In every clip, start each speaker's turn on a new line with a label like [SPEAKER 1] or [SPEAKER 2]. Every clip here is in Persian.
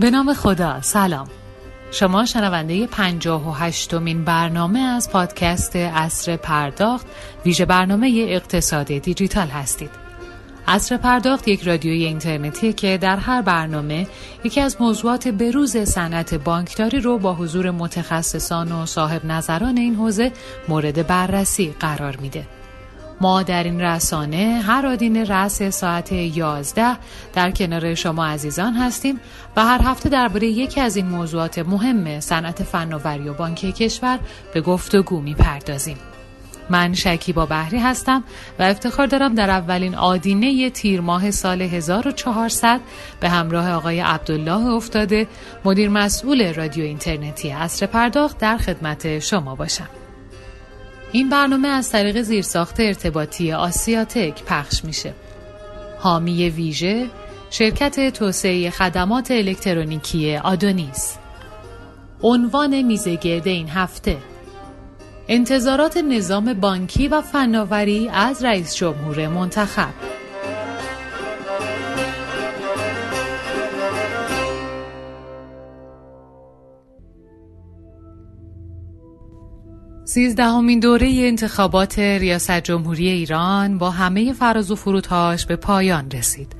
[SPEAKER 1] به نام خدا سلام شما شنونده پنجاه و هشتمین برنامه از پادکست اصر پرداخت ویژه برنامه اقتصاد دیجیتال هستید اصر پرداخت یک رادیوی اینترنتی که در هر برنامه یکی از موضوعات بروز صنعت بانکداری رو با حضور متخصصان و صاحب نظران این حوزه مورد بررسی قرار میده. ما در این رسانه هر آدین رأس ساعت 11 در کنار شما عزیزان هستیم و هر هفته درباره یکی از این موضوعات مهم صنعت فناوری و بانکی کشور به گفتگو می‌پردازیم. من شکیبا بحری هستم و افتخار دارم در اولین آدینه تیر ماه سال 1400 به همراه آقای عبدالله افتاده مدیر مسئول رادیو اینترنتی اصر پرداخت در خدمت شما باشم. این برنامه از طریق زیرساخت ارتباطی آسیاتک پخش میشه. حامی ویژه شرکت توسعه خدمات الکترونیکی آدونیس. عنوان میزگرد این هفته. انتظارات نظام بانکی و فناوری از رئیس جمهور منتخب. سیزدهمین دوره انتخابات ریاست جمهوری ایران با همه فراز و فرودهاش به پایان رسید.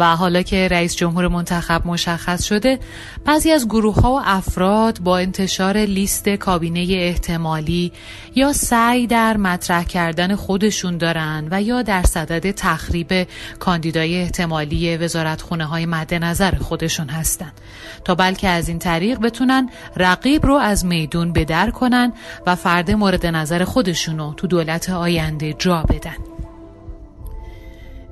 [SPEAKER 1] و حالا که رئیس جمهور منتخب مشخص شده بعضی از گروه ها و افراد با انتشار لیست کابینه احتمالی یا سعی در مطرح کردن خودشون دارن و یا در صدد تخریب کاندیدای احتمالی وزارتخونه های مد نظر خودشون هستن. تا بلکه از این طریق بتونن رقیب رو از میدون بدر کنن و فرد مورد نظر خودشونو تو دولت آینده جا بدن.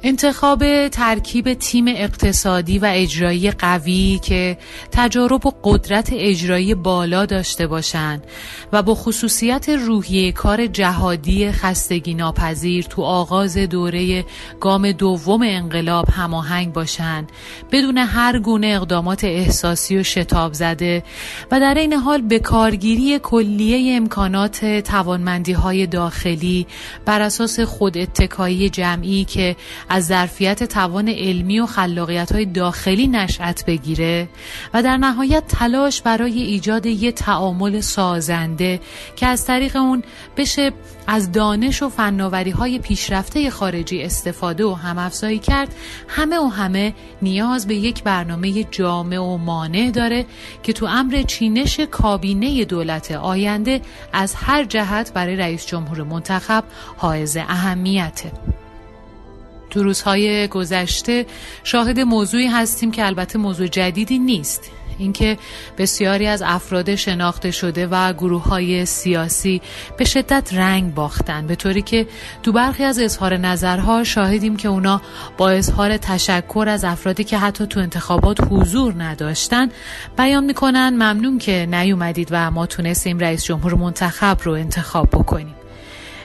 [SPEAKER 1] انتخاب ترکیب تیم اقتصادی و اجرایی قوی که تجارب و قدرت اجرایی بالا داشته باشند و با خصوصیت روحیه کار جهادی خستگی ناپذیر تو آغاز دوره گام دوم انقلاب هماهنگ باشند. بدون هر گونه اقدامات احساسی و شتاب زده و در این حال به کارگیری کلیه امکانات توانمندی های داخلی بر اساس خود اتکایی جمعی که از ظرفیت توان علمی و خلاقیت های داخلی نشأت بگیره و در نهایت تلاش برای ایجاد یه تعامل سازنده که از طریق اون بشه از دانش و فناوری های پیشرفته خارجی استفاده و همافزایی کرد همه و همه نیاز به یک برنامه جامع و مانع داره که تو امر چینش کابینه دولت آینده از هر جهت برای رئیس جمهور منتخب حائز اهمیته. تو روزهای گذشته شاهد موضوعی هستیم که البته موضوع جدیدی نیست. اینکه بسیاری از افراد شناخته شده و گروه های سیاسی به شدت رنگ باختن به طوری که تو برخی از اظهار نظرها شاهدیم که اونا با اظهار تشکر از افرادی که حتی تو انتخابات حضور نداشتن بیان می‌کنن. ممنون که نیومدید و ما تونستیم رئیس جمهور منتخب رو انتخاب بکنیم.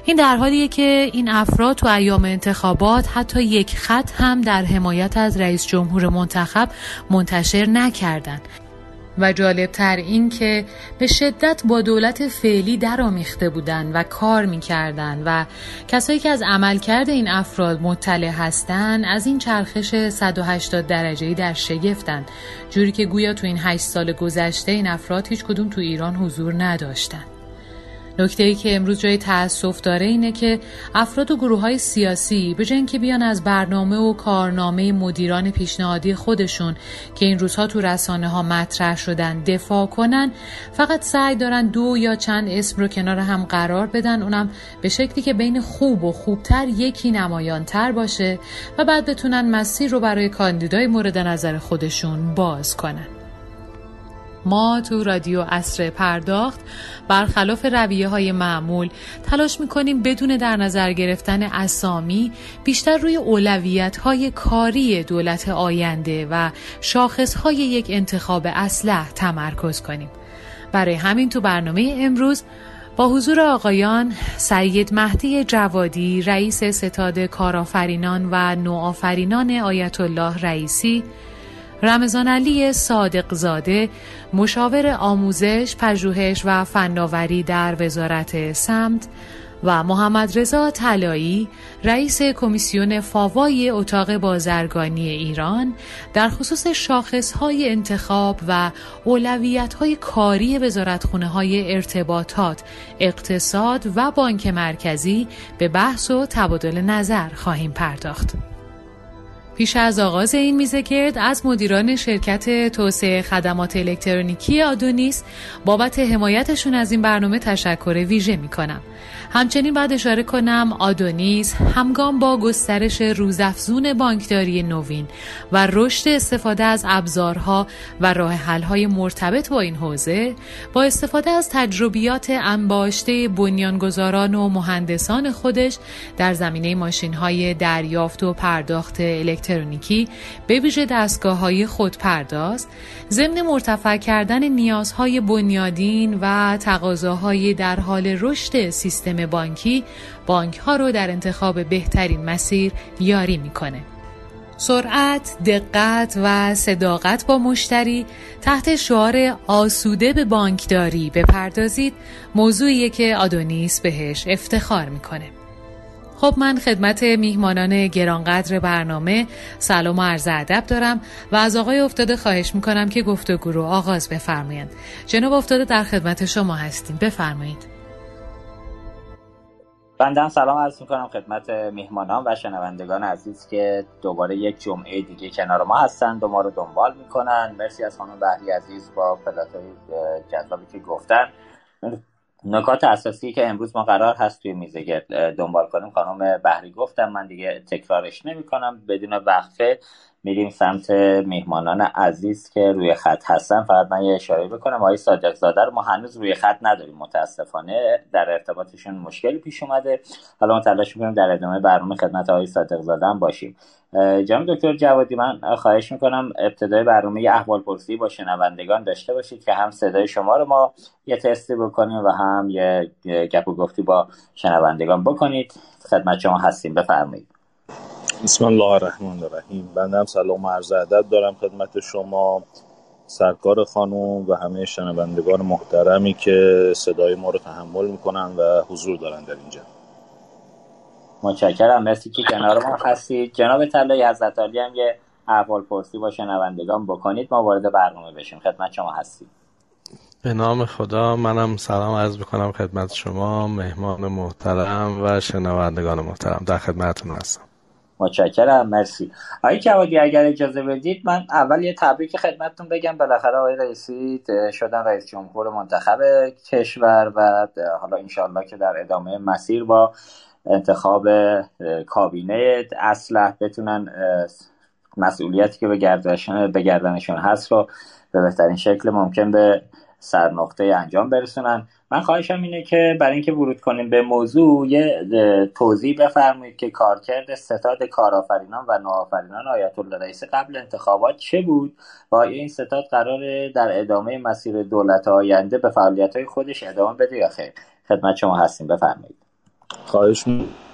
[SPEAKER 1] این در حالیه که این افراد تو ایام انتخابات حتی یک خط هم در حمایت از رئیس جمهور منتخب منتشر نکردند و جالب تر این که به شدت با دولت فعلی درآمیخته بودند و کار می‌کردند و کسایی که از عملکرد این افراد مطلع هستند از این چرخش 180 درجه‌ای در شگفتند جوری که گویا تو این 8 سال گذشته این افراد هیچ کدوم تو ایران حضور نداشتند نکته ای که امروز جای تأسف داره اینه که افراد و گروه های سیاسی به که بیان از برنامه و کارنامه مدیران پیشنهادی خودشون که این روزها تو رسانه ها مطرح شدن دفاع کنن فقط سعی دارن دو یا چند اسم رو کنار هم قرار بدن. اونم به شکلی که بین خوب و خوبتر یکی نمایانتر باشه و بعد بتونن مسیر رو برای کاندیدای مورد نظر خودشون باز کنن. ما تو رادیو اصر پرداخت برخلاف رویه های معمول تلاش می‌کنیم بدون در نظر گرفتن اسامی بیشتر روی اولویت های کاری دولت آینده و شاخص های یک انتخاب اسلح تمرکز کنیم. برای همین تو برنامه امروز با حضور آقایان سید مهدی جوادی رئیس ستاد کارآفرینان و نوآفرینان آیت الله رئیسی رمضان علی صادق زاده مشاور آموزش، پژوهش و فناوری در وزارت سمت و محمد رضا طلایی رئیس کمیسیون فاوای اتاق بازرگانی ایران در خصوص شاخصهای انتخاب و اولویت‌های کاری وزارتخونه های ارتباطات، اقتصاد و بانک مرکزی به بحث و تبادل نظر خواهیم پرداخت. پیش از آغاز این میزه گرد از مدیران شرکت توسعه خدمات الکترونیکی آدونیس بابت حمایتشون از این برنامه تشکر ویژه می کنم. همچنین باید اشاره کنم آدونیس همگام با گسترش روزافزون بانکداری نوین و رشد استفاده از ابزارها و راه حل‌های مرتبط با این حوزه با استفاده از تجربیات انباشته بنیانگذاران و مهندسان خودش در زمینه ماشین‌های دریافت و پرداخت الکترونیکی به ویژه دستگاه های خودپرداز ضمن مرتفع کردن نیازهای بنیادین و تقاضاهای در حال رشد سیستم بانکی بانک ها رو در انتخاب بهترین مسیر یاری می‌کنه. سرعت، دقت و صداقت با مشتری تحت شعار آسوده به بانکداری بپردازید موضوعیه که آدونیس بهش افتخار می‌کنه. خب من خدمت میهمانان گرانقدر برنامه سلام و عرض ادب دارم و از آقای افتاده خواهش می‌کنم که گفتگو رو آغاز بفرمایند. جناب افتاده در خدمت شما هستیم. بفرمایید.
[SPEAKER 2] بنده سلام عرض می‌کنم خدمت میهمانان و شنوندگان عزیز که دوباره یک جمعه دیگه کنار ما هستند و ما رو دنبال می‌کنن مرسی از خانم بحری عزیز با پلاتوی جذابی که گفتن نکات اساسی که امروز ما قرار هست توی میزه دنبال کنیم خانم بحری گفتم من دیگه تکرارش نمی کنم بدون وقفه میریم سمت میهمانان عزیز که روی خط هستن. فقط من یه اشاره بکنم. آقای صادق زاده رو ما هنوز روی خط نداریم. متاسفانه در ارتباطشون مشکلی پیش اومده. حالا ما تلاش می‌کنیم در ادامه برنامه خدمت آقای صادق زاده هم باشیم. جناب دکتر جوادی من خواهش می‌کنم ابتدای برنامه یه احوال پرسی با شنوندگان داشته باشید که هم صدای شما رو ما یه تستی بکنیم و هم یه گپ و گفتی با شنوندگان بکنید. خدمت شما هستیم. بفرمایید.
[SPEAKER 3] بسم الله الرحمن الرحیم. بنده هم سلام و عرض ادب دارم خدمت شما سرکار خانم و همه شنوندگان محترمی که صدای ما رو تحمل می‌کنن و حضور دارن در اینجا.
[SPEAKER 2] متشکرم. مرسی که کنار ما هستید. جناب طلایی حضرت عالی هم یه احوال پرسی با شنوندگان بکنید. ما وارد برنامه بشیم. خدمت شما هستید
[SPEAKER 4] به نام خدا منم سلام عرض بکنم خدمت شما مهمان محترم و شنوندگان محترم. در خدمتتون هستم.
[SPEAKER 2] متشکرم مرسی. آقای جوادی اگر اجازه بدید من اول یه تبریک خدمتتون بگم. بالاخره آقای رئیسی شدن رئیس جمهور منتخب کشور و حالا انشالله که در ادامه مسیر با انتخاب کابینه اصلح بتونن مسئولیتی که به گردنشون هست رو به بهترین شکل ممکن به سرنقطه انجام برسونن. من خواهشم اینه که برای اینکه ورود کنیم به موضوع یه توضیح بفرمایید که کارکرد ستاد کارآفرینان و نوآفرینان آیت الله رئیس قبل انتخابات چه بود و این ستاد قرار در ادامه مسیر دولت آینده به فعالیت های خودش ادامه بده یا خیر؟ خدمت شما هستیم. بفرمایید.
[SPEAKER 3] خواهش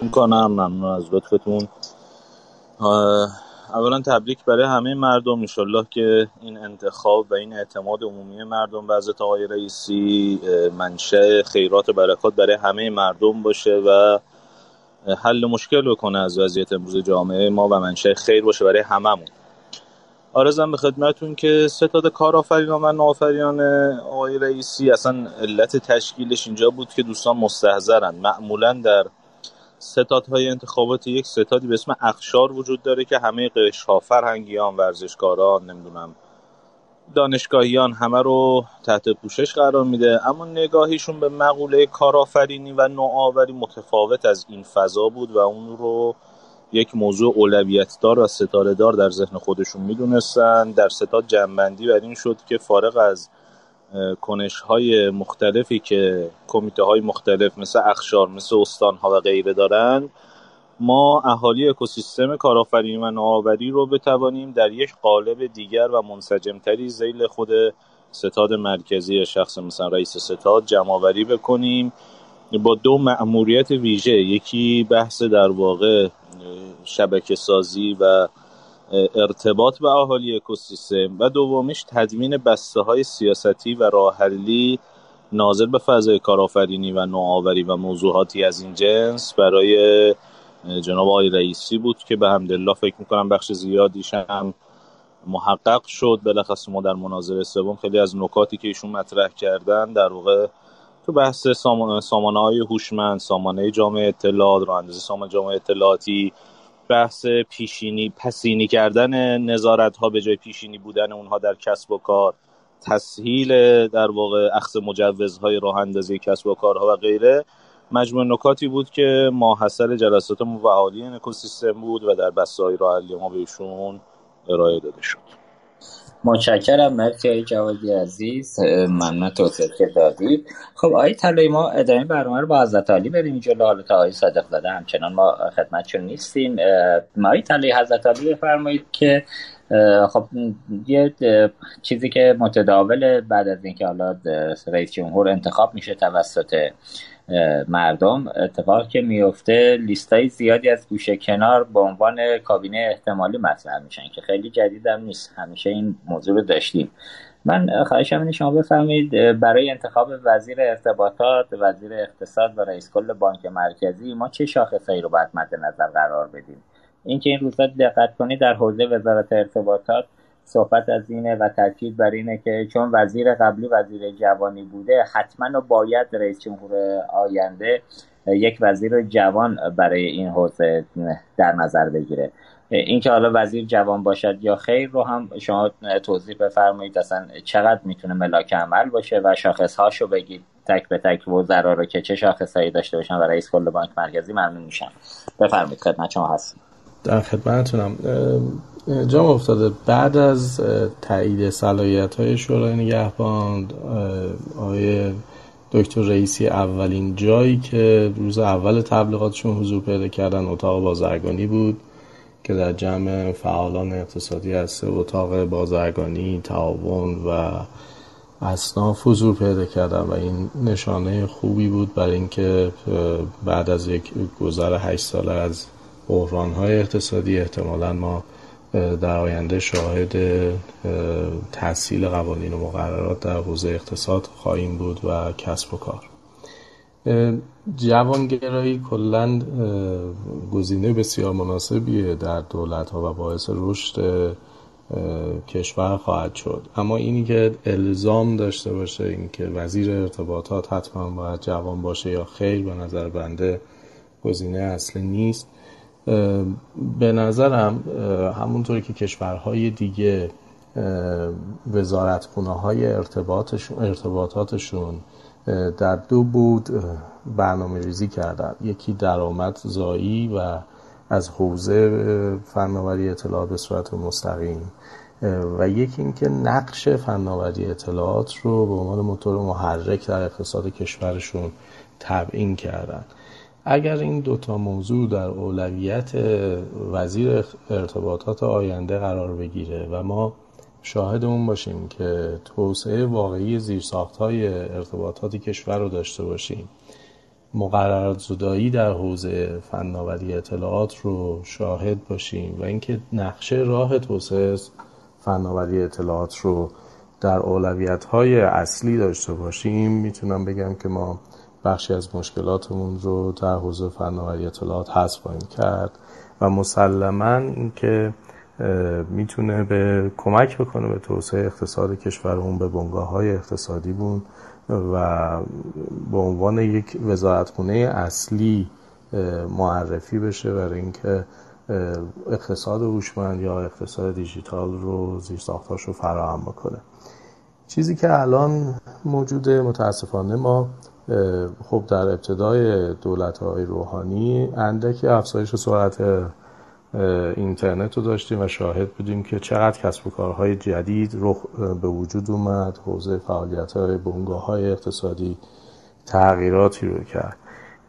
[SPEAKER 3] می‌کنم. ممنون از لطفتون. اولا تبریک برای همه مردم انشالله که این انتخاب و این اعتماد عمومی مردم به حضرت آقای رئیسی منشه خیرات و برکات برای همه مردم باشه و حل مشکل بکنه از وضعیت امروز جامعه ما و منشه خیر باشه برای هممون. آرزم به خدمتون که ستاد کارآفرینان و نوآفرینان آقای رئیسی اصلا علت تشکیلش اینجا بود که دوستان مستحضرن معمولا در ستادهای انتخابات یک ستادی به اسم اخشار وجود داره که همه قشرها فرهنگیان ورزشکاران نمی‌دونم دانشگاهیان همه رو تحت پوشش قرار میده. اما نگاهیشون به مقوله کارآفرینی و نوآوری متفاوت از این فضا بود و اون رو یک موضوع اولویت دار و ستاره دار در ذهن خودشون می‌دونستن. در ستاد جنبندی بر این شد که فارغ از کنش های مختلفی که کمیته های مختلف مثل اخشار مثل استان ها و غیره دارند ما اهالی اکوسیستم کارآفرینی و نوآوری رو بتوانیم در یک قالب دیگر و منسجمتری زیل خود ستاد مرکزی شخص مثلا رئیس ستاد جمعآوری بکنیم. با دو مأموریت ویژه یکی بحث در واقع شبکه سازی و ارتباط به اهالی اکوسیستم و دومیش تدوین بسته های سیاستی و راهحلی ناظر به فضای کارآفرینی و نوآوری و موضوعاتی از این جنس برای جناب آقای رئیسی بود که به همدلله فکر می‌کنم بخش زیادیش هم محقق شد. بلخص ما در مناظره سوم خیلی از نکاتی که ایشون مطرح کردن در واقع تو بحث سامانه های هوشمند سامانه جامعه اطلاعات رو اندازه سامانه جامعه اطلاعاتی بحث پیشینی پسینی کردن نظارت ها به جای پیشینی بودن اونها در کسب و کار. تسهیل در واقع اخذ مجوزهای راه اندازی کسب و کارها و غیره. مجموع نکاتی بود که ماحصل جلسات مفعالی اکوسیستم بود و در بسته های راه ما بهشون ارائه داده شد.
[SPEAKER 2] متشکرم مرسی های جوادی عزیز. ممنون توضیح که دادید. خب آقای طلایی ما ادامه برنامه رو با حضرت علی بریم جلو حالا تا آقای صادق داده همچنان ما خدمتشون نیستیم. آقای طلایی حضرت علی بفرمایید که خب یه چیزی که متداول بعد از اینکه حالا رئیس جمهور انتخاب میشه توسط مردم اتفاق که میفته لیستای زیادی از گوشه کنار به عنوان کابینه احتمالی مطرح میشن که خیلی جدیدم نیست. همیشه این موضوع رو داشتیم. من خواهشم اینه شما بفرمایید برای انتخاب وزیر ارتباطات وزیر اقتصاد و رئیس کل بانک مرکزی ما چه شاخصهایی رو باید مد نظر قرار بدیم؟ اینکه این روزا دقت کنید در حوزه وزارت ارتباطات صحبت از اینه و تاکید بر اینه که چون وزیر قبلی وزیر جوانی بوده حتما باید رئیس جمهور آینده یک وزیر جوان برای این حوزه در نظر بگیره. اینکه حالا وزیر جوان باشد یا خیر رو هم شما توضیح بفرمایید اصلا چقدر می‌تونه ملاک عمل باشه و شاخص هاشو بگید تک به تک وزرا رو که چه شاخصهایی داشته باشن و رئیس کل بانک مرکزی ممنون میشم. بفرمایید خدمت شما هستم.
[SPEAKER 4] در خدمتتونم. جام افتاده بعد از تایید صلاحیت های شورای نگهبان آقای دکتر رئیسی اولین جایی که روز اول تبلیغاتشون حضور پیدا کردن اتاق بازرگانی بود که در جمع فعالان اقتصادی از سه اتاق بازرگانی تعاون و اصناف حضور پیدا کردن و این نشانه خوبی بود برای اینکه بعد از یک گذر هشت ساله از بحران های اقتصادی احتمالا ما در آینده شاهد تحصیل قوانین و مقررات در حوزه اقتصاد خواهیم بود و کسب و کار. جوانگرایی کلا گزینه بسیار مناسبیه در دولت ها و باعث رشد کشور خواهد شد. اما اینی که الزام داشته باشه اینکه وزیر ارتباطات حتما باید جوان باشه یا خیر به نظر بنده گزینه اصلی نیست. به نظرم همونطوری که کشورهای دیگه وزارتخونه های ارتباطاتشون در دو بود برنامه ریزی کردن. یکی درآمد زایی و از حوزه فناوری اطلاعات به صورت مستقیم. و یکی اینکه نقش فناوری اطلاعات رو به عنوان موتور محرک در اقتصاد کشورشون تبعین کردن. اگر این دوتا موضوع در اولویت وزیر ارتباطات آینده قرار بگیره و ما شاهد اون باشیم که توسعه واقعی زیرساخت های ارتباطات کشور رو داشته باشیم مقررات زدایی در حوزه فناوری اطلاعات رو شاهد باشیم و اینکه نقشه راه توسعه فناوری اطلاعات رو در اولویت های اصلی داشته باشیم می‌تونم بگم که ما بخشی از مشکلاتمون رو در حوزه فناوری اطلاعات حذف خواهیم کرد و مسلما اینکه می‌تونه به کمک بکنه به توسعه اقتصاد کشورمون به بنگاه های اقتصادی بون و به عنوان یک وزارتخونه اصلی معرفی بشه برای اینکه اقتصاد هوشمند یا اقتصاد دیجیتال رو زیر ساختاش رو فراهم بکنه. چیزی که الان موجوده متاسفانه ما خب در ابتدای دولت های روحانی اندکی افزایش سرعت اینترنت رو داشتیم و شاهد بودیم که چقدر کسب و کارهای جدید رخ به وجود اومد حوزه فعالیت های بنگاه های اقتصادی تغییراتی رو کرد.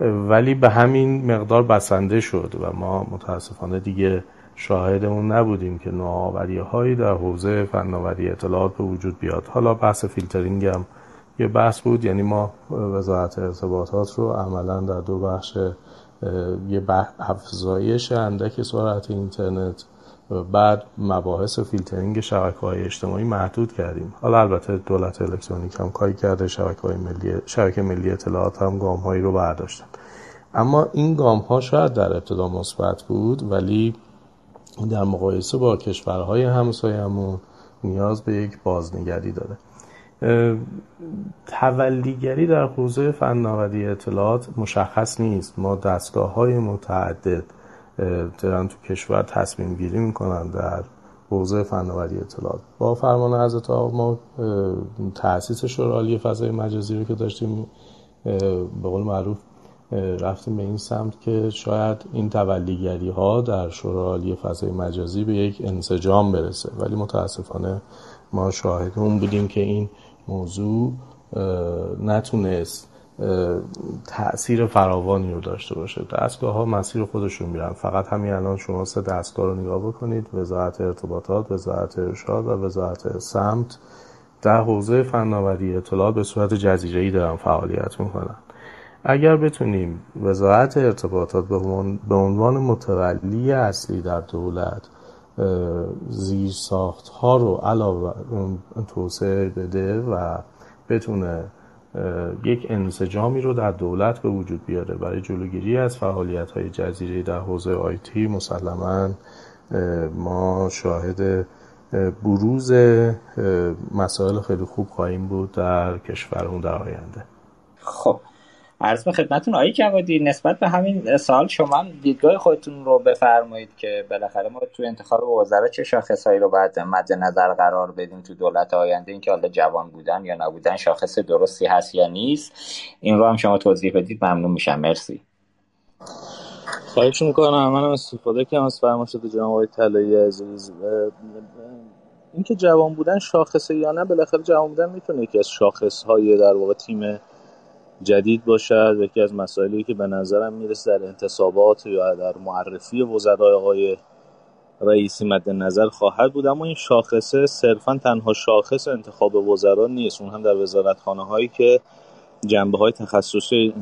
[SPEAKER 4] ولی به همین مقدار بسنده شد و ما متاسفانه دیگه شاهد اون نبودیم که نوآوری هایی در حوزه فناوری اطلاعات به وجود بیاد. حالا بحث فیلترینگ هم یه بحث بود یعنی ما وزارت ارتباطات رو عملا در دو بخش یه افزایش اندک سرعت اینترنت بعد مباحث فیلترینگ شبکه های اجتماعی محدود کردیم. حالا البته دولت الکترونیک هم کاری کرده شبکه های ملی شبکه ملی اطلاعات هم گام هایی رو برداشتن. اما این گام ها شاید در ابتدا مثبت بود ولی در مقایسه با کشورهای همسایمون نیاز به یک بازنگری داره. تولیگری در حوزه فناوری اطلاعات مشخص نیست. ما دستگاه های متعدد دارن تو کشور تصمیم گیری می‌کنن در حوزه فناوری اطلاعات. با فرمان حضرت آقا ما تأسیس شورای فضای مجازی رو که داشتیم به قول معروف رفتیم به این سمت که شاید این تولیگری ها در شورای فضای مجازی به یک انسجام برسه. ولی متاسفانه ما شاهد اون بودیم که این موضوع نتونست تاثیر فراوانی رو داشته باشه. دستگاه ها مسیر خودشون میرن. فقط همین الان شما سه دستگاه رو نگاه بکنید. وزارت ارتباطات وزارت ارشاد و وزارت سمت در حوزه فناوری اطلاعات به صورت جزیره دارن فعالیت می‌کنن. اگر بتونیم وزارت ارتباطات به عنوان متولی اصلی در دولت زیر ساخت ها رو علاوه توسعه بده و بتونه یک انسجامی رو در دولت به وجود بیاره برای جلوگیری از فعالیت های جزیره در حوزه آیتی مسلما ما شاهد بروز مسائل خیلی خوب خواهیم بود در کشورمون در آینده.
[SPEAKER 2] خب عرض به خدمتون آقای جوادی نسبت به همین سال شما دیدگاه خودتون رو بفرمایید که بالاخره ما تو انتخاب وزرا چه شاخصهایی رو باید مد نظر قرار بدیم تو دولت آینده اینکه حالا جوان بودن یا نبودن شاخص درستی هست یا نیست. این رو هم شما توضیح بدید. ممنون میشم. مرسی.
[SPEAKER 3] خواهش می‌کنم. منم استفاده کنم از فرمایشات جناب آقای طلایی عزیز. اینکه جوان بودن شاخصه یا نه بالاخره جوان بودن می‌تونه یکی از شاخص های در واقع تیم جدید باشد. یکی از مسائلی که به نظرم می‌رسه در انتصابات یا در معرفی وزرای آقای رئیسی مد نظر خواهد بود. اما این شاخصه صرفا تنها شاخص انتخاب وزرا نیست. اون هم در وزارتخانه هایی که جنبه های تخصصی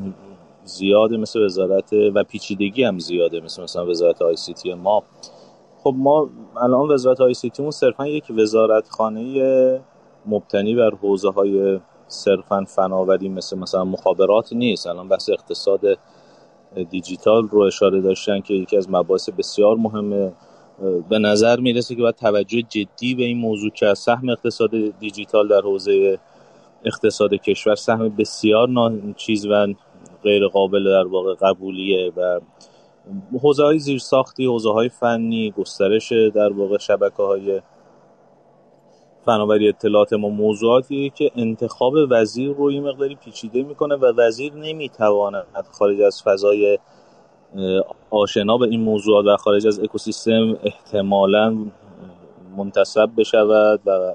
[SPEAKER 3] زیاده مثل وزارت و پیچیدگی هم زیاده مثل مثلا وزارت آی سی تی ما. خب ما الان وزارت آی سی تی صرفا یک وزارتخانه مبتنی بر حوزه های صرفا فناوری مثل مثلا مخابرات نیست. الان بحث اقتصاد دیجیتال رو اشاره داشتن که یکی از مباحث بسیار مهمه. به نظر می‌رسه که باید توجه جدی به این موضوع که سهم اقتصاد دیجیتال در حوزه اقتصاد کشور سهم بسیار چیز و غیر قابل در واقع قبولیه و حوزه های زیرساختی حوزه های فنی گسترش در واقع شبکه های فناوری اطلاعات ما موضوعاتی که انتخاب وزیر رو یه مقداری پیچیده می‌کنه و وزیر نمی‌تواند خارج از فضای آشنا به این موضوعات و خارج از اکوسیستم احتمالا منتصب بشود و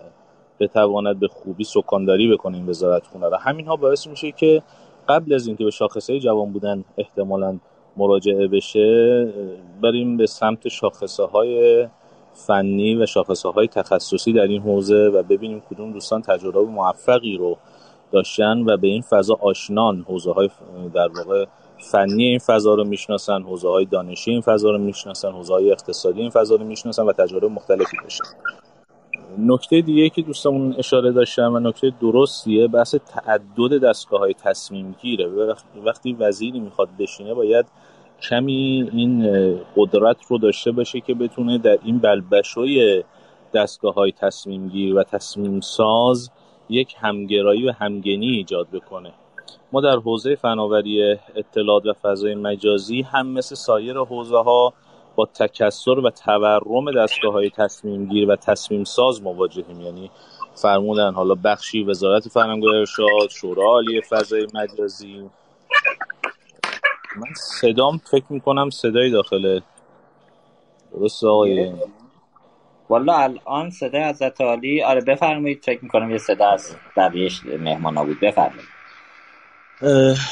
[SPEAKER 3] بتواند به خوبی سکانداری بکنه این وزارت خونه و همین ها باعث میشه که قبل از اینکه به شاخصه جوان بودن احتمالا مراجعه بشه بریم به سمت شاخصه های فنی و شاخصه های تخصصی در این حوزه و ببینیم کدوم دوستان تجربه موفقی رو داشتن و به این فضا آشنان حوزه های در واقع فنی این فضا رو می‌شناسن حوزه های دانشی این فضا رو می‌شناسن حوزه های اقتصادی این فضا رو می‌شناسن و تجربه مختلفی داشتن. نکته دیگه که دوستمون اشاره داشتن و نکته درستیه بحث تعدد دستگاه های تصمیم گیره وقتی وزیری می‌خواد بشینه باید کمی این قدرت رو داشته باشه که بتونه در این بلبشوی دستگاه های تصمیم گیر و تصمیم ساز یک همگرایی و همگنی ایجاد بکنه. ما در حوزه فناوری اطلاعات و فضای مجازی هم مثل سایر حوزه ها با تکسر و تورم دستگاه های تصمیم گیر و تصمیم ساز مواجهیم. یعنی فرمودن حالا بخشی وزارت فرهنگ و ارشاد شورا فضای مجازی. من صدام فکر می‌کنم صدای داخل درست آقای
[SPEAKER 2] والا الان صدای از عالی. آره بفرمایید فکر می‌کنم یه صدا از بقیه مهمان بود بفرمایید.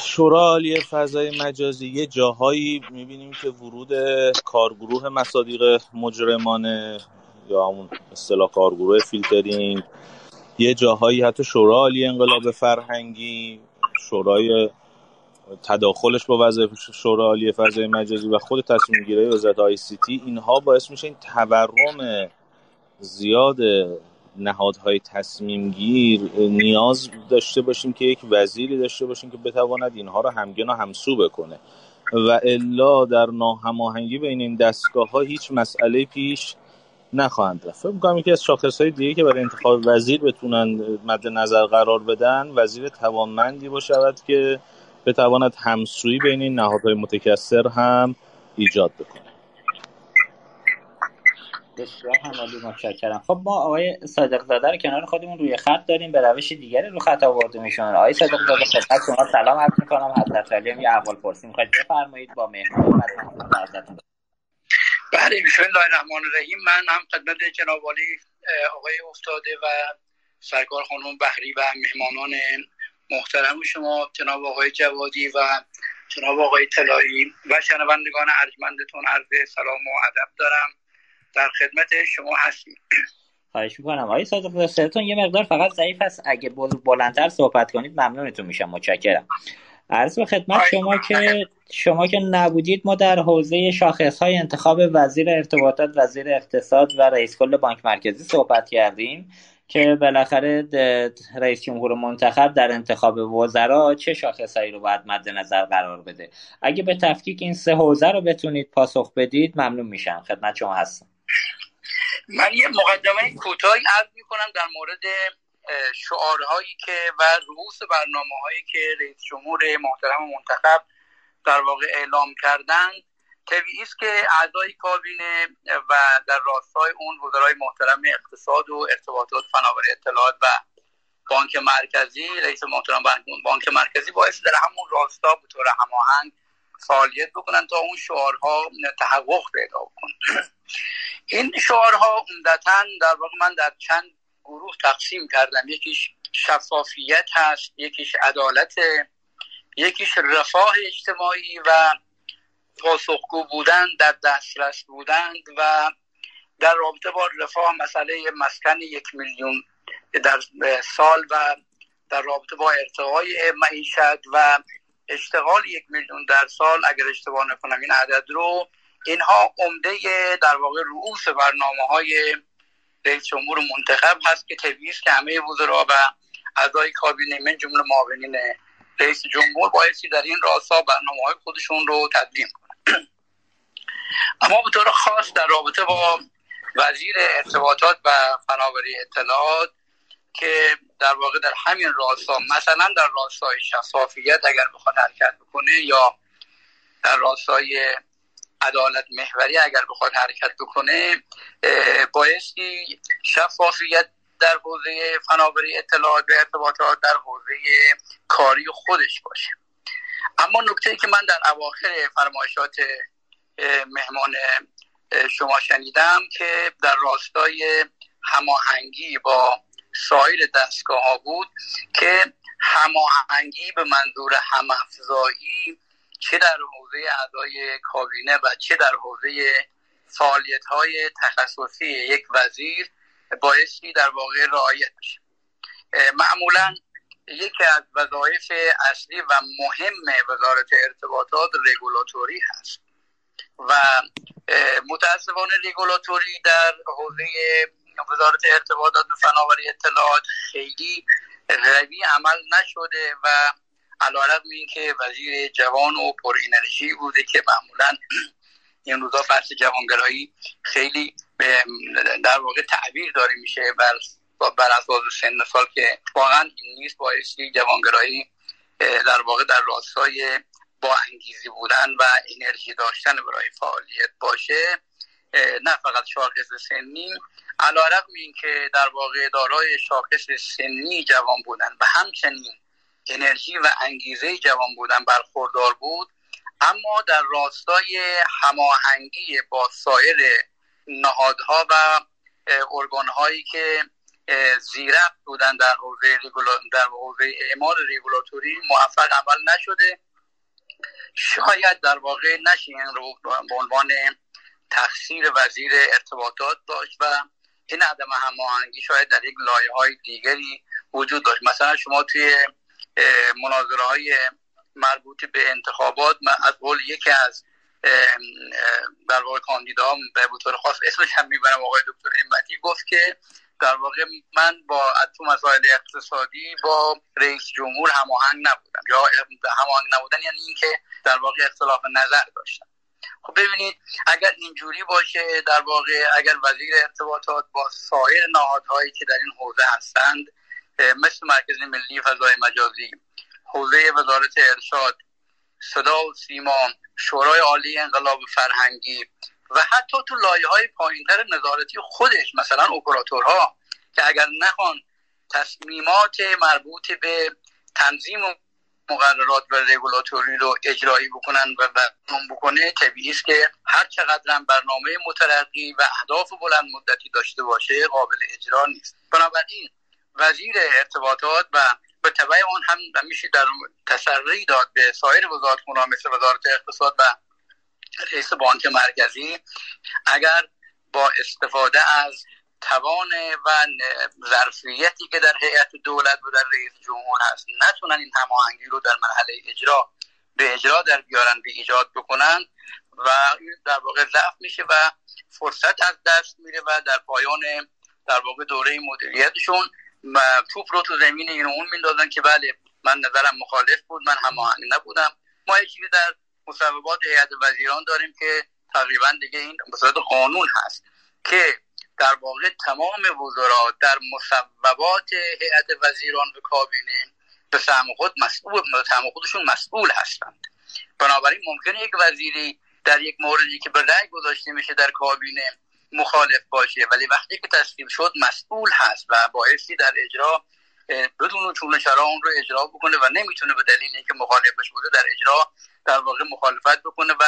[SPEAKER 3] شورا عالی فضای مجازی یه جاهایی می‌بینیم که ورود کارگروه مصادیق مجرمانه یا همون اصطلاح کارگروه فیلترینگ. یه جاهایی حتی شورا عالی انقلاب فرهنگی شورای تداخلش با وظایف شورای عالی فضای مجازی و خود تصمیم گیری وزارت ICT اینها باعث میشه این تورم زیاد نهادهای تصمیم گیر نیاز داشته باشیم که یک وزیری داشته باشیم که بتواند اینها رو همگن و همسو بکنه. و الا در ناهماهنگی بین این دستگاه ها هیچ مسئله پیش نخواهند رفت. فکر می‌کنم یکی از شاخص های دیگه که برای انتخاب وزیر بتونن مد نظر قرار بدن وزیر توانمندی باشد که بتواند همسویی بین این نهادهای متکثر هم ایجاد بکنه
[SPEAKER 2] بسیار همالی متشکرم. خب ما آقای صادق زاده رو کنار خودمون روی خط داریم به روش دیگری رو خط آورده میشون آقای صادق زاده خدمت شما. سلام عرض می‌کنم. حضرت علی یه احوال پرسی می‌خواید بفرمایید. با مهمان
[SPEAKER 5] بله بسم الله الرحمن الرحیم. من هم خدمت جناب آقای افتاده و سرکار خانم بحری و مهمانان محترم شما جناب آقای جوادی و جناب آقای طلایی و شنوندگان ارجمندتون عرض سلام و ادب دارم. در خدمت شما هستیم.
[SPEAKER 2] خواهش می‌کنم. آقای صادق صداتون یه مقدار فقط ضعیف است. اگه بلندتر صحبت کنید ممنونتون میشم. متشکرم. عرض به خدمت شما که شما که نبودید ما در حوزه شاخص های انتخاب وزیر ارتباطات وزیر اقتصاد و رئیس کل بانک مرکزی صحبت کردیم. که بالاخره رئیس جمهور منتخب در انتخاب وزرا چه شاخصهایی رو باید مد نظر قرار بده. اگه به تفکیک این سه حوزه رو بتونید پاسخ بدید ممنون میشم. خدمت شما هستم.
[SPEAKER 5] من یه مقدمه کوتاهی عرض می‌کنم در مورد شعارهایی که و رؤوس برنامه هایی که رئیس جمهور محترم منتخب در واقع اعلام کردند. طبیعی است که اعضای کابینه و در راستای اون وزرای محترم اقتصاد و ارتباطات فناوری اطلاعات و بانک مرکزی رئیس محترم بانک مرکزی باعث در همون راستا به طور هماهنگ فعالیت بکنن تا اون شعارها تحقق پیدا کنن این شعارها عمدتا در واقع من در چند گروه تقسیم کردم. یکیش شفافیت هست یکیش عدالت یکیش رفاه اجتماعی و پاسخگو بودن در دسترس بودند و در رابطه با رفاه مسئله مسکن یک میلیون در سال و در رابطه با ارتقای معیشت و اشتغال یک میلیون در سال اگر اشتباه نکنم این عدد رو اینها عمده در واقع رؤوس برنامه های رئیس جمهور منتخب هست که طبیعی که همه وزرا و اعضای کابینه من جمله معاونین رئیس جمهور بایستی در این راستا برنامه های خودشون رو تدوین اما به طور خاص در رابطه با وزیر ارتباطات و فناوری اطلاعات که در واقع در همین راستا مثلا در راستای شفافیت اگر بخواد حرکت بکنه یا در راستای عدالت محوری اگر بخواد حرکت بکنه بایستی شفافیت در حوزه فناوری اطلاعات و ارتباطات در حوزه کاری خودش باشه. اما نکته ای که من در اواخر فرمایشات مهمان شما شنیدم که در راستای هماهنگی با سایر دستگاه ها بود که هماهنگی به منظور همافزایی چه در حوزه اعضای کابینه و چه در حوزه فعالیت های تخصصی یک وزیر بایستی در واقع رعایت بشه. معمولا یکی از وظایف اصلی و مهم وزارت ارتباطات رگولاتوری هست و متاسفانه رگولاتوری در حوزه وزارت ارتباطات و فناوری اطلاعات خیلی روی عمل نشده و علیرغم اینکه وزیر جوان و پر انرژی بوده که معمولا این روزا بحث جوانگرایی خیلی در واقع تعبیر داره میشه بر بر اساس سن سال که واقعا این نیست بایستی جوانگرایی در واقع در راستای با انگیزی بودن و انرژی داشتن برای فعالیت باشه. نه فقط شاخص سنی. علیرغم اینکه در واقع دارای شاخص سنی جوان بودن و همچنین انرژی و انگیزه جوان بودن برخوردار بود اما در راستای هماهنگی با سایر نهادها و ارگانهایی که زیرک بودن در حوزه در حوزه اعمال رگولاتوری موفق عمل نشده. شاید در واقع نشه این رو به عنوان تقصیر وزیر ارتباطات داشت و این عدم هماهنگی شاید در یک لایه های دیگری وجود داشت. مثلا شما توی مناظره های مربوط به انتخابات از قول یکی از در واقع کاندیدا به طور خاص اسمش هم می‌برم آقای دکتر همتی گفت که در واقع من با تو مسائل اقتصادی با رئیس جمهور هماهنگ نبودم. یا هماهنگ نبودن یعنی اینکه در واقع اختلاف نظر داشتم. خب ببینید اگر اینجوری باشه در واقع اگر وزیر ارتباطات با سایر نهادهایی که در این حوزه هستند مثل مرکز ملی فضای مجازی حوزه وزارت ارشاد صدا و سیما شورای عالی انقلاب فرهنگی و حتی تو لایه های پایینتر نظارتی خودش مثلا اپراتورها که اگر نخوان تصمیمات مربوط به تنظیم مقررات و رگولاتوری رو اجرایی بکنن و برنامه بکنه طبیعی است که هر چقدر هم برنامه مترقی و اهداف بلند مدتی داشته باشه قابل اجرا نیست. بنابراین وزیر ارتباطات و به طبع آن هم میشه در تسری داد به سایر وزارت مثل وزارت اقتصاد و رئیس بانک مرکزی اگر با استفاده از توان و ظرفیتی که در هیئت دولت و در رئیس جمهور هست نتونن این هماهنگی رو در مرحله اجرا به اجرا در بیارن به ایجاد بکنن و در واقع ضعف میشه و فرصت از دست میره و در پایان در واقع دوره مدیریتشون توپ رو تو زمین این اون میندازن که بله من نظرم مخالف بود من هماهنگ نبودم. ما یکی در مصوبات هیئت وزیران داریم که تقریبا دیگه این به قانون هست که در واقع تمام وزرا در مصوبات هیئت وزیران و کابینه به سهم خود مسئول به خودشون مسئول هستند. بنابراین ممکنه یک وزیری در یک موردی که به رأی گذاشته میشه در کابینه مخالف باشه ولی وقتی که تصویب شد مسئول هست و باعثی در اجرا بدون چون چرا اون رو اجرا بکنه و نمی‌تونه به دلیل اینکه مخالفش بوده در اجرا در واقع مخالفت بکنه و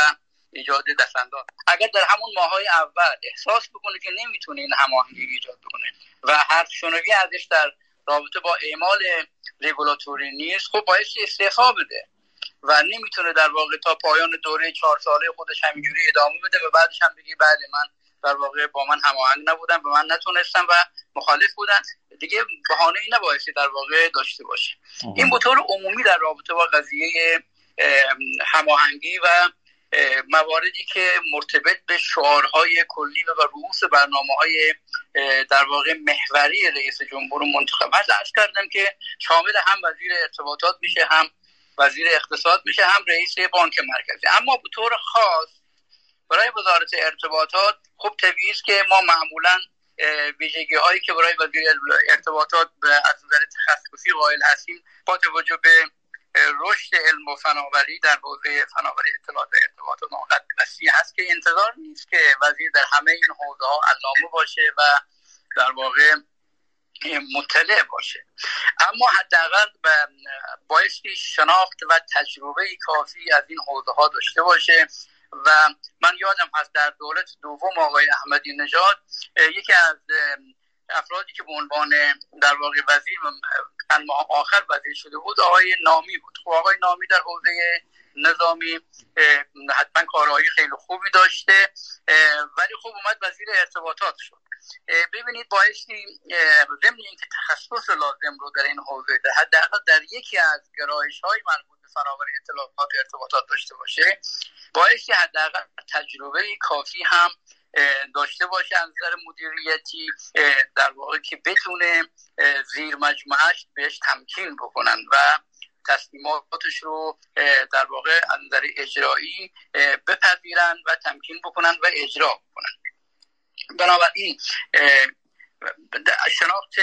[SPEAKER 5] ایجاد دستانداز اگر در همون ماهای اول احساس بکنه که نمی‌تونه این هماهنگی ایجاد بکنه و هر شنوی ازش در رابطه با اعمال رگولاتوری نیست خب باعث استعفا بده و نمی‌تونه در واقع تا پایان دوره چهار ساله خودش همینجوری ادامه بده و بعدش هم بگی بله من در واقع با من هماهنگ نبودن به من نتونستم و مخالف بودن. دیگه بهانه ای نبایستی در واقع داشته باشه. این به طور عمومی در رابطه با قضیه هماهنگی و مواردی که مرتبط به شعارهای کلی و رؤوس برنامه های در واقع محوری رئیس جمهور منتخب هست. ارز کردم که شامل هم وزیر ارتباطات میشه هم وزیر اقتصاد میشه هم رئیس بانک مرکزی. اما به طور خاص برای وزارت ارتباطات خب طبیعی که ما معمولا ویژگی هایی که برای وزیر ارتباطات از نظر تخصصی قائل هستیم با توجه به رشد علم و فناوری در حوزه فناوری اطلاعات و ارتباطات اونقدر وسیع هست که انتظار نیست که وزیر در همه این حوزه ها علامه باشه و در واقع مطلع باشه. اما حداقل بایستی شناخت و تجربه کافی از این حوزه ها داشته باشه و من یادم از در دولت دوم آقای احمدی نژاد یکی از افرادی که به عنوان در واقع وزیر آخر وزیر شده بود آقای نامی بود. خب آقای نامی در حوزه نظامی حتما کارهایی خیلی خوبی داشته ولی خب اومد وزیر ارتباطات شد. ببینید بایستی ضمن اینکه تخصص لازم رو در این حوزه حداقل در یکی از گرایش های مربوط به فناوری اطلاعات ارتباطات داشته باشه بایستی حداقل تجربه کافی هم داشته باشه از نظر مدیریتی در واقع که بتونه زیر مجموعش بهش تمکین بکنن و تصمیماتش رو در واقع از اجرایی بپذیرن و تمکین بکنن و اجرا بکنن بنابراین شناخت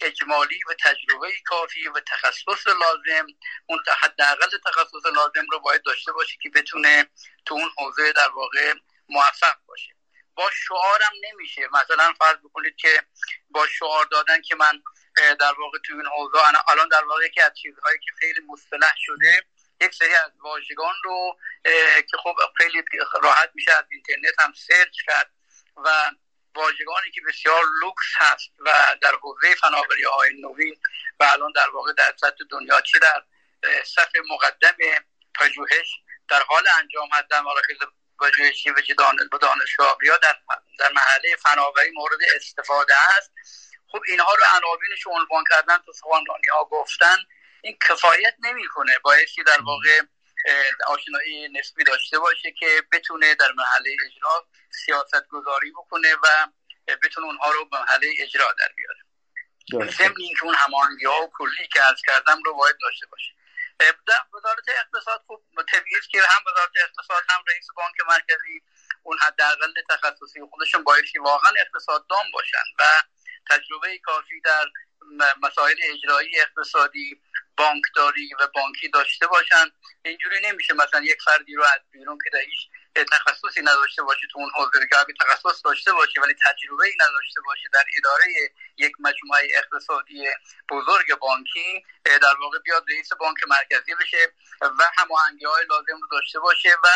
[SPEAKER 5] اجمالی و تجربه کافی و تخصص لازم اون حداقل تخصص لازم رو باید داشته باشه که بتونه تو اون حوزه در واقع موفق باشه. با شعارم نمیشه. مثلا فرض بکنید که با شعار دادن که من در واقع تو این حوزه الان در واقع یکی از چیزهایی که خیلی مصطلح شده یک سری از واژگان رو که خب خیلی راحت میشه از اینترنت هم search کرد و واژگانی که بسیار لوکس هست و در حوزه فناوری های نوین و الان در واقع در سطح دنیا چه در صف مقدم پژوهش در حال انجام هست در مراکز پژوهشی و دانشگاه یا در در محله فناوری مورد استفاده است. خب اینها رو عناوینش عنوان کردن تو سخنرانی ها گفتن. این کفایت نمی‌کنه. بایستی در واقع آشنایی نسبی داشته باشه که بتونه در محله اجرا سیاست گذاری بکنه و بتونه اونها رو به محله اجرا در بیاره. ضمن اینکه اون هماهنگی ها و کلی که از کردم رو باید داشته باشه. وزارت اقتصاد خوب طبیعی که هم وزارت اقتصاد هم رئیس بانک مرکزی اون حداقل تخصصی خودشون بایستی واقعا اقتصاددان باشن و تجربه کافی در مسائل اجرایی اقتصادی بانکداری و بانکی داشته باشن. اینجوری نمیشه مثلا یک فردی رو از بیرون که در هیچ تخصصی نداشته باشه تو اون حوزه که اگه تخصص داشته باشه ولی تجربه ای نداشته باشه در اداره یک مجموعه اقتصادی بزرگ بانکی در واقع بیاد رئیس بانک مرکزی بشه و هماهنگی های لازم رو داشته باشه و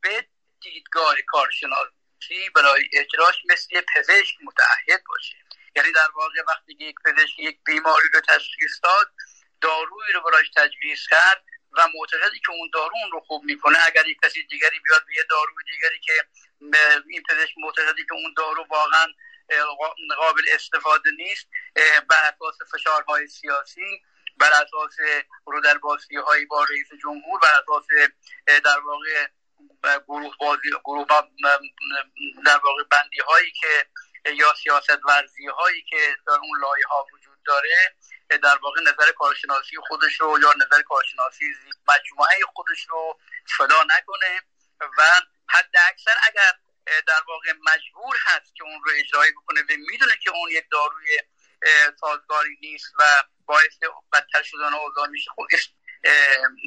[SPEAKER 5] به دیدگاه کارشناسی برای اجراش مثل پزشک متعهد باشه. یعنی در واقع وقتی یک پزشک یک بیماری رو تشخیص داد دارویی رو برایش تجویز کرد و معتقدی که اون دارو اون رو خوب می‌کنه اگر یک کسی دیگری بیاد به یه داروی دیگری که این پزشک معتقدی که اون دارو واقعا قابل استفاده نیست بر اساس فشارهای سیاسی بر اساس رودربازی های با رئیس جمهور بر اساس در واقع گروه بازی گروه در واقع بندی هایی که یا سیاست ورزی هایی که در اون لایه ها وجود داره در واقع نظر کارشناسی خودش رو یا نظر کارشناسی مجموعه خودش رو فدا نکنه و حد اکثر اگر در واقع مجبور هست که اون رو اجرایی بکنه و می‌دونه که اون یک داروی سازگاری نیست و باعث بدتر شدن اوضاع میشه خب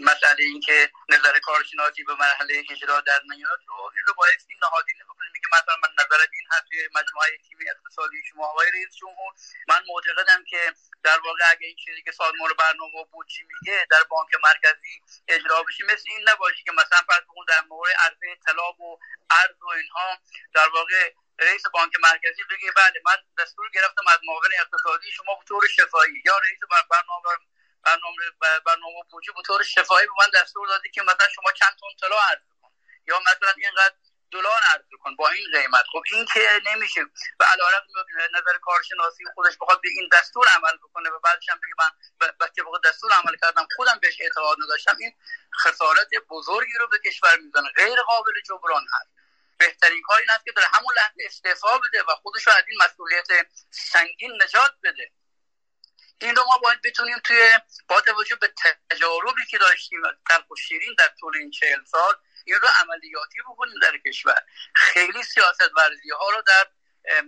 [SPEAKER 5] مسئله این که نظر کارشناسی به مرحله اجرا در میاد رو این رو بایستی نهادینه بکنیم میگه مثلا من نظر این هست مجموعه تیم اقتصادی شما آقای رئیس جمهور من معتقدم که در واقع اگه این چیزی که سازمان برنامه و بودجه میگه در بانک مرکزی اجرا بشه مثل این نباشه که مثلا فرض در مورد عرضه طلاب و ارز و اینها در واقع رئیس بانک مرکزی بگه بله من دستور گرفتم از معاون اقتصادی شما به طور شفایی یا رئیس برنامه برنامه برنامه بودجه به طور شفاهی به من دستور دادی که مثلا شما چند تن طلا کن یا مثلا اینقدر دلار عرضه کن با این قیمت. خب این که نمیشه. و علیرغم نظر کارشناسی خودش بخواد به این دستور عمل بکنه و بعدش هم بگه من وقتی بخواد دستور عمل کردم خودم بهش اعتقاد نداشتم. این خسارت بزرگی رو به کشور می‌زنه. غیر قابل جبران هست. بهترین کار این است که در همون لحظه استعفا بده و خودش رو از این مسئولیت سنگین نجات بده. این رو ما باید بتونیم توی با توجه به تجاربی که داشتیم تلخ و شیرین در طول این چهل سال این رو عملیاتی بکنیم در کشور. خیلی سیاست ورزی ها رو در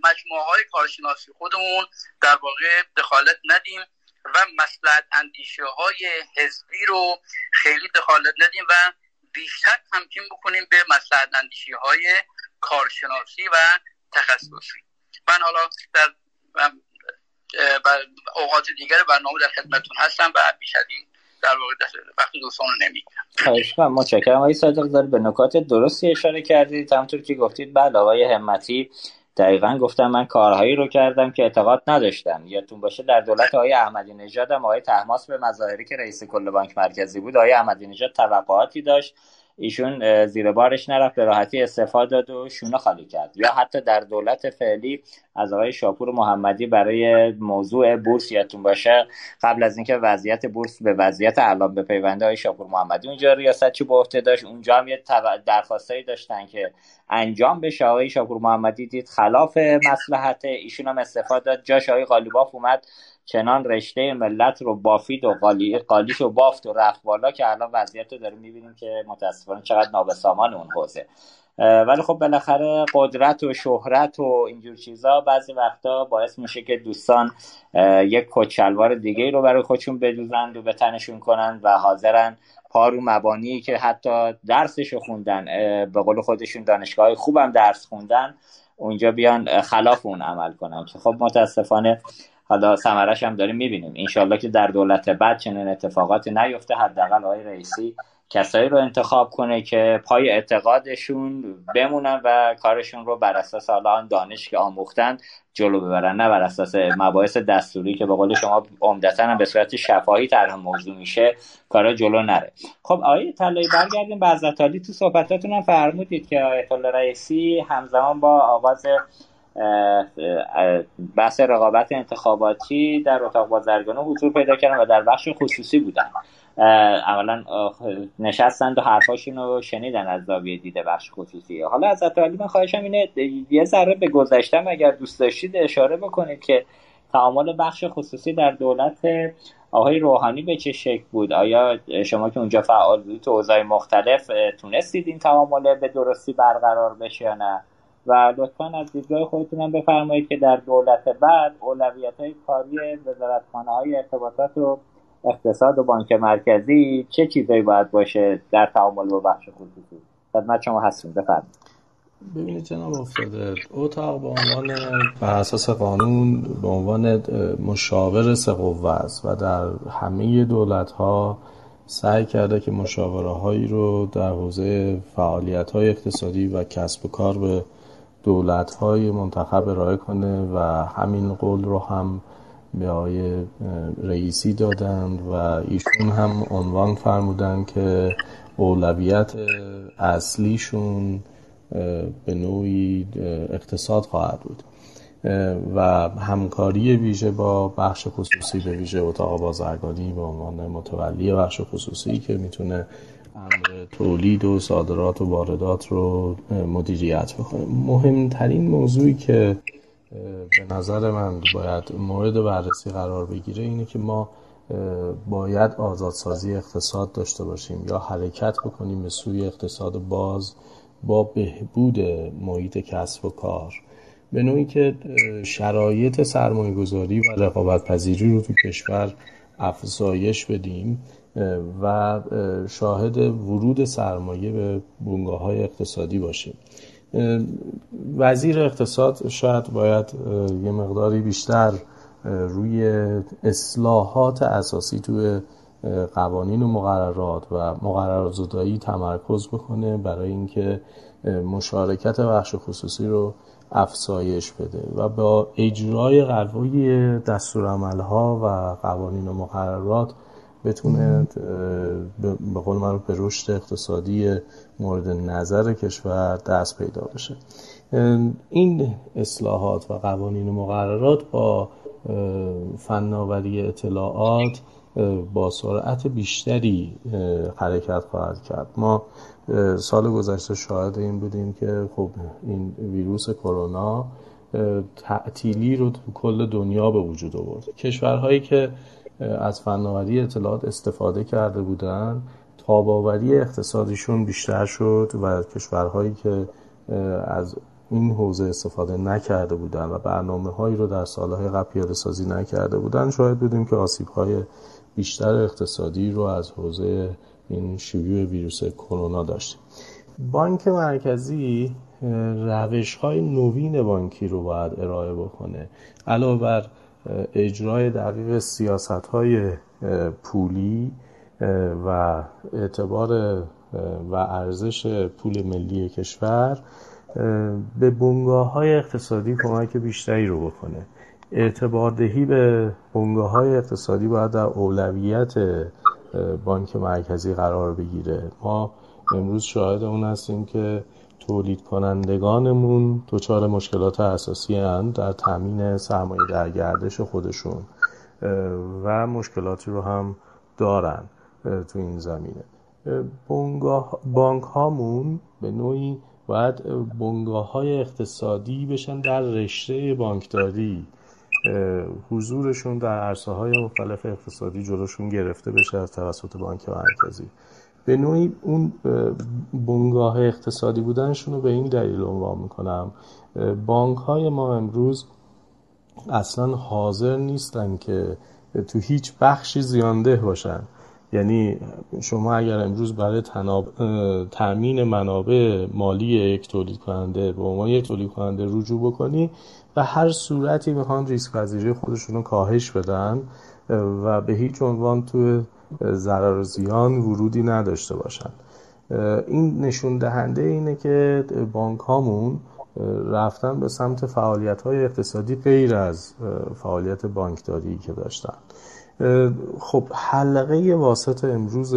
[SPEAKER 5] مجموعه های کارشناسی خودمون در واقع دخالت ندیم و مسلحت اندیشه های حزبی رو خیلی دخالت ندیم و بیشتر تمکین بکنیم به مسلحت اندیشه های کارشناسی و تخصصی. من حالا در اوقات دیگر برنامه در خدمتتون هستم و بیش این در واقع وقت دوستان رو نمیگم
[SPEAKER 2] خواهش کنم متشکرم. آقای صادق به نکات درستی اشاره کردید. همونطور که گفتید بعد آقای همتی دقیقا گفتم من کارهایی رو کردم که اعتقاد نداشتم یادتون باشه در دولت آقای احمدی نژاد هم آقای تحماس به مظاهری که رئیس کل بانک مرکزی بود آقای احمدی نژاد توقعاتی داشت ایشون زیر بارش نرفت به راحتی استفاده داد و شونه خالی کرد. یا حتی در دولت فعلی از آقای شاپور محمدی برای موضوع بورس یادتون باشه قبل از اینکه وضعیت بورس به وضعیت الان به پیونده آقای شاپور محمدی اونجا ریاست چی به عهده داشت. اونجا هم یه درخواستایی داشتن که انجام بشه. آقای شاپور محمدی دید خلاف مصلحت ایشون هم استفاده داد. جاش آقای قالیباف اومد. چنان رشته ملت رو بافید و قالی قالیش رو بافت و رفت بالا که الان وضعیت رو داریم می‌بینیم که متاسفانه چقدر نابسامان اون حوزه. ولی خب بالاخره قدرت و شهرت و اینجور چیزا بعضی وقتا باعث میشه که دوستان یک کچلوار دیگه رو برای خودشون بدوزند و به تنشون کنن و حاضرن پارو مبانی که حتی درسش رو خوندن به قول خودشون دانشگاه خوبم درس خوندن اونجا بیان خلاف اون عمل کنن که خب متاسفانه حالا ثمرش هم داریم می‌بینیم. انشالله که در دولت بعد چنین اتفاقاتی نیفته حداقل آقای رئیسی کسایی رو انتخاب کنه که پای اعتقادشون بمونن و کارشون رو بر اساس حالا دانش که آموختن جلو ببرن. نه بر اساس مباحث دستوری که به قول شما عمدتا هم به صورت شفاهی طرح موضوع میشه کارا جلو نره. خب آقای طلایی برگردیم به تو صحبتاتون هم فرمودید که آیت الله رئیسی همزمان با آغاز بحث رقابت انتخاباتی در اتاق بازرگانی حضور پیدا کردن و در بخش خصوصی بودن اولا نشستند و حرفاشون رو شنیدن از زاویه دیده بخش خصوصی. حالا از علی من خواهشم اینه یه ذره به گذشتم اگر دوست داشتید اشاره بکنید که تعامل بخش خصوصی در دولت آقای روحانی به چه شکل بود؟ آیا شما که اونجا فعال بودید تو اوضاع مختلف تونستید این تعامل به درستی برقرار بشه یا نه؟ و لطفا از دیدگاه خودتون هم بفرمایید که در دولت بعد اولویت های کاری وزارتخانه های ارتباطات و اقتصاد و بانک مرکزی چه چیزایی باید باشه در تعامل با بخش خصوصی؟ خدمت شما هستیم بفرمایید.
[SPEAKER 4] ببینید جناب افتاده اتاق به عنوان بر اساس قانون به عنوان مشاور سقوه است و در همه دولت ها سعی کرده که مشاوره هایی رو در حوزه فعالیت های اقتصادی و کسب و کار به دولت های منتخب ارائه کنه و همین قول رو هم به آقای رئیسی دادند و ایشون هم عنوان فرمودن که اولویت اصلیشون به نوعی اقتصاد خواهد بود. و همکاری ویژه با بخش خصوصی به ویژه اتاق بازرگانی به عنوان متولی بخش خصوصی که می‌تونه امر تولید و صادرات و واردات رو مدیریت بکنه مهمترین موضوعی که به نظر من باید مورد بررسی قرار بگیره اینه که ما باید آزادسازی اقتصاد داشته باشیم یا حرکت بکنیم به سوی اقتصاد باز با بهبود محیط کسب و کار. به نوعی که شرایط سرمایه گذاری و رقابت پذیری رو تو کشور افزایش بدیم. و شاهد ورود سرمایه به بونگاه های اقتصادی باشیم. وزیر اقتصاد شاید باید یه مقداری بیشتر روی اصلاحات اساسی توی قوانین و مقررات و مقررات زدایی تمرکز بکنه برای اینکه مشارکت بخش خصوصی رو افزایش بده و با اجرای قوی دستورالعملها و قوانین و مقررات بتونه به قول من به رشد اقتصادی مورد نظر کشور دست پیدا بشه. این اصلاحات و قوانین و مقررات با فناوری اطلاعات با سرعت بیشتری حرکت خواهد کرد. ما سال گذشته شاهد این بودیم که خب این ویروس کرونا تعطیلی رو تو کل دنیا به وجود آورد. کشورهایی که از فناوری اطلاعات استفاده کرده بودن. تاباوری اقتصادیشون بیشتر شد و کشورهایی که از این حوزه استفاده نکرده بودن و برنامه هایی رو در سالهای قبل پیاده سازی نکرده بودن شاید بودیم که آسیب های بیشتر اقتصادی رو از حوزه این شیوع ویروس کرونا داشتیم. بانک مرکزی روش های نوین بانکی رو باید ارائه بکنه. علاوه بر اجرای دقیق سیاست های پولی و اعتبار و ارزش پول ملی کشور به بنگاه های اقتصادی کمک بیشتری رو بکنه. اعتبار دهی به بنگاه های اقتصادی باید در اولویت بانک مرکزی قرار بگیره. ما امروز شاهد اون هستیم که تولید کنندگانمون دچار مشکلات اساسی هستند در تامین سرمایه در گردش خودشون و مشکلاتی رو هم دارن تو این زمینه. بانک هامون به نوعی باید بنگاه های اقتصادی بشن در رشته بانکداری. حضورشون در عرصه های مختلف اقتصادی جلوشون گرفته بشه از توسط بانک مرکزی. به نوعی اون بنگاه اقتصادی بودنشون رو به این دلیل عنوان می‌کنم. بانک های ما امروز اصلا حاضر نیستن که تو هیچ بخشی زیانده باشن. یعنی شما اگر امروز برای تناب... تأمین منابع مالی یک تولید کننده به عنوان یک تولید کننده رجوع بکنی و هر صورتی می‌خوان ریسک پذیری خودشون رو کاهش بدن و به هیچ عنوان تو ضرر و زیان ورودی نداشته باشن. این نشون دهنده اینه که بانک هامون رفتن به سمت فعالیت های اقتصادی غیر از فعالیت بانکداری که داشتن. خب حلقه واسط امروز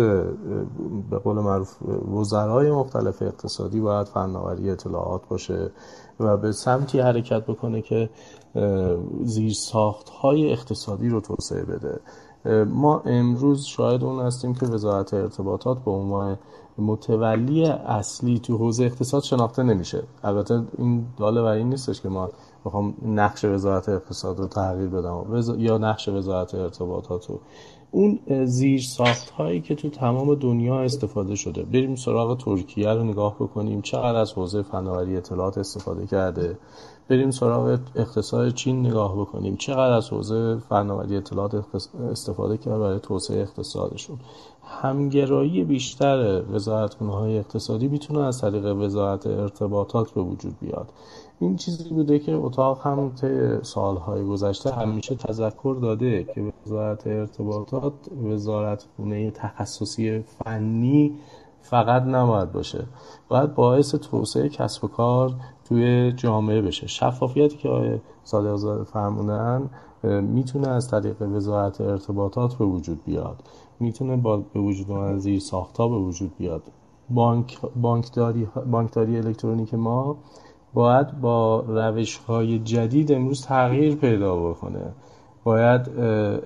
[SPEAKER 4] به قول معروف وزرای مختلف اقتصادی باید فناوری اطلاعات باشه و به سمتی حرکت بکنه که زیر ساخت های اقتصادی رو توسعه بده. ما امروز شاید اون هستیم که وزارت ارتباطات به عنوان متولی اصلی تو حوزه اقتصاد شناخته نمیشه. البته این داله و این نیستش که ما بخوام نقش وزارت اقتصاد رو تغییر بدم. یا نقش وزارت ارتباطات رو. اون زیر ساخت هایی که تو تمام دنیا استفاده شده. بریم سراغ ترکیه رو نگاه بکنیم. چقدر از حوزه فناوری اطلاعات استفاده کرده؟ بریم سراغ اقتصاد چین نگاه بکنیم. چقدر از حوزه فناوری اطلاعات استفاده کرده برای توسعه اقتصادشون؟ همگرایی بیشتر وزارتخونه های اقتصادی می‌تونه از طریق وزارت ارتباطات به وجود بیاد. این چیزی بوده که اتاق هم طی سالهای گذشته همیشه تذکر داده که وزارت ارتباطات وزارت خونه تخصصی فنی فقط نباید باشه. باید باعث توسعه کسب و کار توی جامعه بشه. شفافیتی که آقای صادقزاده فرمونن می‌تونه از طریق وزارت ارتباطات به وجود بیاد. می‌تونه با به وجود آمدن زیر ساختا به وجود بیاد. بانک بانکداری بانکداری الکترونیک ما باید با روش های جدید امروز تغییر پیدا بکنه. باید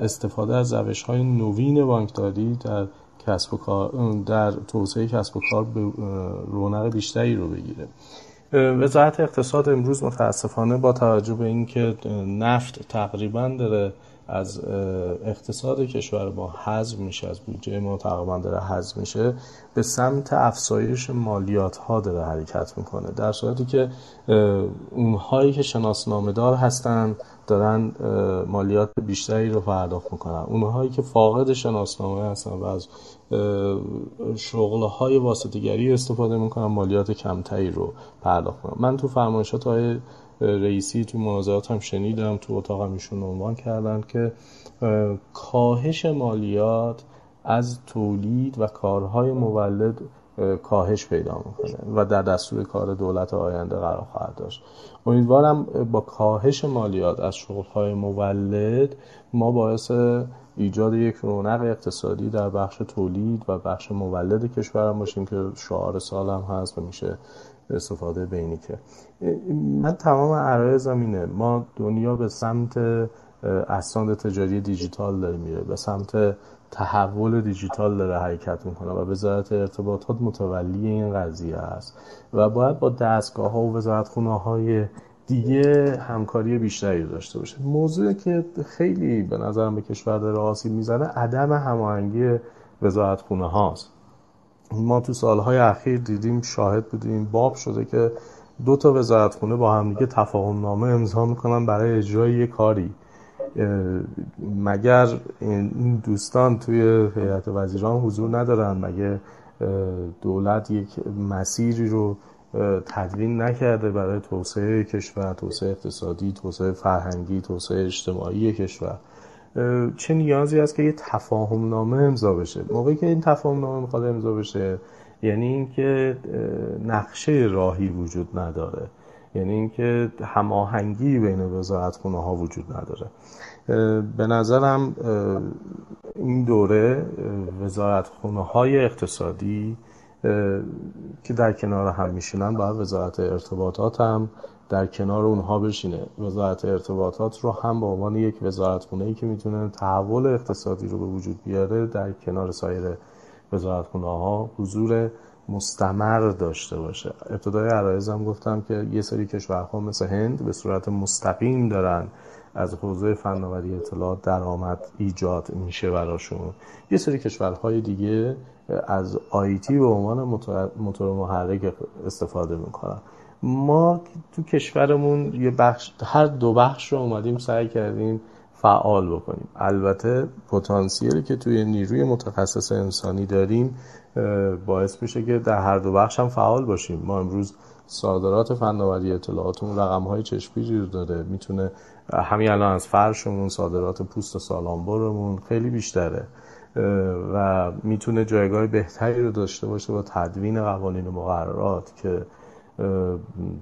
[SPEAKER 4] استفاده از روش های نوین بانکداری در کسب و کار در توسعه کسب و کار رونق بیشتری رو بگیره. وزارت اقتصاد امروز متاسفانه با توجه به اینکه نفت تقریبا داره از اقتصاد کشور ما حذف میشه از بودجه ما تقریبا داره حذف میشه به سمت افزایش مالیات ها داره حرکت می‌کنه در صورتی که اونهایی که شناسنامه دار هستن دارن مالیات بیشتری رو پرداخت می‌کنن اونهایی که فاقد شناسنامه هستن و از شغله های واسطگری استفاده می‌کنن مالیات کمتری رو پرداخت می‌کنن من تو فرمایشات های رئیسی تو مناظرات هم شنیدم تو اتاق ایشون عنوان کردن که کاهش مالیات از تولید و کارهای مولد کاهش پیدا می‌کنه و در دستور کار دولت آینده قرار خواهد داشت. امیدوارم با کاهش مالیات از شغلهای مولد ما باعث ایجاد یک رونق اقتصادی در بخش تولید و بخش مولد کشورم باشیم که شعار سالم هست و میشه استفاده بینی که من تمام عرای زمینه ما دنیا به سمت اسناد تجاری دیجیتال داره میره به سمت تحول دیجیتال داره حرکت می‌کنه و وزارت ارتباطات متولی این قضیه است و باید با دستگاه ها و وزارت خونه های دیگه همکاری بیشتری داشته باشه. موضوعی که خیلی به نظرم به کشور داره آسیب می‌زنه عدم هماهنگی وزارت خونه هاست. ما تو سالهای اخیر دیدیم شاهد بودیم باب شده که دو تا وزارتخونه با همدیگه تفاهم نامه امضا می‌کنن برای اجرای یه کاری. مگر این دوستان توی هیئت وزیران حضور ندارن؟ مگه دولت یک مسیری رو تدوین نکرده برای توسعه کشور توسعه اقتصادی توسعه فرهنگی توسعه اجتماعی کشور. چه نیازی است که یه تفاهم نامه امضا بشه؟ موقعی که این تفاهم نامه می‌خواد امضا بشه یعنی اینکه نقشه راهی وجود نداره. یعنی اینکه هماهنگی بین وزارت خونه ها وجود نداره. به نظرم این دوره وزارت خونه های اقتصادی که در کنار هم میشینن باید وزارت ارتباطات هم در کنار اونها بشینه. وزارت ارتباطات رو هم به عنوان یک وزارت ای که می‌تونه تحول اقتصادی رو به وجود بیاره در کنار سایر وزارت ها حضور مستمر داشته باشه. ابتدای عرایزم گفتم که یه سری کشورها مثل هند به صورت مستقیم دارن از حوزه فناوری اطلاعات درآمد ایجاد میشه براشون. یه سری کشورهای دیگه از آیتی به عنوان موتور محرک استفاده می‌کنن. ما تو کشورمون یه بخش هر دو بخش رو اومدیم سعی کردیم فعال بکنیم. البته پتانسیلی که توی نیروی متخصص انسانی داریم باعث میشه که در هر دو بخش هم فعال باشیم. ما امروز صادرات فناوری اطلاعاتمون رقم های چشمگیری رو داره. می‌تونه همین الان از فرشمون صادرات پوست سالانبرمون خیلی بیشتره. و می‌تونه جایگاه بهتری رو داشته باشه با تدوین قوانین و مقررات که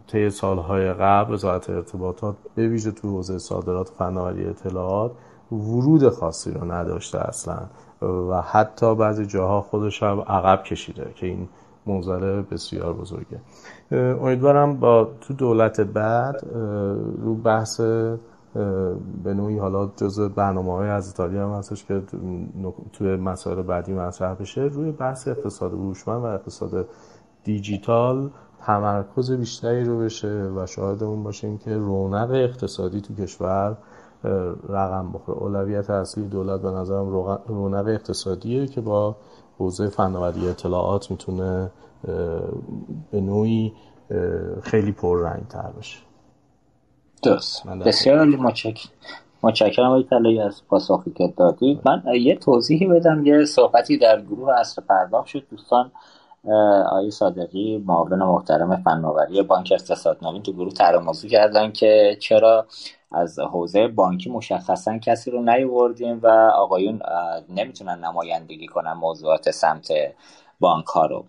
[SPEAKER 4] طی سالهای قبل وزارت ارتباطات به ویژه تو حوزه صادرات فناوری اطلاعات ورود خاصی رو نداشته اصلا. و حتی بعضی جاها خودش هم عقب کشیده که این منظره بسیار بزرگه. امیدوارم با تو دولت بعد رو بحث به نوعی حالا جز برنامه های از ایتالیا هم هستش که توی مسائل بعدی مطرح بشه. روی بحث اقتصاد هوشمند و اقتصاد دیجیتال تمرکز بیشتری رو بشه و شاهد اون باشیم که رونق اقتصادی تو کشور رقم بخوره. اولویت اصلی دولت به نظرم رونق اقتصادیه که با حوزه فناوری اطلاعات می‌تونه به نوعی خیلی پررنگ تر بشه.
[SPEAKER 2] درست. بسیار عالی متشکرم. متشکرم آقای از پاسخی که دادید من یه توضیحی بدم یه صحبتی در گروه اصر پرداخت شد. دوستان آقای صادقی معاون محترم فناوری بانک اقتصاد نوین تو گروه ترموزی کردن که چرا از حوزه بانکی مشخصا کسی رو نیوردیم و آقایون نمی‌تونن نمایندگی کنن موضوعات سمت بانک ها رو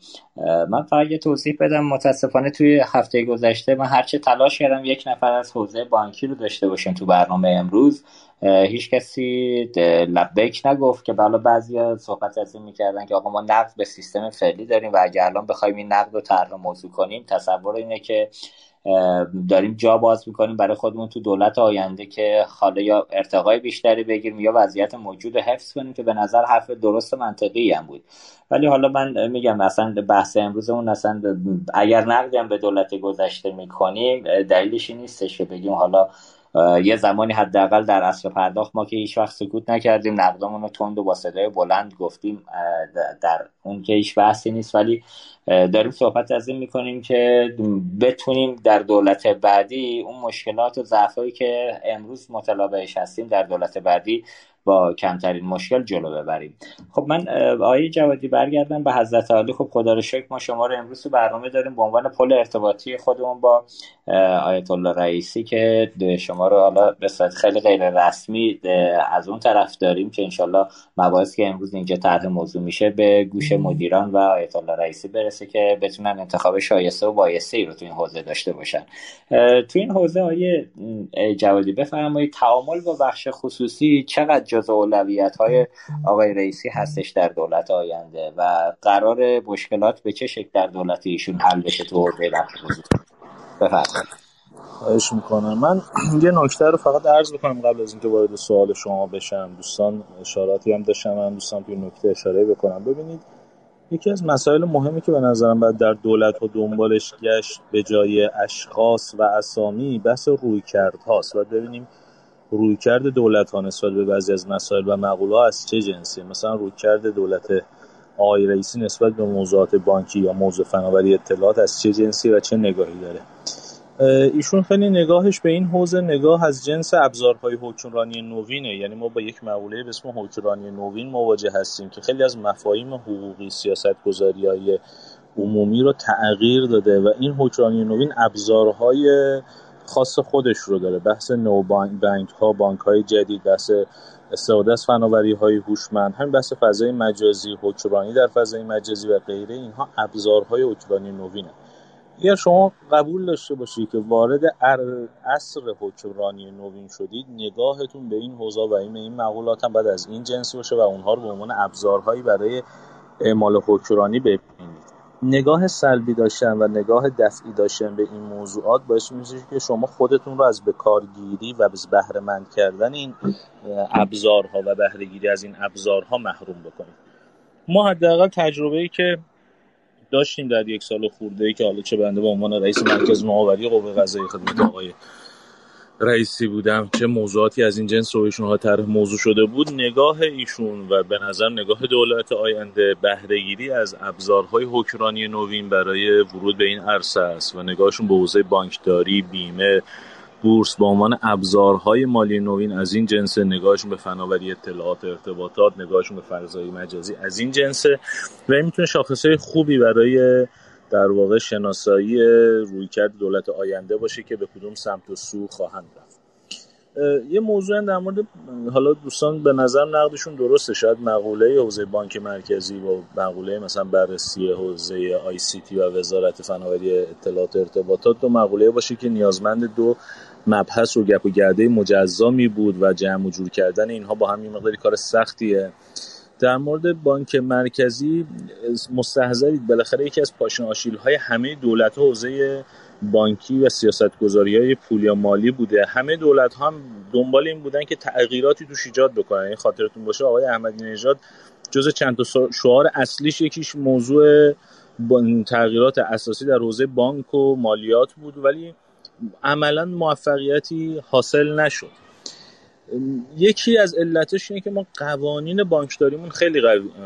[SPEAKER 2] من فقط یه توضیح بدم. متاسفانه توی هفته گذشته من هرچه تلاش کردم یک نفر از حوزه بانکی رو داشته باشیم تو برنامه امروز. هیچ کسی لبک نگفت که بالا بعضی صحبت از این می‌کردن که آقا ما نقد به سیستم فعلی داریم و اگر الان بخوایم این نقد رو طرح موضوع کنیم تصور اینه که داریم جا باز می‌کنیم برای خودمون تو دولت آینده که حالا یا ارتقای بیشتری بگیریم یا وضعیت موجود حفظ کنیم که به نظر حرف درست منطقی هم بود. ولی حالا من میگم اصلا بحث امروزمون اصلا اگر نقدی هم به دولت گذشته می‌کنیم دلیلش نیستش که بگیم حالا یه زمانی حداقل در اصل پرداخت ما که هیچ وقت سکوت نکردیم نقدمون رو تند و با صدای بلند گفتیم در اون که هیچ بحثی نیست. ولی داریم صحبت از این می‌کنیم که بتونیم در دولت بعدی اون مشکلات و ضعفایی که امروز مطلع هستیم در دولت بعدی با کمترین مشکل جلو ببریم. خب من آیه جوادی برگردم به حضرت عالی. خب خدا رو شکر ما شما رو امروز تو برنامه داریم به عنوان پل ارتباطی خودمون با آیت الله رئیسی که شما رو حالا به صورت خیلی غیر رسمی از اون طرف داریم که انشالله مباحث که امروز اینجا طرح موضوع میشه به گوش مدیران و آیت الله رئیسی برسه که بتونن انتخاب شایسته و بایسته ای رو تو این حوزه داشته باشن. تو این حوزه آیه جوادی بفرمایید تعامل با بخش خصوصی چقدر جز اولویت های آقای رئیسی هستش در دولت آینده و قرار مشکلات به چه شکل در دولت ایشون حل بشه تو حوزه بفرمایید.
[SPEAKER 3] خواهش می‌کنم. من یه نکته رو فقط عرض بکنم قبل از اینکه وارد سوال شما بشم. دوستان اشاراتی هم داشتم. من دوستان توی نکته اشاره بکنم. ببینید یکی از مسائل مهمی که به نظرم باید در دولت و دنبالش گشت به جای اشخاص و اسامی بحث روی کرد هاست و ببینیم رویکرد دولت ها نسبت به بعضی از مسائل و مقوله از چه جنسی؟ مثلا رویکرد دولت آقای رئیسی نسبت به موضوعات بانکی یا موضوع فناوری اطلاعات از چه جنسی و چه نگاهی داره؟ ایشون خیلی نگاهش به این حوزه نگاه از جنس ابزارهای حکمرانی نوینه. یعنی ما با یک مقوله به اسم حکمرانی نوین مواجه هستیم که خیلی از مفاهیم حقوقی سیاست گذاری های عمومی رو تغییر داده و این حکمرانی نوین ابزارهای خاص خودش رو داره. بحث نو بانک ها بانک های جدید بحث استفاده از فناوری های هوشمند همین بحث فضای مجازی حکمرانی در فضای مجازی و غیره اینها ابزارهای حکمرانی نوینه. اگر شما قبول داشته باشید که وارد عصر حکمرانی نوین شدید نگاهتون به این حوزه و این این مقولات هم بعد از این جنس باشه و اونها رو به عنوان ابزارهایی برای اعمال حکمرانی ببینید. نگاه سلبی داشتن و نگاه دفعی داشتن به این موضوعات باعث میشه که شما خودتون رو از بکارگیری و از بهره مند کردن این ابزارها و بهرهگیری از این ابزارها محروم بکنید. ما حداقل تجربه ای که داشتیم در یک سال خورده ای که حالا چه بنده به عنوان رئیس مرکز نوآوری قوه قضاییه خدمت آقای رئیسی بودم چه موضوعاتی از این جنس رو ایشون ها طرح موضوع شده بود نگاه ایشون و به نظر نگاه دولت آینده بهرهگیری از ابزارهای حکمرانی نوین برای ورود به این عرصه است و نگاهشون به حوزه بانکداری بیمه بورس به عنوان ابزارهای مالی نوین از این جنس نگاهشون به فناوری اطلاعات ارتباطات نگاهشون به فضای مجازی از این جنسه و این می‌تونه شاخصه خوبی برای در واقع شناسایی رویکرد دولت آینده باشه که به کدوم سمت و سو خواهند رفت. یه موضوع در مورد حالا دوستان به نظر نقدشون درسته. شاید مقوله حوزه بانک مرکزی و مقوله مثلا بررسی حوزه آی سی تی و وزارت فناوری اطلاعات ارتباطات دو مقوله باشه که نیازمند دو مبحث و گپ و گرده مجزا می بود و جمع و جور کردن اینها با هم یه مقداری کار سختیه. در مورد بانک مرکزی مستحضرید. بالاخره یکی از پاشن آشیل های همه دولت حوزه بانکی و سیاست گذاری های پول یا مالی بوده. همه دولت هم دنبال این بودن که تغییراتی توش ایجاد بکنن. این خاطرتون باشه آقای احمدی نژاد جز چند تا شعار اصلیش یکیش موضوع تغییرات اساسی در حوزه بانک و مالیات بود ولی عملا موفقیتی حاصل نشد. یکی از علتش اینه که ما قوانین بانکداریمون خیلی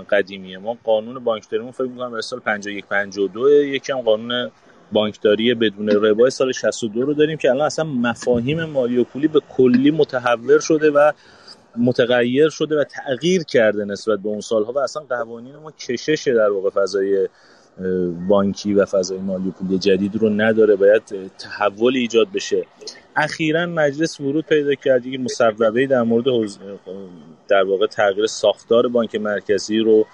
[SPEAKER 3] قدیمیه. ما قانون بانکداریمون فکر می‌کنم به سال 51 52 یکی هم قانون بانکداری بدون ربا سال 62 رو داریم که الان اصلا مفاهیم مالی و پولی به کلی متحور شده و متغیر شده و تغییر کرده نسبت به اون سالها و اصلا قوانین ما کشش در واقع فضای بانکی و فضای مالی و پولی جدید رو نداره باید تحول ایجاد بشه. اخیرا مجلس ورود پیدا کرد یک مصوبه در مورد در واقع تغییر ساختار بانک مرکزی رو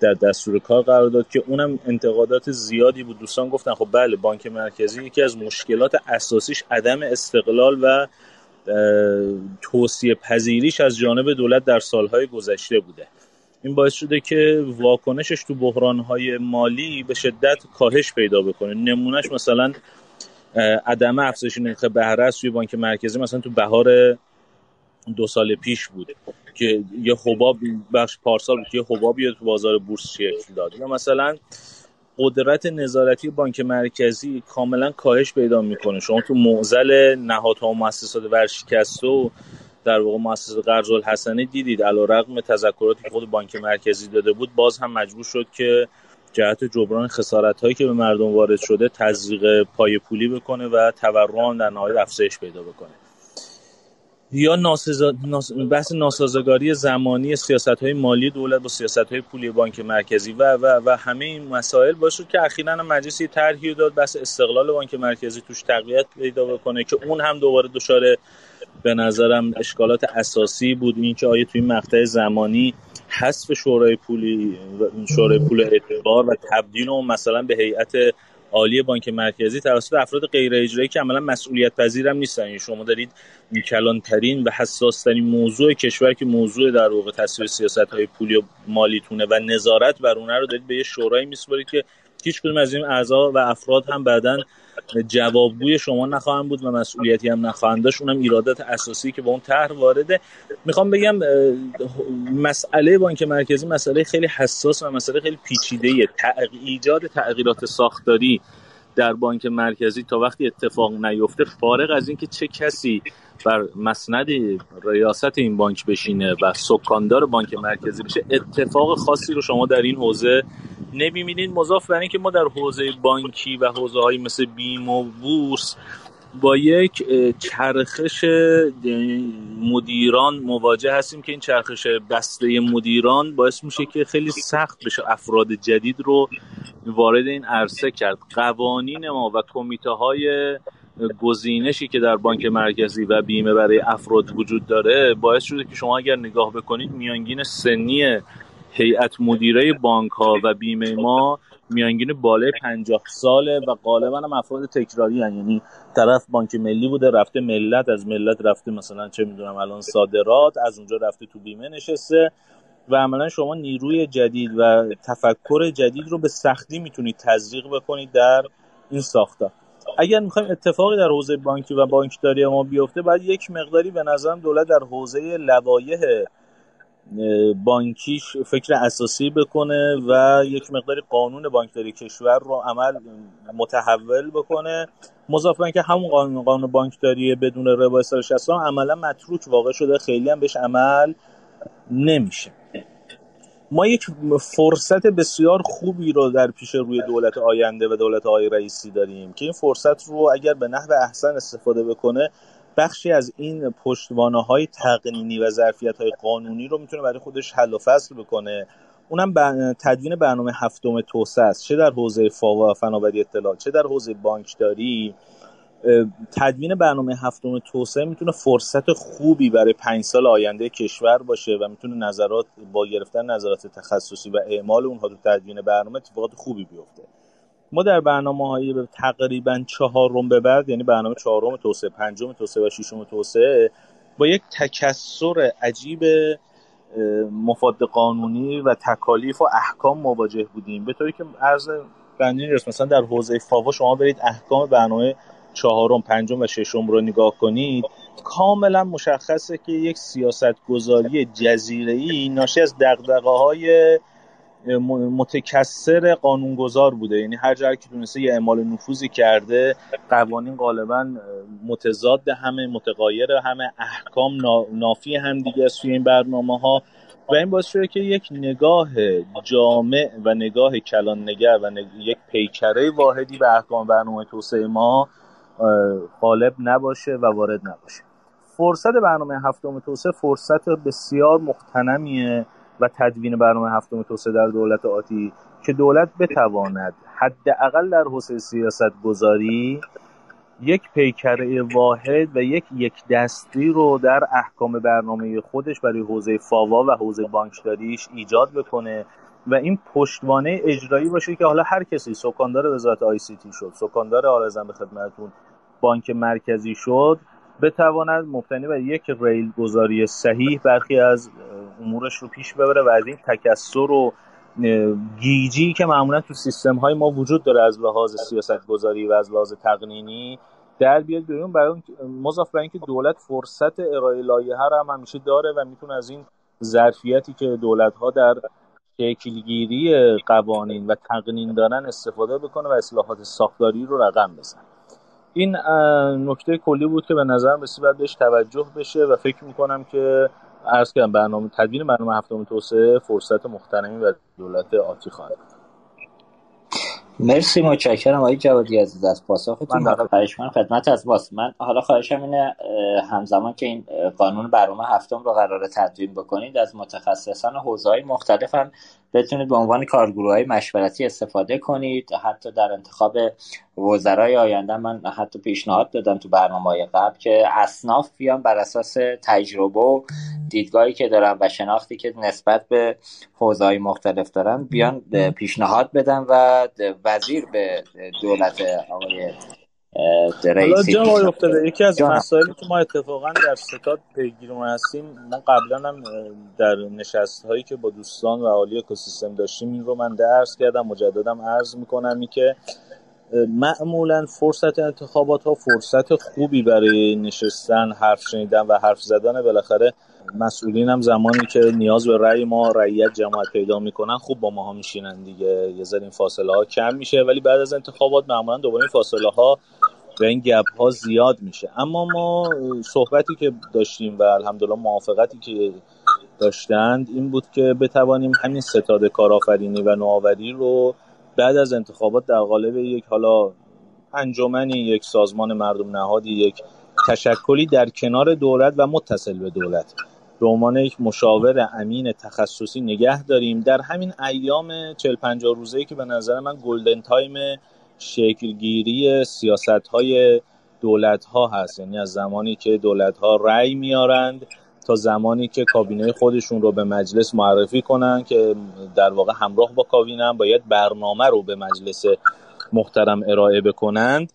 [SPEAKER 3] در دستور کار قرار داد که اونم انتقادات زیادی بود. دوستان گفتن خب بله بانک مرکزی یکی از مشکلات اساسیش عدم استقلال و توصیه پذیریش از جانب دولت در سالهای گذشته بوده. این باعث شده که واکنشش تو بحرانهای مالی به شدت کاهش پیدا بکنه. نمونهش مثلا عدم افزایش نرخ بهره توی بانک مرکزی مثلا تو بهار دو سال پیش بود که یه حباب بخش پارسال بود که یه حبابی تو بازار بورس شکل داد. یا مثلا قدرت نظارتی بانک مرکزی کاملا کاهش پیدا می‌کنه. شما تو معزل نهادها و مؤسسات ورشکسته و در واقع مؤسسه قرض الحسنه دیدید علیرغم تذکراتی که خود بانک مرکزی داده بود باز هم مجبور شد که جهت جبران خسارت هایی که به مردم وارد شده تزریق پای پولی بکنه و تورم در نهایت افزایش پیدا بکنه. یا ناسزا... بحث ناسازگاری زمانی سیاست های مالی دولت با سیاست های پولی بانک مرکزی و و و همه این مسائل باشه که اخیرا مجلس طرحی داد بحث استقلال بانک مرکزی توش تقویت پیدا بکنه که اون هم دوباره دچار به نظرم اشکالات اساسی بود. اینکه آیا توی مقطع زمانی حذف شورای پولی شورای پول اعتبار و تبدیل اون مثلا به هیئت عالی بانک مرکزی توسط افراد غیر اجرایی که عملا مسئولیت پذیرم نیستن. یعنی شما دارید کلانترین و حساس ترین موضوع کشور که موضوع در واقع تصویر سیاست های پولی و مالیتونه و نظارت بر اونها رو دارید به یه شورای میسپارید که هیچ کدوم از این اعضا و افراد هم بعدا جوابگوی شما نخواهند بود و مسئولیتی هم نخواهند داشت. اونم ایرادات اساسی که با اون طرح وارده. می‌خوام بگم مسئله بانک مرکزی مسئله خیلی حساس و مسئله خیلی پیچیده ایجاد تغییرات ساختاری در بانک مرکزی تا وقتی اتفاق نیفته فارغ از اینکه چه کسی بر مسند ریاست این بانک بشینه و سکاندار بانک مرکزی بشه اتفاق خاصی رو شما در این حوزه نمی‌بینید. مضاف بر اینکه ما در حوزه بانکی و حوزه های مثل بیم و بورس با یک چرخش مدیران مواجه هستیم که این چرخش بسته مدیران باعث میشه که خیلی سخت بشه افراد جدید رو وارد این عرصه کرد. قوانین ما و کمیته های گزینشی که در بانک مرکزی و بیمه برای افراد وجود داره باعث شده که شما اگر نگاه بکنید میانگین سنی هیئت مدیره بانک ها و بیمه ما میانگین بالای 50 ساله و غالبا هم افراد تکراری هن. یعنی طرف بانک ملی بوده رفته ملت از ملت رفته مثلا چه می‌دونم الان صادرات از اونجا رفته تو بیمه نشسته و عملا شما نیروی جدید و تفکر جدید رو به سختی می‌تونید تزریق بکنید در این ساختار اگر می‌خوایم اتفاقی در حوزه بانکی و بانکداری ما بیفته باید یک مقداری به نظرم دولت در حوزه لوایح بانکیش فکر اساسی بکنه و یک مقداری قانون بانکداری کشور رو عمل متحول بکنه. مضاف که همون قانون قانون بانکداری بدون ربا سال 60 عملا متروک واقع شده خیلی هم بهش عمل نمیشه. ما یک فرصت بسیار خوبی رو در پیش روی دولت آینده و دولت آقای رئیسی داریم که این فرصت رو اگر به نحو احسن استفاده بکنه بخشی از این پشتوانه های تقنینی و ظرفیت های قانونی رو می‌تونه برای خودش حل و فصل بکنه. اونم تدوین برنامه هفتم توسعه است. چه در حوزه فناوری اطلاعات چه در حوزه بانکداری. تدوین برنامه هفتم توسعه می‌تونه فرصت خوبی برای پنج سال آینده کشور باشه و می‌تونه نظرات با گرفتن نظرات تخصصی و اعمال اونها تو تدوین برنامه اتفاقات خوبی بیفته. ما در برنامه های تقریبا چهارم به بعد یعنی برنامه چهارم توسعه پنجم توسعه و ششم توسعه با یک تکسر عجیب مفاد قانونی و تکالیف و احکام مواجه بودیم. به طوری که عرض رسم مثلا در حوزه فاوا شما برید احکام برنامه چهارم پنجم و ششم رو نگاه کنید کاملا مشخصه که یک سیاست گذاری جزیره ناشی از دقدقه های متکسر قانونگذار بوده. یعنی هر جایی که تونسته یه اعمال نفوذی کرده قوانین غالبا متضاد همه متقایر همه احکام نافی هم دیگه است توی این برنامه ها و این باعث شده که یک نگاه جامع و نگاه کلان نگر و یک پیکره واحدی به احکام برنامه توسعه ما غالب نباشه و وارد نباشه. فرصت برنامه هفتم توسعه فرصت بسیار مختنمیه و تدوین برنامه هفتم توسعه در دولت آتی که دولت بتواند حداقل در حوزه سیاست گذاری یک پیکره واحد و یک یک دستی رو در احکام برنامه خودش برای حوزه فاوا و حوزه بانکداریش ایجاد بکنه و این پشتوانه اجرایی باشه که حالا هر کسی سکاندار وزارت آی سی تی شد سکاندار آرزم به خدمتتون بانک مرکزی شد بتواند مبتنی بر یک ریل گذاری صحیح برخی از امورش رو پیش ببره و از این تکسر و گیجی که معمولا تو سیستم های ما وجود داره از لحاظ سیاست گذاری و از لحاظ تقنینی در بیاد بیرون. برای مضاف بر اینکه دولت فرصت ارائه لایحه هم همیشه داره و می‌تونه از این ظرفیتی که دولت ها در شکلگیری قوانین و تقنین دارن استفاده بکنه و اصلاحات ساختاری رو رقم بزنه. این نکته کلی بود که به نظرم رسید باید بهش توجه بشه و فکر می‌کنم که عرض کردم برنامه تدوین برنامه هفتم توسعه فرصت مختنمی و دولت آتی خواهد
[SPEAKER 2] مرسی متشکرم آقای جوادی عزیز از پاسختون من خواهش من خدمت از باست من حالا خواهشم اینه همزمان که این قانون برنامه هفتم رو قرار تدوین بکنید از متخصصان حوزه های مختلف هم بتونید به عنوان کارگروه های مشورتی استفاده کنید. حتی در انتخاب وزرای آینده من حتی پیشنهاد دادم تو برنامه های قبل که اصناف بیان بر اساس تجربه و دیدگاهی که دارن و شناختی که نسبت به حوزه های مختلف دارن بیان پیشنهاد بدن و وزیر به دولت آقای
[SPEAKER 3] حالا جا افتاده یکی از مسائلی که ما اتفاقا در ستاد پیگیرون هستیم ما قبلا هم در نشست هایی که با دوستان و عالی اکوسیستم داشتیم این رو من درس کردم مجددم عرض می‌کنم این که معمولا فرصت انتخابات ها فرصت خوبی برای نشستن حرف شنیدن و حرف زدن بالاخره مسئولین هم زمانی که نیاز به رأی ما رأیت جماعت پیدا می‌کنن خوب با ما ها میشینن دیگه. یه ذره این فاصله ها کم میشه ولی بعد از انتخابات معمولا دوباره این فاصله ها و این گپ ها زیاد میشه. اما ما صحبتی که داشتیم و الحمدلله موافقتی که داشتند این بود که بتوانیم همین ستاد کارآفرینی و نوآوری رو بعد از انتخابات در قالب یک حالا انجمنی یک سازمان مردم نهادی یک تشکلی در کنار دولت و متصل به دولت. به عنوان یک مشاور امین تخصصی نگه داریم. در همین ایام 40 50 روزه‌ای که به نظر من گلدن تایم شکلگیری سیاست های دولت ها هست. یعنی از زمانی که دولت ها رأی میارند تا زمانی که کابینه خودشون رو به مجلس معرفی کنن که در واقع همراه با کابینه هم باید برنامه رو به مجلس محترم ارائه بکنند.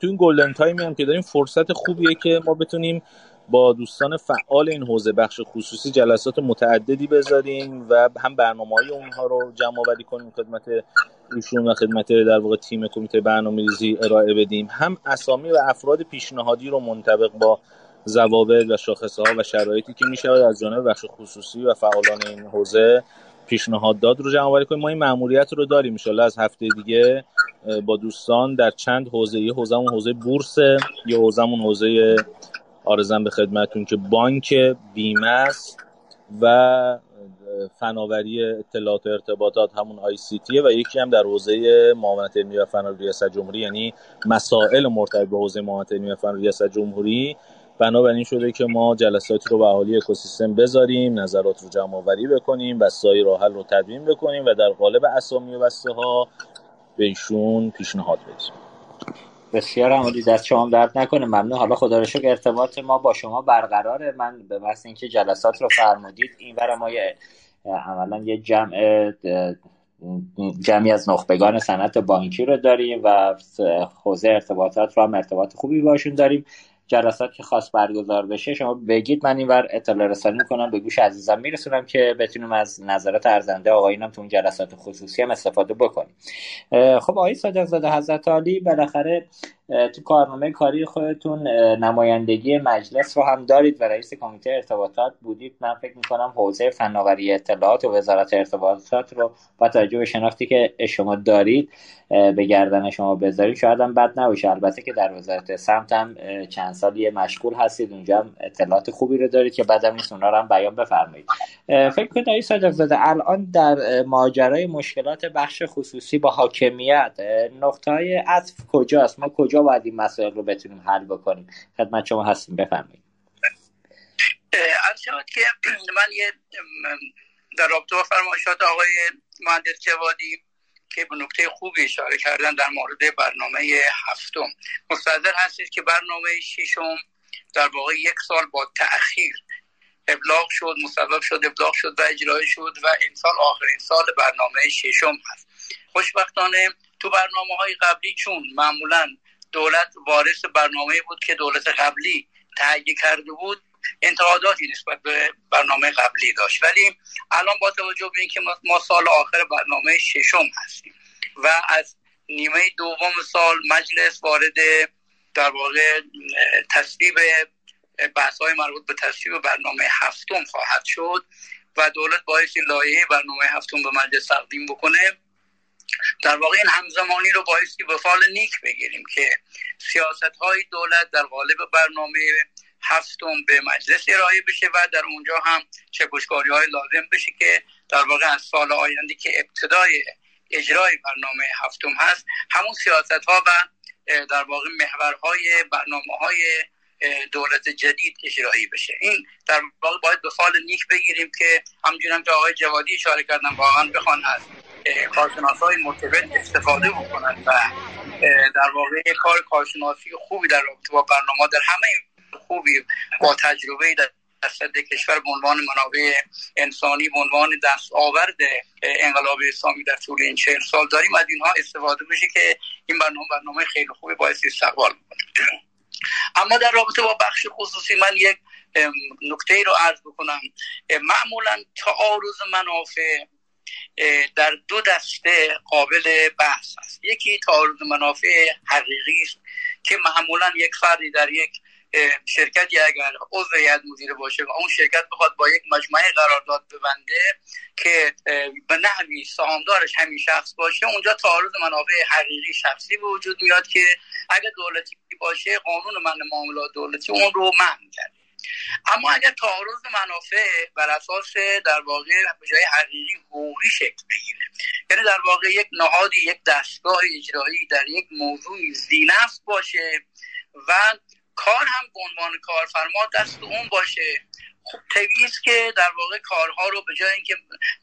[SPEAKER 3] تو این گلدن تایمی هم که داریم فرصت خوبیه که ما بتونیم با دوستان فعال این حوزه بخش خصوصی جلسات متعددی بذاریم و هم برنامه های اونها رو جمع آوری کنیم خدمت ایشون و خدمت در واقع تیم کمیته برنامه ریزی ارائه بدیم. هم اسامی و افراد پیشنهادی رو منطبق با ضوابط و شاخصه ها و شرایطی که میشه از جانب بخش خصوصی و فعالان این حوزه پیشنهاد داد رو جمع آوری کنیم. ما این مأموریت رو داریم ان از هفته دیگه با دوستان در چند حوزه یه حوزهمون حوزه بورس یه حوزهمون حوزه آرزم به خدمتون که بانک بیمه است و فناوری اطلاعات و ارتباطات همون آی سی تیه و یکی هم در حوزه معاونت علمی و فناوری ریاست جمهوری یعنی مسائل مرتبط به حوزه معاونت علمی و فناوری ریاست جمهوری. بنابراین شده که ما جلساتی رو به اهالی اکوسیستم بذاریم نظرات رو جمع آوری بکنیم و سایر راه حل رو تدوین بکنیم و در قالب اسامی و بسته ها به ایشون پیشنهاد بدیم.
[SPEAKER 2] بسیار عمالی دست شما درد نکنه. ممنون. حالا خدا رو ارتباط ما با شما برقراره. من به محض اینکه جلسات رو فرمودید این برای ما یه عملا یه جمع جمعی از نخبگان صنعت بانکی رو داریم و حوزه ارتباطات رو هم ارتباط خوبی باشون داریم. جلسات که خاص برگزار بشه شما بگید من اینور اطلاع رسانی می‌کنم به گوش عزیزم میرسونم که بتونیم از نظرات ارزنده آقایینم تو اون جلسات خصوصی هم استفاده بکنیم. خب آقای صادق زاده حضرت عالی بالاخره تو کارنامه کاری خودتون نمایندگی مجلس رو هم دارید و رئیس کمیته ارتباطات بودید. من فکر می‌کنم حوزه فناوری اطلاعات و وزارت ارتباطات رو با توجه به شناختی که شما دارید به گردن شما بذارید. شاید هم بد نباشه. البته که در وزارت سمت هم چند سالی مشغول هستید. اونجا هم اطلاعات خوبی رو دارید که بعدم نیست اونا رو هم بیان بفرمایید. فکر کنید آقای صادق زاده الان در ماجرای مشکلات بخش خصوصی با حاکمیت نقطه های عطف کجاست؟ ما کجا باید این مسائل رو بتونیم حل بکنیم؟ خدمت شما هستیم بفرمایید.
[SPEAKER 5] عرض که من یه در رابطه با فرمایشات آقای مهندس جوادی که به نکته خوبی اشاره کردن در مورد برنامه هفتم. مستظر هستید که برنامه ششم در واقع یک سال با تأخیر ابلاغ شد مسبب شد ابلاغ شد و اجرای شد و این سال آخرین سال برنامه ششم هست. خوشبختانه تو برنامه های قبلی چون معمولا دولت وارث برنامه بود که دولت قبلی تهیه کرده بود انتقاداتی نسبت به برنامه قبلی داشت. ولی الان با توجه به اینکه ما سال آخر برنامه ششم هستیم و از نیمه دوم سال مجلس وارد در واقع تصویب بحث های مربوط به تصویب برنامه هفتم خواهد شد و دولت بایستی لایه برنامه هفتم به مجلس تقدیم بکنه. در واقع این همزمانی رو بایستی به فال نیک بگیریم که سیاست های دولت در قالب برنامه هفتم به مجلس ارائه بشه و در اونجا هم چکشکاری های لازم بشه که در واقع از سال آینده که ابتدای اجرای برنامه هفتم هست همون سیاست ها و در واقع محورهای برنامه های دولت جدید اجرایی بشه. این در واقع باید به فال نیک بگیریم که همجورم که آقای جوادی اشاره کردن واقعا بخوان از کارشناس های مرتبط استفاده بکنن و در واقع کار کارشناسی خوبی در رابطه با برنامه در همه خوبی با تجربه در صد کشور به عنوان منابع انسانی به عنوان دست آورد انقلاب اسلامی در طول این چهل سال داریم. از اینها استفاده بشه که این برنامه برنامه خیلی خوبی باعث استقبال بکنه اما در رابطه با بخش خصوصی من یک نکته رو عرض بکنم. معمولا تعارض منافع در دو دسته قابل بحث است. یکی تعارض منافع حقیقی است که معمولا یک فردی در یک شرکتی اگر عضو هیئت مدیره باشه و اون شرکت بخواد با یک مجموعه قرارداد ببنده که به نحوی سهامدارش همین شخص باشه اونجا تعارض منابع حقیقی شخصی به وجود میاد که اگر دولتی باشه قانون من معاملات دولتی اون رو منع کرده اما اگر تعارض منافع بر اساس در واقع به جای حقیقی حقوقی شکل بگیره یعنی در واقع یک نهادی یک دستگاه اجرایی در یک موضوعی زینفت باشه و کار هم به عنوان کارفرما دست اون باشه. خب طبیعی که در واقع کارها رو به جای اینکه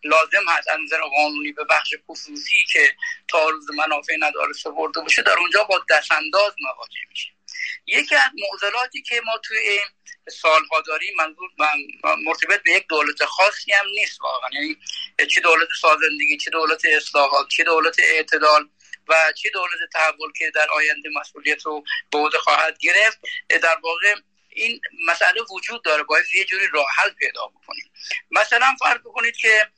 [SPEAKER 5] لازم هست از نظر قانونی به بخش خصوصی که تعارض منافع نداره سپرده باشه در اونجا با دستانداز مواجه میشه. یکی از معضلاتی که ما توی سالها داریم منظور مرتبط به یک دولت خاصی هم نیست واقعا. یعنی چه دولت سازندگی چه دولت اصلاحات چه دولت اعتدال و چه دولت تحول که در آینده مسئولیت رو به عهده خواهد گرفت در واقع این مسئله وجود داره باید یه جوری راه حل پیدا بکنیم. مثلا فرض بکنید که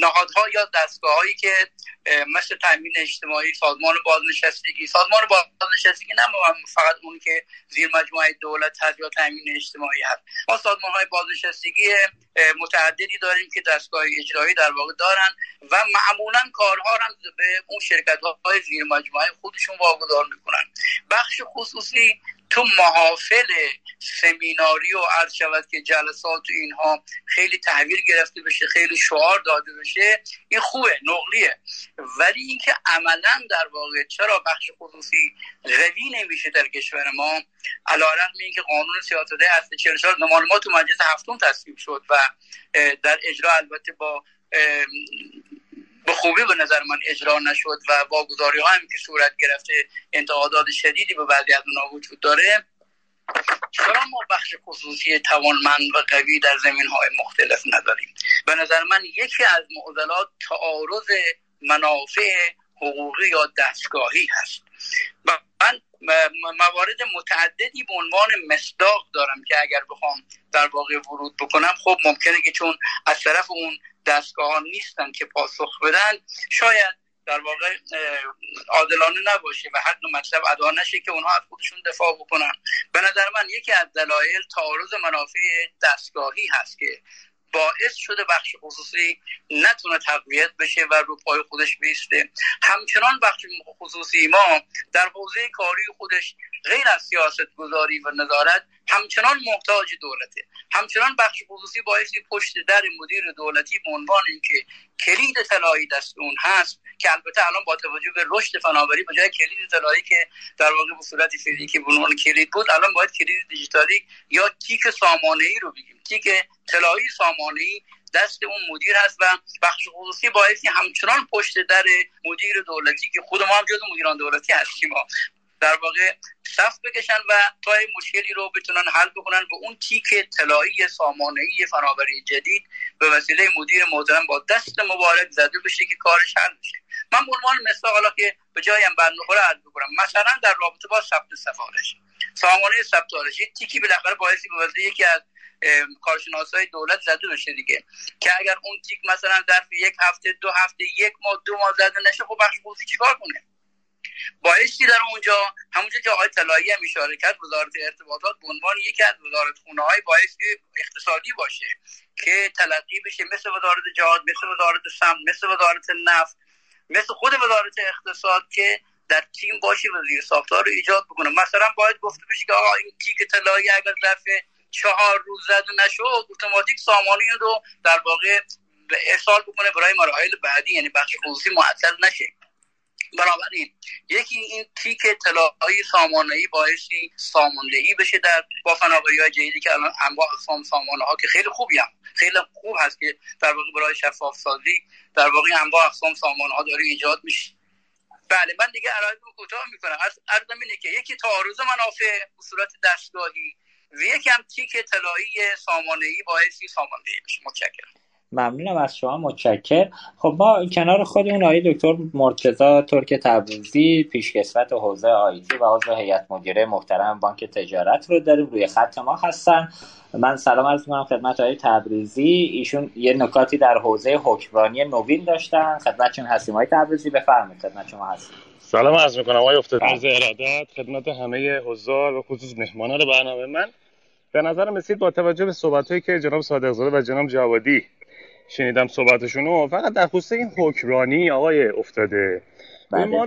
[SPEAKER 5] نهادها یا دستگاه هایی که مثل تامین اجتماعی سازمان بازنشستگی سازمان بازنشستگی نه فقط اون که زیر مجموعه دولت هست یا تامین اجتماعی هست. ما سازمان های بازنشستگی متعددی داریم که دستگاه اجرایی در واقع دارن و معمولا کارها هم به اون شرکت های زیر مجموعه خودشون واگذار می‌کنن. بخش خصوصی تو محافل سمیناری و عرض شود که جلسات اینها خیلی تحویل گرفته بشه خیلی شعار داده بشه این خوبه نقلیه. ولی اینکه عملا در واقع چرا بخش خصوصی قوی نمیشه در کشور ما؟ علیرغم اینکه قانون سیاست هست 44 ما تو مجلس هفتم تصویب شد و در اجرا البته با به خوبی به نظر من اجرا نشد و واگذاری هم که صورت گرفته انتقادات شدیدی به بعضی از اونها وجود داره. چرا ما بخش خصوصی توانمند و قوی در زمین های مختلف نداریم؟ به نظر من یکی از معضلات تعارض منافع حقوقی یا دستگاهی هست. من موارد متعددی به عنوان مصداق دارم که اگر بخوام در واقع ورود بکنم خب ممکنه که چون از طرف اون دستگاه نیستن که پاسخ بدن شاید در واقع عادلانه نباشه و حق مطلب ادا نشه که اونها از خودشون دفاع بکنن. به نظر من یکی از دلایل تعارض منافع دستگاهی هست که باعث شده بخش خصوصی نتونه تقویت بشه و رو پای خودش بیسته. همچنان بخش خصوصی ما در حوزه کاری خودش غیر از سیاست گذاری و نظارت همچنان محتاج دولته. همچنان بخش خصوصی باعثی پشت در مدیر دولتی به عنوان اینکه کلید طلایی دست اون هست که البته الان با توجه به رشد فناوری به جای کلید طلایی که در واقع به صورت فیزیکی به عنوان کلید بود الان باید کلید دیجیتالی یا تیک سامانه ای رو بگیم. تیک طلایی سامانه ای دست اون مدیر هست و بخش خصوصی باعثی همچنان پشت در مدیر دولتی که خود ما هم جز مدیران دولتی هستیم در واقع صف بکشن و تا مشکلی رو بتونن حل بکنن به اون تیک طلایی سامانه‌ای فناوری جدید به وسیله مدیر محترم با دست مبارک زده بشه که کارش حل بشه. من به عنوان مثال حالا که به جایم بند بخوره عرض بکنم مثلا در رابطه با ثبت سفارش. سامانه ثبت سفارش یک تیکی بالاخره باعثی به یکی از کارشناسای دولت زده بشه دیگه. که اگر اون تیک مثلا در یک هفته دو هفته یک ماه دو ماه زده نشه خب بخش چیکار کنه؟ بایستی در اونجا همونجا که آقای طلایی هم اشاره کرد وزارت ارتباطات به عنوان یکی از وزارت خونه های بایستی اقتصادی باشه که تلقی بشه مثل وزارت جهاد مثل وزارت سمت مثل وزارت نفت مثل خود وزارت اقتصاد که در تیم باشه و زیر ساختار رو ایجاد بکنه. مثلا باید گفته بشه که آقا این تیک طلایی اگر ظرف چهار روز زده نشد اتوماتیک سامانی رو در واقع ارسال بکنه برای مراحل بعدی یعنی بخش خصوصی معطل نشه. بنابراین یکی این تیک طلایی سامانه‌ای باعثی ساماندهی بشه در با فناوری های جدیدی که الان انواع اقسام سامانه ها که خیلی خوبی هم خیلی خوب هست که در واقع برای شفاف سازی در واقع انواع اقسام سامانه ها داره ایجاد میشه. بله من دیگه عرایض رو کوتاه می‌کنم. از اینه که یکی تعارض منافع به صورت دستگاهی و یکی هم تیک طلایی سامانه‌ای باعثی ساماندهی بشه. متشکرم.
[SPEAKER 2] ممنونم از شما متشکر. خب ما کنار خودمون آقای دکتر مرتضی ترک تبریزی پیشکسوت حوزه آیتی و عضو هیئت مدیره محترم بانک تجارت رو داریم. روی خط ما هستن. من سلام عرض می‌کنم خدمت آقای تبریزی. ایشون یه نکاتی در حوزه حکمرانی نوین داشتن. خدمتشون هستیم. آقای تبریزی بفرمایید. خدمت شما هستیم.
[SPEAKER 6] سلام عرض می‌کنم. آقای افتاد عرض ارادت خدمت همه حضار و خصوص مهمانان برنامه من. به نظر رسید با توجه به صحبتهایی که جناب صادقزاده و جناب جوادی شنیدم صحبتشونو. فقط در خصوص این حکمرانی آقای افتاده. بله. ما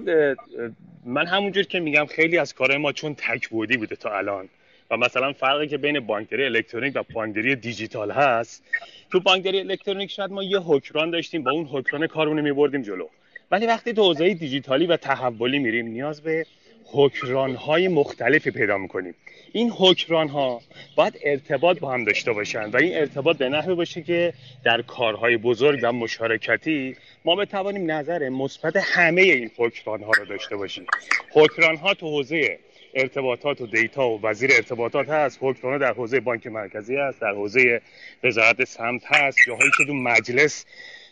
[SPEAKER 6] من همونجور که میگم خیلی از کارهای ما چون تک بودی بوده تا الان و مثلا فرقی که بین بانکداری الکترونیک و بانکداری دیجیتال هست تو بانکداری الکترونیک شاید ما یه حکمران داشتیم با اون حکمران کارونو میبردیم جلو. ولی وقتی تو حوزه دیجیتالی و تحولی میریم نیاز به حکران های مختلفی پیدا می‌کنیم. این حکران ها باید ارتباط با هم داشته باشن و این ارتباط به نحوی باشه که در کارهای بزرگ و مشارکتی ما بتوانیم نظر مثبت همه این حکران ها رو داشته باشیم. حکران ها تو حوزه ارتباطات و دیتا و وزیر ارتباطات هست حکران در حوزه بانک مرکزی هست در حوزه وزارت سمت هست جاهایی که تو مجلس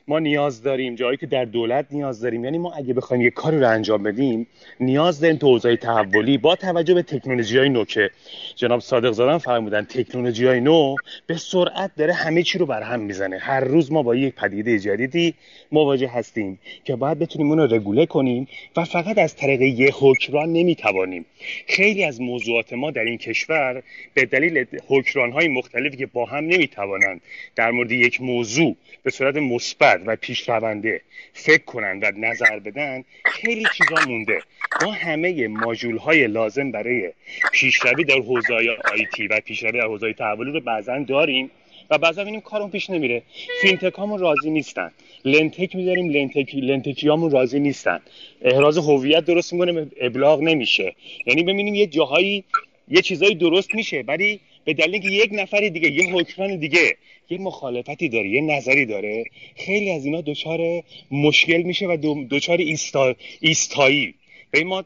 [SPEAKER 6] ما نیاز داریم جایی که در دولت نیاز داریم یعنی ما اگه بخوایم یه کاری رو انجام بدیم نیاز داریم تو حوزه تحولی با توجه به تکنولوژی های نو که جناب صادق زادن فرمودن تکنولوژی های نو به سرعت داره همه چی رو برهم می‌زنه. هر روز ما با یک پدیده جدیدی مواجه هستیم که باید بتونیم اون رو رگوله کنیم و فقط از طریق یه حکمران نمی‌توانیم. خیلی از موضوعات ما در این کشور به دلیل حکمران های مختلفی که با هم نمی‌توانند در مورد یک موضوع به صورت مثبت و پیشرونده فکر کنند و نظر بدن خیلی چیزا مونده. ما همه ماژول های لازم برای پیشروی در حوزه IT و پیشروی در حوزه تحولی رو بعضا داریم و بعضا ببینیم کارمون پیش نمیره. fintech هامون راضی نیستن. lendtech می‌ذاریم لنتک lendtech ی هامون راضی نیستن. احراز هویت درست می‌کنه ابلاغ نمیشه. یعنی ببینیم یه جاهایی یه چیزایی درست میشه ولی به دلیل که یک نفر دیگه یه حکمران دیگه یه مخالفتی داره یه نظری داره. خیلی از اینا دچار مشکل میشه و دچار ایستا... ایستایی. به ما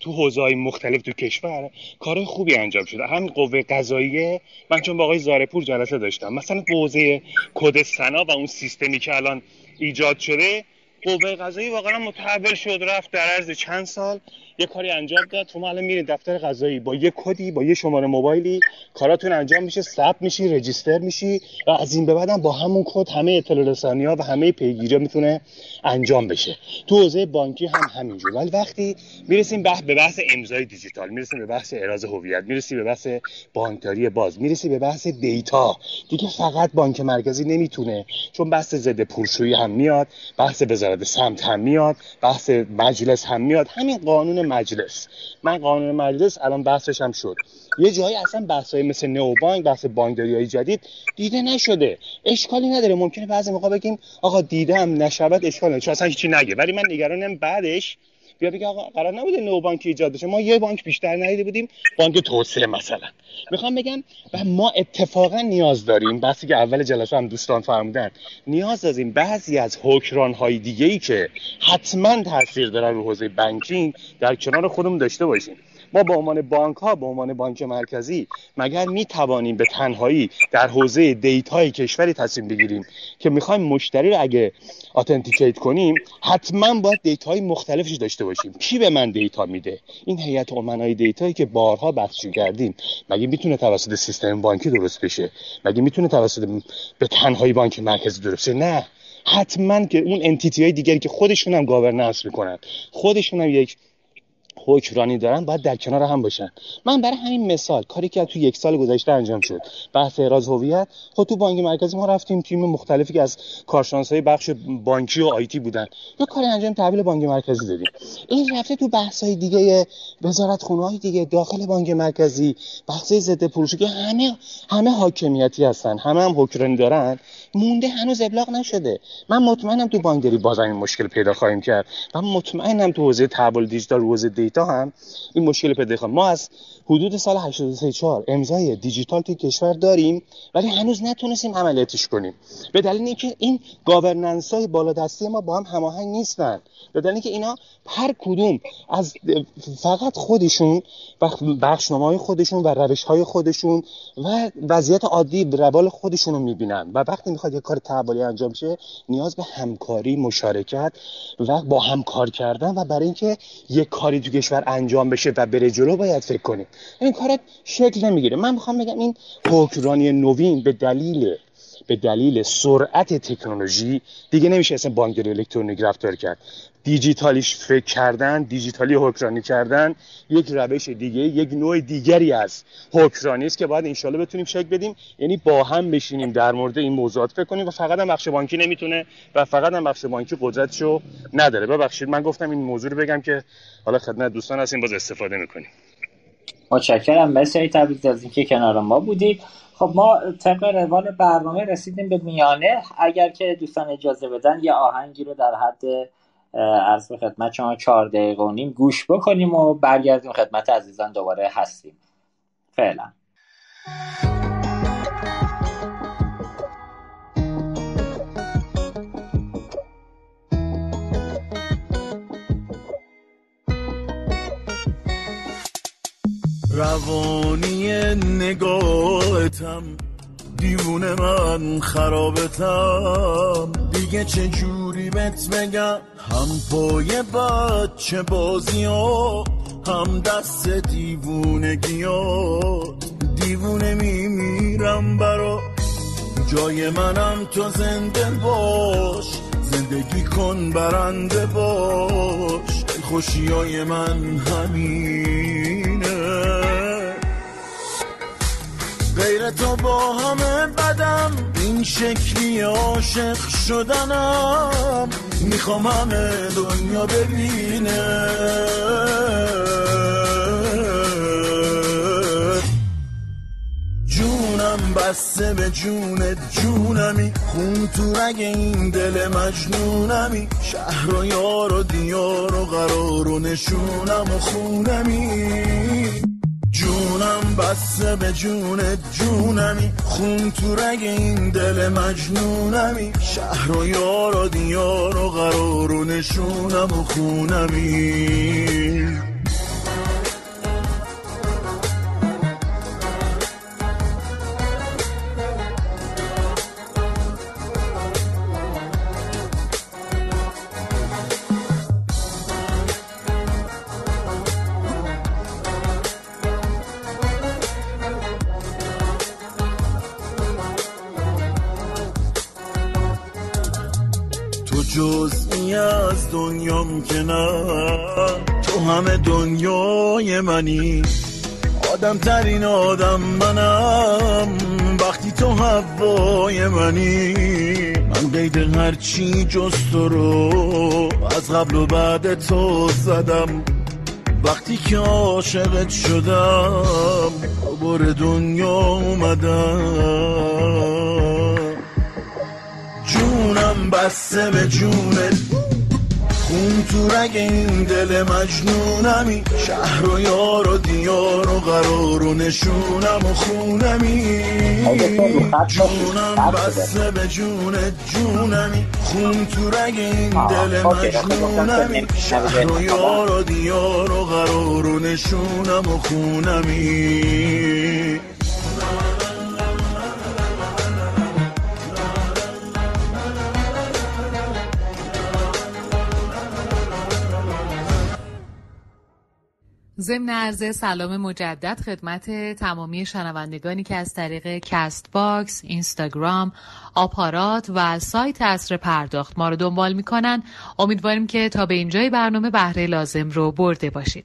[SPEAKER 6] تو حوزه‌های مختلف تو کشور کار خوبی انجام شده. هم قوه قضاییه. من چون با آقای زارپور جلسه داشتم. مثلا حوزه کد سنا و اون سیستمی که الان ایجاد شده قوه قضایی واقعا متحول شد رفت در عرض چند سال. یه کاری انجام داد. تو الان میرید دفتر قضایی با یه کدی با یه شماره موبایلی کاراتون انجام میشه ثبت میشی رجیستر میشی و از این به بعدم با همون کد همه اطلاع رسانی ها و همه پیگیری می‌تونه انجام بشه. تو حوزه بانکی هم همینجور. ولی وقتی می‌رسیم به بحث امضای دیجیتال می‌رسیم به بحث اراز هویت می‌رسیم به بحث بانکداری باز می‌رسیم به بحث دیتا. دیگه فقط بانک مرکزی نمی‌تونه. چون بحث ضد پولشویی هم میاد بحث وزارت سمت هم میاد بحث مجلس هم میاد. همین قانون مجلس. من قانون مجلس الان بحثش هم شد. یه جایی اصلا بحثای مثل نو بانک بحث بانکداری های جدید دیده نشده. اشکالی نداره. ممکنه بعضی موقع بگیم آقا دیدم نشود اشکال نداره. چون اصلا هیچی نگه. ولی من نگرانم بعدش بیا بگه آقا قرار نبوده نو بانک ایجاد بشه. ما یه بانک بیشتر ندیده بودیم بانک توسعه مثلا. می‌خوام بگم و ما اتفاقا نیاز داریم بحثی که اول جلسه هم دوستان فرمودن نیاز داریم بعضی از حکمران های دیگه ای که حتما تاثیر دارن رو حوزه banking در کنار خودمون داشته باشیم. ما به عنوان بانک ها به عنوان بانک مرکزی مگر می توانیم به تنهایی در حوزه data ی کشوری تصمیم بگیریم که می‌خوایم مشتری رو اگه authenticate کنیم حتما باید data ی مختلفش داشته باشیم. کی به من data میده؟ این هیئت امنای data یی که بارها بحث کردیم. مگه می‌تونه توسط سیستم بانکی درست بشه؟ مگه می‌تونه توسط به تنهایی بانک مرکزی درست بشه؟ نه. حتما که اون انتیتی های دیگری که خودشون هم گاورننس می‌کنن خودشون هم یک حکمرانی دارن باید در کنار هم باشن. من برای همین مثال کاری که تو یک سال گذشته انجام شد. بحث اعراض هویت. خود تو بانک مرکزی ما رفتیم تیم مختلفی که از کارشناسای بخش بانکی و آیتی بودن. یه کاری انجام تحویل بانک مرکزی دادیم. این رفته تو بحث های دیگه وزارت خونه های دیگه داخل بانک مرکزی بحث ضد پولشویی که همه همه حاکمیتی هستن همه هم حکمرانی دارن. مونده هنوز ابلاغ نشده. من مطمئنم تو بانکداری باز این مشکل پیدا خواهیم کرد. و مطمئنم تو حوزه تحول دیجیتال حوزه data هم این مشکل پیدا خواهیم. ما از حدود سال 834 امضای دیجیتال توی کشور داریم ولی هنوز نتونستیم عملیاتش کنیم. به دلیل اینکه این governance های بالادستی ما با هم هماهنگ نیستن. به دلیل اینکه اینا هر کدوم از فقط خودشون و بخشنامه های خودشون و روش های خودشون و وضعیت عادی روال خودشون رو می‌بینن. و وقتی می‌خواد یه کار تحولی انجام شه نیاز به همکاری مشارکت و با همکار کردن و برای اینکه یه کاری تو کشور انجام بشه و بره جلو باید فکر کنیم. این کارت شکل نمی‌گیره. من می‌خوام بگم این حکمرانی نوین به دلیل به دلیل سرعت تکنولوژی دیگه نمیشه اصلا بانکداری الکترونیک رفتار کرد. دیجیتالیش فکر کردن دیجیتالی حکمرانی کردن یک روش دیگه یک نوع دیگری از حکمرانی است که باید انشالله بتونیم شکل بدیم. یعنی با هم بشینیم در مورد این موضوعات فکر کنیم و فقط هم بخش بانکی نمی‌تونه و فقط هم بخش بانکی قدرتشو نداره. ببخشید من گفتم این موضوع رو بگم که حالا خدمت دوستان هستیم باز استفاده می‌کنیم.
[SPEAKER 2] متشکرم. مرسی تبریز از اینکه کنار ما بودید. خب ما طبق روال برنامه رسیدیم به میانه. اگر که دوستان اجازه بدن یه آهنگی رو در حد عرض به خدمت شما چهار دقیقه و نیم گوش بکنیم و برگردیم خدمت عزیزان. دوباره هستیم. فعلا.
[SPEAKER 7] روانی نگاهتم دیوونه من خرابتم. دیگه چه جوری بهت بگم؟ هم پای بچه بازی ها؟ هم دست دیوونگی ها دیوونه میمیرم برا. جای منم تو زنده باش زندگی کن برنده باش. خوشی های من همینه غیر تو با همه بدم. این شکلی عاشق شدنم. می‌خوام همه دنیا ببینه. جونم بسته به جونت جونمی. خون تو رگ این دل مجنونمی. شهر و یار و دیار و قرار و نشونم و خونمی. جونم بسته به جونت جونمی. خون تو رگ این دل مجنونمی. شهر و یار و دیار و قرار و نشونم و خونمی. از دنیام که تو همه دنیای منی. آدم ترین آدم منم. وقتی تو هوای منی. من قید هرچی جز تو رو از قبل و بعد تو زدم. وقتی که عاشقت شدم بر دنیا اومدم. جونم بسته به جونت. خون تو رگ این دل مجنونمی. شهر و یار و دیار و قرار و نشونم و خونمی. جونم بسته به جونت جونمی. خون تو رگ این دل مجنونمی. شهر و یار و دیار و قرار و نشونم و خونمی.
[SPEAKER 1] ضمن عرض سلام مجدد خدمت تمامی شنوندگانی که از طریق Castbox، اینستاگرام، آپارات و سایت عصر پرداخت ما رو دنبال می‌کنن امیدواریم که تا به اینجای برنامه بهره لازم رو برده باشید.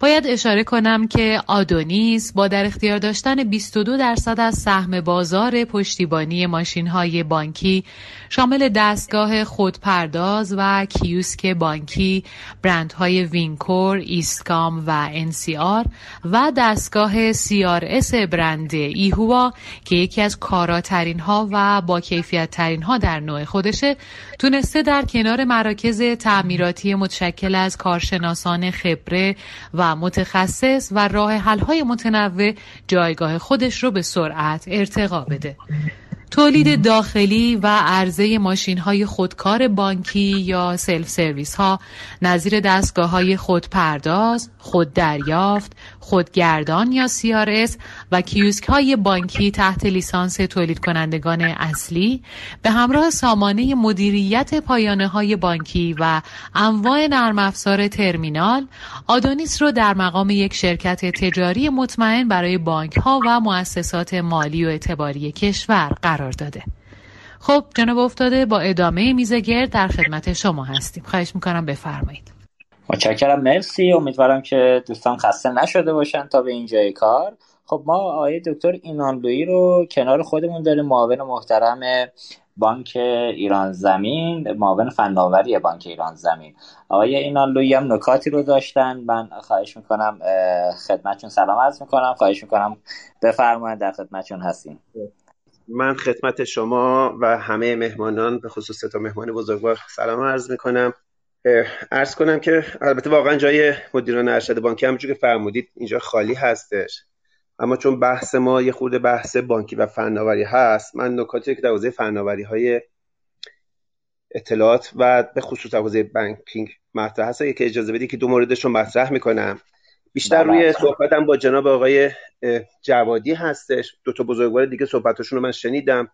[SPEAKER 1] باید اشاره کنم که آدونیس با در اختیار داشتن 22 درصد از سهم بازار پشتیبانی ماشین های بانکی شامل دستگاه خودپرداز و کیوسک بانکی برندهای Wincor، ایسکام و NCR و دستگاه CRS برند ایهوا که یکی از کاراترین ها و با کیفیت ترین ها در نوع خودشه تونسته در کنار مراکز تعمیراتی متشکل از کارشناسان خبره و متخصص و راه حل های متنوع جایگاه خودش رو به سرعت ارتقا بده. تولید داخلی و عرضه ماشین های خودکار بانکی یا سلف سرویس ها نظیر دستگاه های خودپرداز، خوددریافت، خودگردان یا CRS و کیوسک های بانکی تحت لیسانس تولید کنندگان اصلی به همراه سامانه مدیریت پایانه های بانکی و انواع نرم افزار ترمینال آدونیس رو در مقام یک شرکت تجاری مطمئن برای بانک ها و مؤسسات مالی و اعتباری کشور قرار داده. خب جناب افتاده با ادامه میزگرد در خدمت شما هستیم. خواهش می‌کنم بفرمایید.
[SPEAKER 2] متشکرم مرسی. امیدوارم که دوستان خسته نشده باشن تا به اینجای کار. خب ما آقای دکتر اینانلویی رو کنار خودمون داریم معاون محترم بانک ایران زمین معاون فناوری بانک ایران زمین. آقای اینانلویی هم نکاتی رو داشتن. من خواهش می‌کنم خدمتشون سلام عرض می‌کنم. خواهش می‌کنم بفرمایید در خدمتشون هستیم.
[SPEAKER 8] من خدمت شما و همه مهمانان به خصوص تا مهمان بزرگوار سلام عرض می‌کنم. ارز کنم که البته واقعا جای مدیران ارشد بانکی همونجور که فرمودید اینجا خالی هستش. اما چون بحث ما یه خورده بحث بانکی و فناوری هست من نکاتی که در حوزه فناوری های اطلاعات و به خصوص حوزه بانکینگ مطرح هست که اجازه بدید که دو موردش رو مطرح می‌کنم. بیشتر روی صحبتم با جناب آقای جوادی هستش. دو تا بزرگوار دیگه صحبتاشون رو من شنیدم.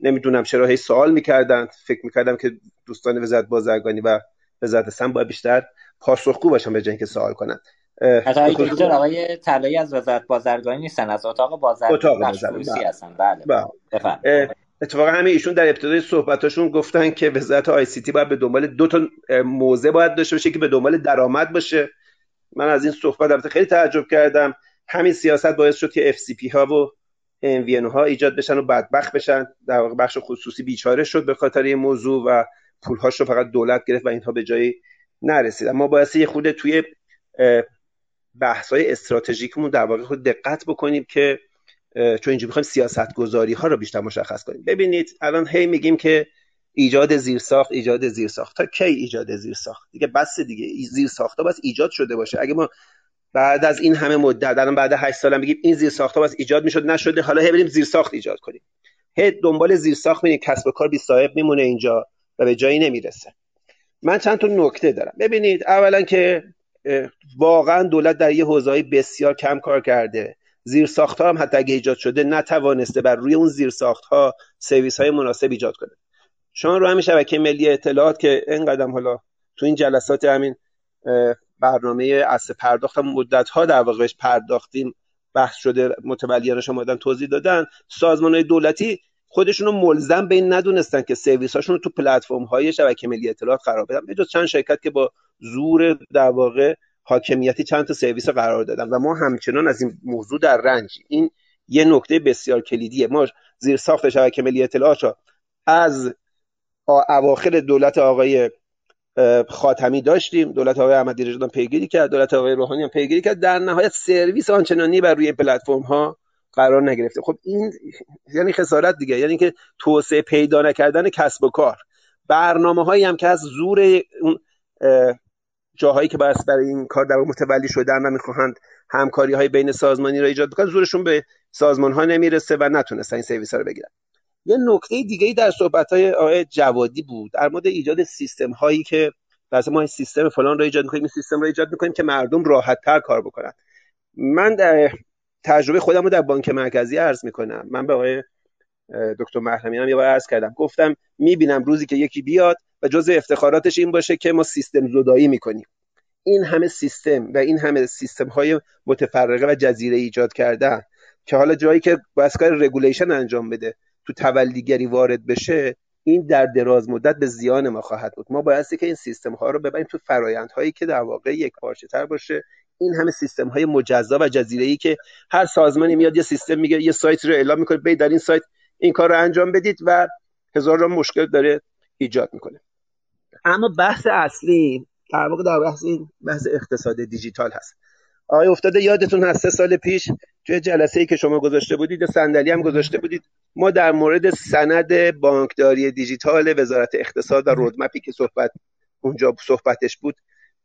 [SPEAKER 8] نمی‌دونم چرا هی سوال می‌کردن. فکر می‌کردم که دوستان وزارت بازرگانی و وزارت سم باید بیشتر پاسخگو باشن به جای که سوال کنن.
[SPEAKER 2] حتی دکتر آقای طلایی از وزارت بازرگانی نیستن از اتاق بازرگانی هستن. بله,
[SPEAKER 8] بله. اتفاقا همه ایشون در ابتدای صحبتاشون گفتن که وزارت آی سی تی باید به دنبال دو تا موزه باید داشته باشه که به دنبال درآمد باشه. من از این صحبت البته خیلی تعجب کردم. همین سیاست باعث شد که اف سی پی ها و ام ها ایجاد بشن و بدبخت بشن. در واقع بخش خصوصی بیچاره شد به خاطر این موضوع و پولهاش رو فقط دولت گرفت و اینها به جایی نرسید. ما باید یه خود توی بحث های استراتژیکمون در واقع خود دقت بکنیم که چون اینجا می‌خوایم سیاست گذاری ها رو بیشتر مشخص کنیم. ببینید الان هی میگیم که ایجاد زیرساخت ایجاد زیرساخت. تا کی ایجاد زیرساخت؟ دیگه بس دیگه. زیرساخت ها بس ایجاد شده باشه. اگه ما بعد از این همه مدت الان بعد 8 سالم بگیم این زیر ساخت ها ایجاد می‌شد نشده. حالا هی بریم زیر ساخت ایجاد کنیم. هی دنبال زیر ساخت کسب و کار بی صاحب میمونه اینجا و به جایی نمی‌رسه. من چند تا نکته دارم. ببینید اولا که واقعا دولت در یه حوزه‌ای بسیار کم کار کرده. زیر ساخت ها هم حتی اگه ایجاد شده نتوانسته بر روی اون زیر ساخت ها سرویس های مناسب ایجاد کنه. شما رو همین شبکه ملی اطلاعات که اینقدر حالا تو این جلسات همین برنامه اصل پرداخت هم مدت ها در واقع پرداختیم بحث شده متولیانش اومدن توضیح دادن. سازمان های دولتی خودشون رو ملزم به این ندونستن که سرویس هاشون رو تو پلتفرم های شبکه ملی اطلاعات قرار بدن به چند شرکت که با زور در واقع حاکمیتی چند تا سرویس قرار دادن. و ما همچنان از این موضوع در رنج. این یه نکته بسیار کلیدیه. ما زیر ساخت شبکه ملی اطلاعات از اواخر دولت آقای خاتمی داشتیم دولت آقای احمدی نژاد پیگیری کرد دولت آقای روحانی هم پیگیری کرد. در نهایت سرویس آنچنانی بر روی پلتفرم ها قرار نگرفته. خب این یعنی خسارت دیگه یعنی که توسعه پیدا نکردن کسب و کار. برنامه هایی هم که از زور اون جاهایی که برای این کار در متولی شدن و می‌خواهند همکاری های بین سازمانی را ایجاد بکنن زورشون به سازمان ها نمی‌رسه و نتونستن این سرویس ها رو بگیرن. یه نکته دیگه در صحبت های آقای جوادی بود در مورد ایجاد سیستم هایی که مثلا ما سیستم فلان رو ایجاد می‌کنیم سیستم رو ایجاد می‌کنیم که مردم راحت تر کار بکنن. من در تجربه خودم رو در بانک مرکزی عرض می‌کنم. من به آقای دکتر محرمی هم یه بار عرض کردم. گفتم می‌بینم روزی که یکی بیاد و جزء افتخاراتش این باشه که ما سیستم زدایی می‌کنیم. این همه سیستم و این همه سیستم های متفرقه و جزیره ایجاد کردن که حالا جایی که باید کار regulation انجام بده. تو تولی‌گری وارد بشه این در دراز مدت به زیان ما خواهد بود. ما بایستی که این سیستم ها رو ببریم تو فرایندهایی که در واقع یک پارچه تر باشه. این همه سیستم های مجزا و جزیره ای که هر سازمانی میاد یه سیستم میگه یه سایت رو اعلام می‌کنه بیاید در این سایت این کار رو انجام بدید و هزار مشکل داره ایجاد می‌کنه. اما بحث اصلی در واقع در بحث این بحث اقتصاد دیجیتال هست. آقای افتاده یادتون هست سه سال پیش توی جلسه ای که شما گذاشته بودید صندلی هم گذاشته بودید ما در مورد سند بانکداری دیجیتال وزارت اقتصاد و رودمپی که صحبت اونجا صحبتش بود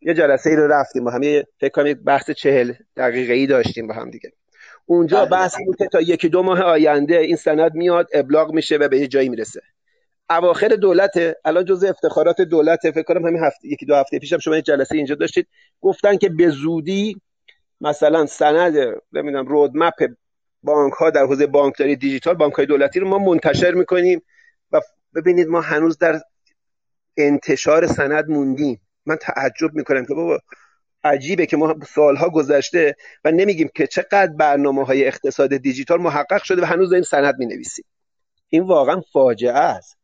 [SPEAKER 8] یه جلسه ای رو رفتیم با هم. یه فکر کنم بحث چهل دقیقه ای داشتیم با هم دیگه. اونجا بله. بحث بود که تا یکی دو ماه آینده این سند میاد ابلاغ میشه و به یه جایی می‌رسه. اواخر دولت الان جزء افتخارات دولت فکر کنم همین هفته یکی دو هفته پیشم شما یه جلسه اینجا داشتید گفتن که به زودی مثلا سند نمی‌دونم رودمپ بانک ها در حوزه بانکداری دیجیتال بانک های دولتی رو ما منتشر می‌کنیم و ببینید ما هنوز در انتشار سند موندیم. من تعجب می‌کنم که بابا عجیبه که ما سالها گذشته و نمیگیم که چقدر برنامه های اقتصاد دیجیتال محقق شده و هنوز این سند می نویسیم این واقعا فاجعه است.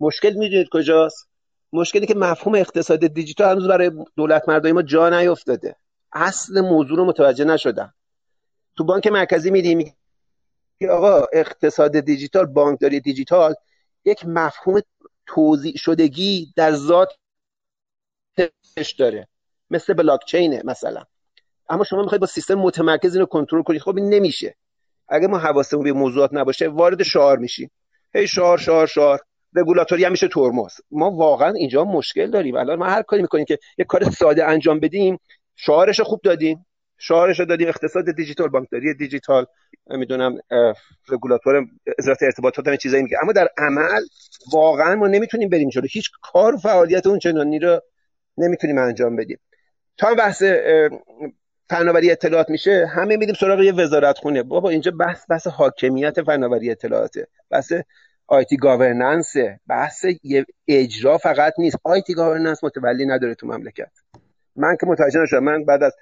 [SPEAKER 8] مشکل می‌دونید کجاست؟ مشکلی که مفهوم اقتصاد دیجیتال هنوز برای دولت مردای ما جا نیافتاده اصل موضوع رو متوجه نشدم. تو بانک مرکزی میدیم که آقا اقتصاد دیجیتال بانکداری دیجیتال یک مفهوم توضیح شدگی در ذاتش داره. مثل بلاکچینه مثلا. اما شما می‌خواید با سیستم متمرکز اینو کنترل کنید خب این نمیشه. اگه ما حواسمون به موضوعات نباشه وارد شعار میشیم. هی شعار شعار شعار. رگولاتوری هم میشه ترمز. ما واقعا اینجا مشکل داریم. الان ما هر کاری می‌کنیم که یه کار ساده انجام بدیم شعارش خوب دادیم شعارش دادیم اقتصاد دیجیتال بانکداری دیجیتال. می‌دونم رگولاتور وزارت ارتباطات هم چیزایی میگه. اما در عمل واقعا ما نمی‌تونیم بریم جلو. هیچ کار و فعالیت اون چنانی رو نمی‌تونیم انجام بدیم. تا بحث فناوری اطلاعات میشه همه میدیم سراغ یه وزارت خونه بابا اینجا بحث بحث حاکمیت فناوری اطلاعاته. بحث IT governance بحث اجرا فقط نیست. IT governance متولی نداره تو مملکت. من که متوجه نشدم. من بعد از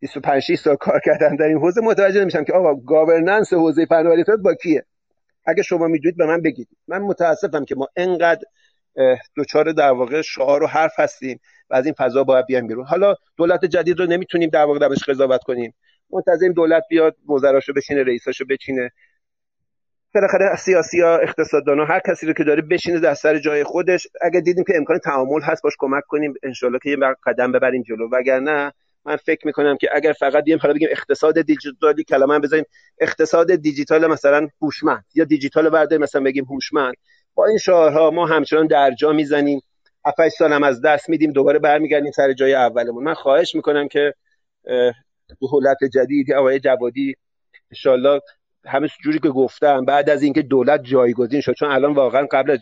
[SPEAKER 8] 25 6 سال کار کردم در این حوزه متوجه نمیشم که آقا governance حوزه فناوری اطلاعات با کیه. اگه شما می‌دونید به من بگید. من متاسفم که ما انقدر دچار در واقع شعار و حرف هستیم و از این فضا باید بیایم بیرون. حالا دولت جدید رو نمی‌تونیم در واقع درش قضاوت کنیم. منتظریم دولت بیاد وزراشو بچینه رئیساشو بچینه. بالاخره سیاسی ها اقتصاددان ها هر کسی رو که داره بشینه در سر جای خودش. اگه دیدیم که امکان تعامل هست باش کمک کنیم. انشالله که یه قدم ببریم جلو. وگرنه من فکر می‌کنم که اگر فقط بیایم حالا بگیم اقتصاد دیجیتالی کلمه بزنیم. اقتصاد دیجیتال مثلا هوشمند یا دیجیتال برده مثلا بگیم هوشمند. با این شعارها ما همچنان درجا می‌زنیم. 7 سال هم از دست میدیم. دوباره برمیگردیم سر جای اولمون. من خواهش می‌کنم که دولت جدید آقای جوادی انشالله همه جوری که گفتم بعد از اینکه دولت جایگزین شد چون الان واقعا قبل از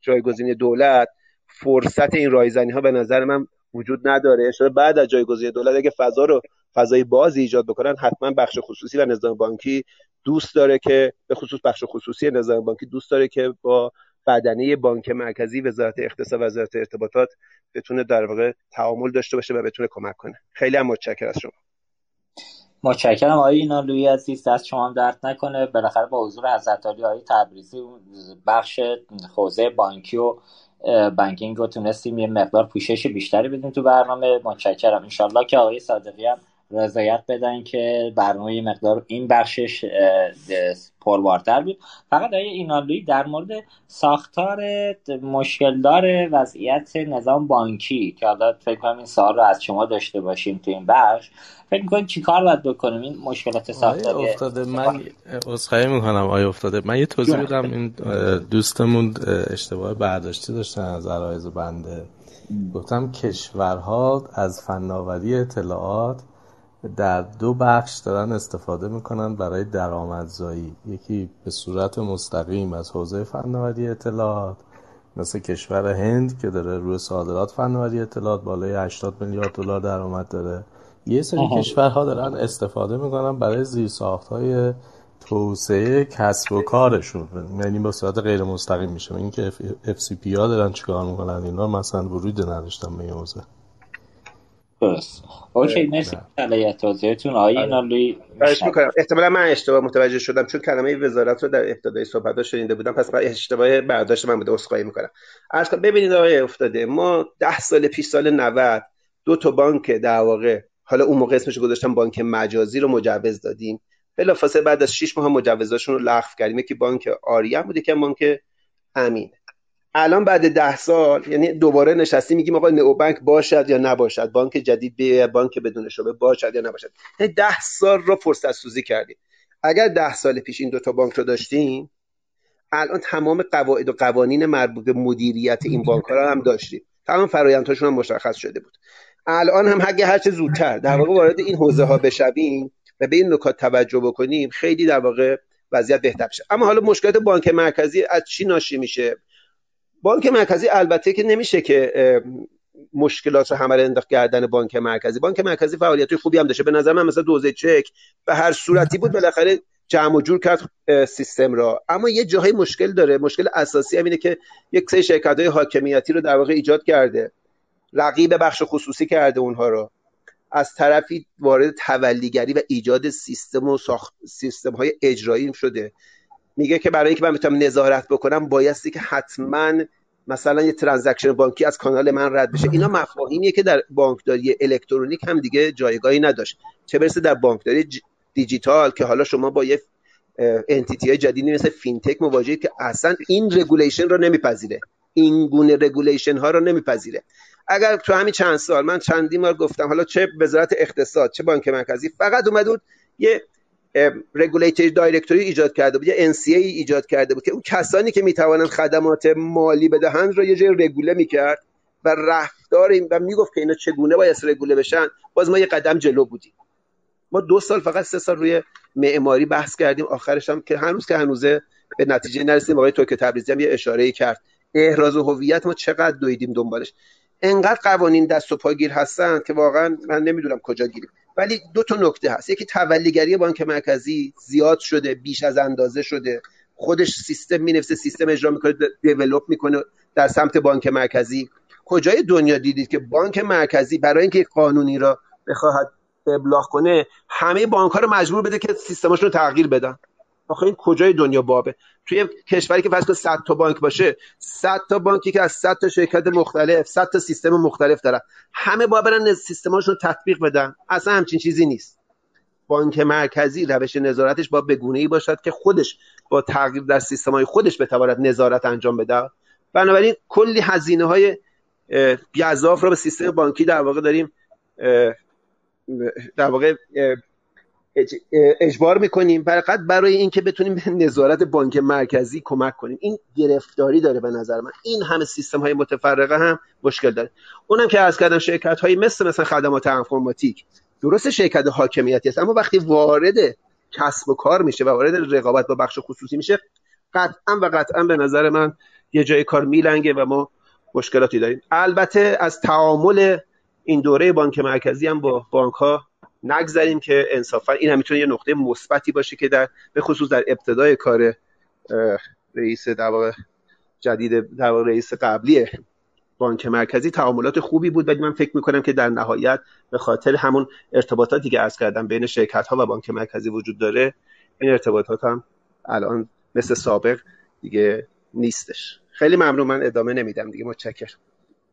[SPEAKER 8] جایگزینی دولت فرصت این رایزنی ها به نظر من وجود نداره. شده بعد از جایگزین دولت اگه فضا رو فضای بازی ایجاد بکنن حتما بخش خصوصی و نظام بانکی دوست داره که به خصوص بخش خصوصی نظام بانکی دوست داره که با بدنه بانک مرکزی وزارت اقتصاد وزارت ارتباطات بتونه در واقع تعامل داشته باشه و بتونه کمک کنه. خیلی متشکرم از شما.
[SPEAKER 2] متشکرم آقای اینالوی عزیز دست شما هم درد نکنه. بالاخره با حضور حضرت علی آقای تبریزی بخش حوزه بانکی و بانکینگ رو تونستیم یه مقدار پوشش بیشتری بدیم تو برنامه. متشکرم. انشالله که آقای صادقی هم رضایت بدن که برنامه مقدار این بخشش پربارتر بود فقط آیه اینالوی در مورد ساختار مشکلدار وضعیت نظام بانکی که حالا فکر کنم این سوال رو از شما داشته باشیم تو این بخش. فکر می‌کنید چی کار باید بکنیم؟ این مشکلات ساختاری
[SPEAKER 4] افتاده من اصخایی می‌کنم آیا افتاده. من یه توضیح بدم این دوستمون اشتباه برداشتی داشتن از عرایز بنده. گفتم کشورها از فناوری اطلاعات در دو بخش دارن استفاده می‌کنن برای درآمدزایی. یکی به صورت مستقیم از حوزه فناوری اطلاعات مثل کشور هند که داره روی صادرات فناوری اطلاعات بالای 80 میلیارد دلار درآمد داره. یه سری کشورها دارن استفاده می‌کنن برای زیرساخت های توسعه کسب و کارشون. یعنی به صورت غیر مستقیم میشه. این که اف سی پی ها دارن چیکار می‌کنن؟ اینا مثلا ورود نداشتن به حوزه.
[SPEAKER 2] درست. اوکی مرسی علیه توضیحتون آقای اینانلویی
[SPEAKER 8] می‌کنم. احتمالا من اشتباه متوجه شدم چون کلمه وزارت رو در ابتدای صحبت شنیده بودم. پس من اشتباه برداشت من بوده استدعای می‌کنم. عرض ببینید آقای افتاده ما ده سال پیش سال 90 دو تا بانک در واقع حالا اون موقع اسمش گذاشتم بانک مجازی رو مجوز دادیم. بلافاصله بعد از 6 ماه مجوزاشون رو لغو کردیم. که بانک آریه بود که بانک امین. الان بعد ده سال یعنی دوباره نشستیم میگیم آقا نئوبانک باشد یا نباشد؟ بانک جدید به بانک بدون شعبه باشد یا نباشد؟ یعنی ده سال رو فرصت سوزی کردیم. اگر ده سال پیش این دوتا بانک رو داشتیم الان تمام قواعد و قوانین مربوط به مدیریت این بانک ها هم داشتیم. تمام فرایندهاشون هم مشخص شده بود. الان هم اگه هر چه زودتر در واقع وارد این حوزه ها بشویم و به این نکات توجه بکنیم خیلی در واقع وضعیت بهتر بشه اما حالا مشکلات بانک مرکزی از چی ناشی میشه؟ بانک مرکزی البته که نمیشه که مشکلات رو همه انداخت کردن بانک مرکزی. بانک مرکزی فعالیت خوبی هم داشته. به نظر من مثلا دوزه چک به هر صورتی بود بالاخره جمع و جور کرد سیستم را. اما یه جاهای مشکل داره. مشکل اساسی هم اینه که یک سری شرکت های حاکمیتی رو در واقع ایجاد کرده. رقیب بخش خصوصی کرده اونها رو. از طرفی وارد تولیگری و ایجاد سیستم و ساخت سیستم های اجرایی شده. میگه که برای اینکه من بتونم نظارت بکنم بایستی که حتما مثلا یه transaction بانکی از کانال من رد بشه. اینا مفاهیمیه که در بانکداری الکترونیک هم دیگه جایگاهی نداشت. چه برسه در بانکداری دیجیتال که حالا شما با یه entity جدیدی مثل fintech مواجهید که اصلا این regulation رو نمیپذیره. این گونه regulation ها رو نمیپذیره. اگر تو همین چند سال من چندی بار گفتم حالا چه وزارت اقتصاد چه بانک مرکزی فقط اومد یه رگولیتری دایرکتوری ایجاد کرده بود یه NCA ایجاد کرده بود که اون کسانی که می‌توانند خدمات مالی بدهند رو یه جای رگوله می‌کرد و رفتار و می‌گفت که اینا چگونه باید رگوله بشن؟ باز ما یه قدم جلو بودیم. ما دو سال فقط سه سال روی معماری بحث کردیم. آخرش هم که هنوز که هنوزه به نتیجه نرسیدیم آقای توکه تبریزی هم یه اشاره کرد. احراز هویت ما چقدر دویدیم دنبالش. انقدر قوانین دست و پاگیر هستن که واقعا من نمی‌دونم کجا گیریم. ولی دو تا نکته هست. یکی تولیگری بانک مرکزی زیاد شده بیش از اندازه شده. خودش سیستم مینفسه سیستم اجرا می‌کنه دیولپ می‌کنه در سمت بانک مرکزی. کجای دنیا دیدید که بانک مرکزی برای اینکه قانونی را بخواهد ابلاغ کنه همه بانک ها رو مجبور بده که سیستماشون رو تغییر بدن؟ آخه این کجای دنیا بابه؟ توی کشوری که فرض 100 تا بانک باشه 100 تا بانکی که از 100 تا شرکت مختلف 100 تا سیستم مختلف دارن. همه باید برن سیستماشون تطبیق بدن. اصلا همچین چیزی نیست. بانک مرکزی روش نظارتش با به ای باشد که خودش با تغییر در سیستم های خودش بتواند نظارت انجام بده. بنابراین کلی هزینه های گذاف رو به سیستم بانکی در واقع داریم در واقع اجبار می‌کنیم فقط برای اینکه بتونیم به نظارت بانک مرکزی کمک کنیم. این گرفتاری داره به نظر من. این همه سیستم های متفرقه هم مشکل داره. اونم که از کردم شرکت های مثل مثل خدمات انفرماتیک درست شرکت حاکمیتی است اما وقتی وارد کسب و کار میشه و وارد رقابت با بخش خصوصی میشه قطعا و قطعا به نظر من یه جای کار میلنگه و ما مشکلاتی داریم. البته از تعامل این دوره بانک مرکزی هم با بانک ها نگذریم که انصافا این هم می‌تونه یه نقطه مثبتی باشه که در به خصوص در ابتدای کار رئیس در جدید در رئیس قبلی بانک مرکزی تعاملات خوبی بود. ولی من فکر می‌کنم که در نهایت به خاطر همون ارتباطاتی که از کردم بین شرکت ها و بانک مرکزی وجود داره این ارتباطات هم الان مثل سابق دیگه نیستش. خیلی ممنون من ادامه نمیدم دیگه. متشکرم.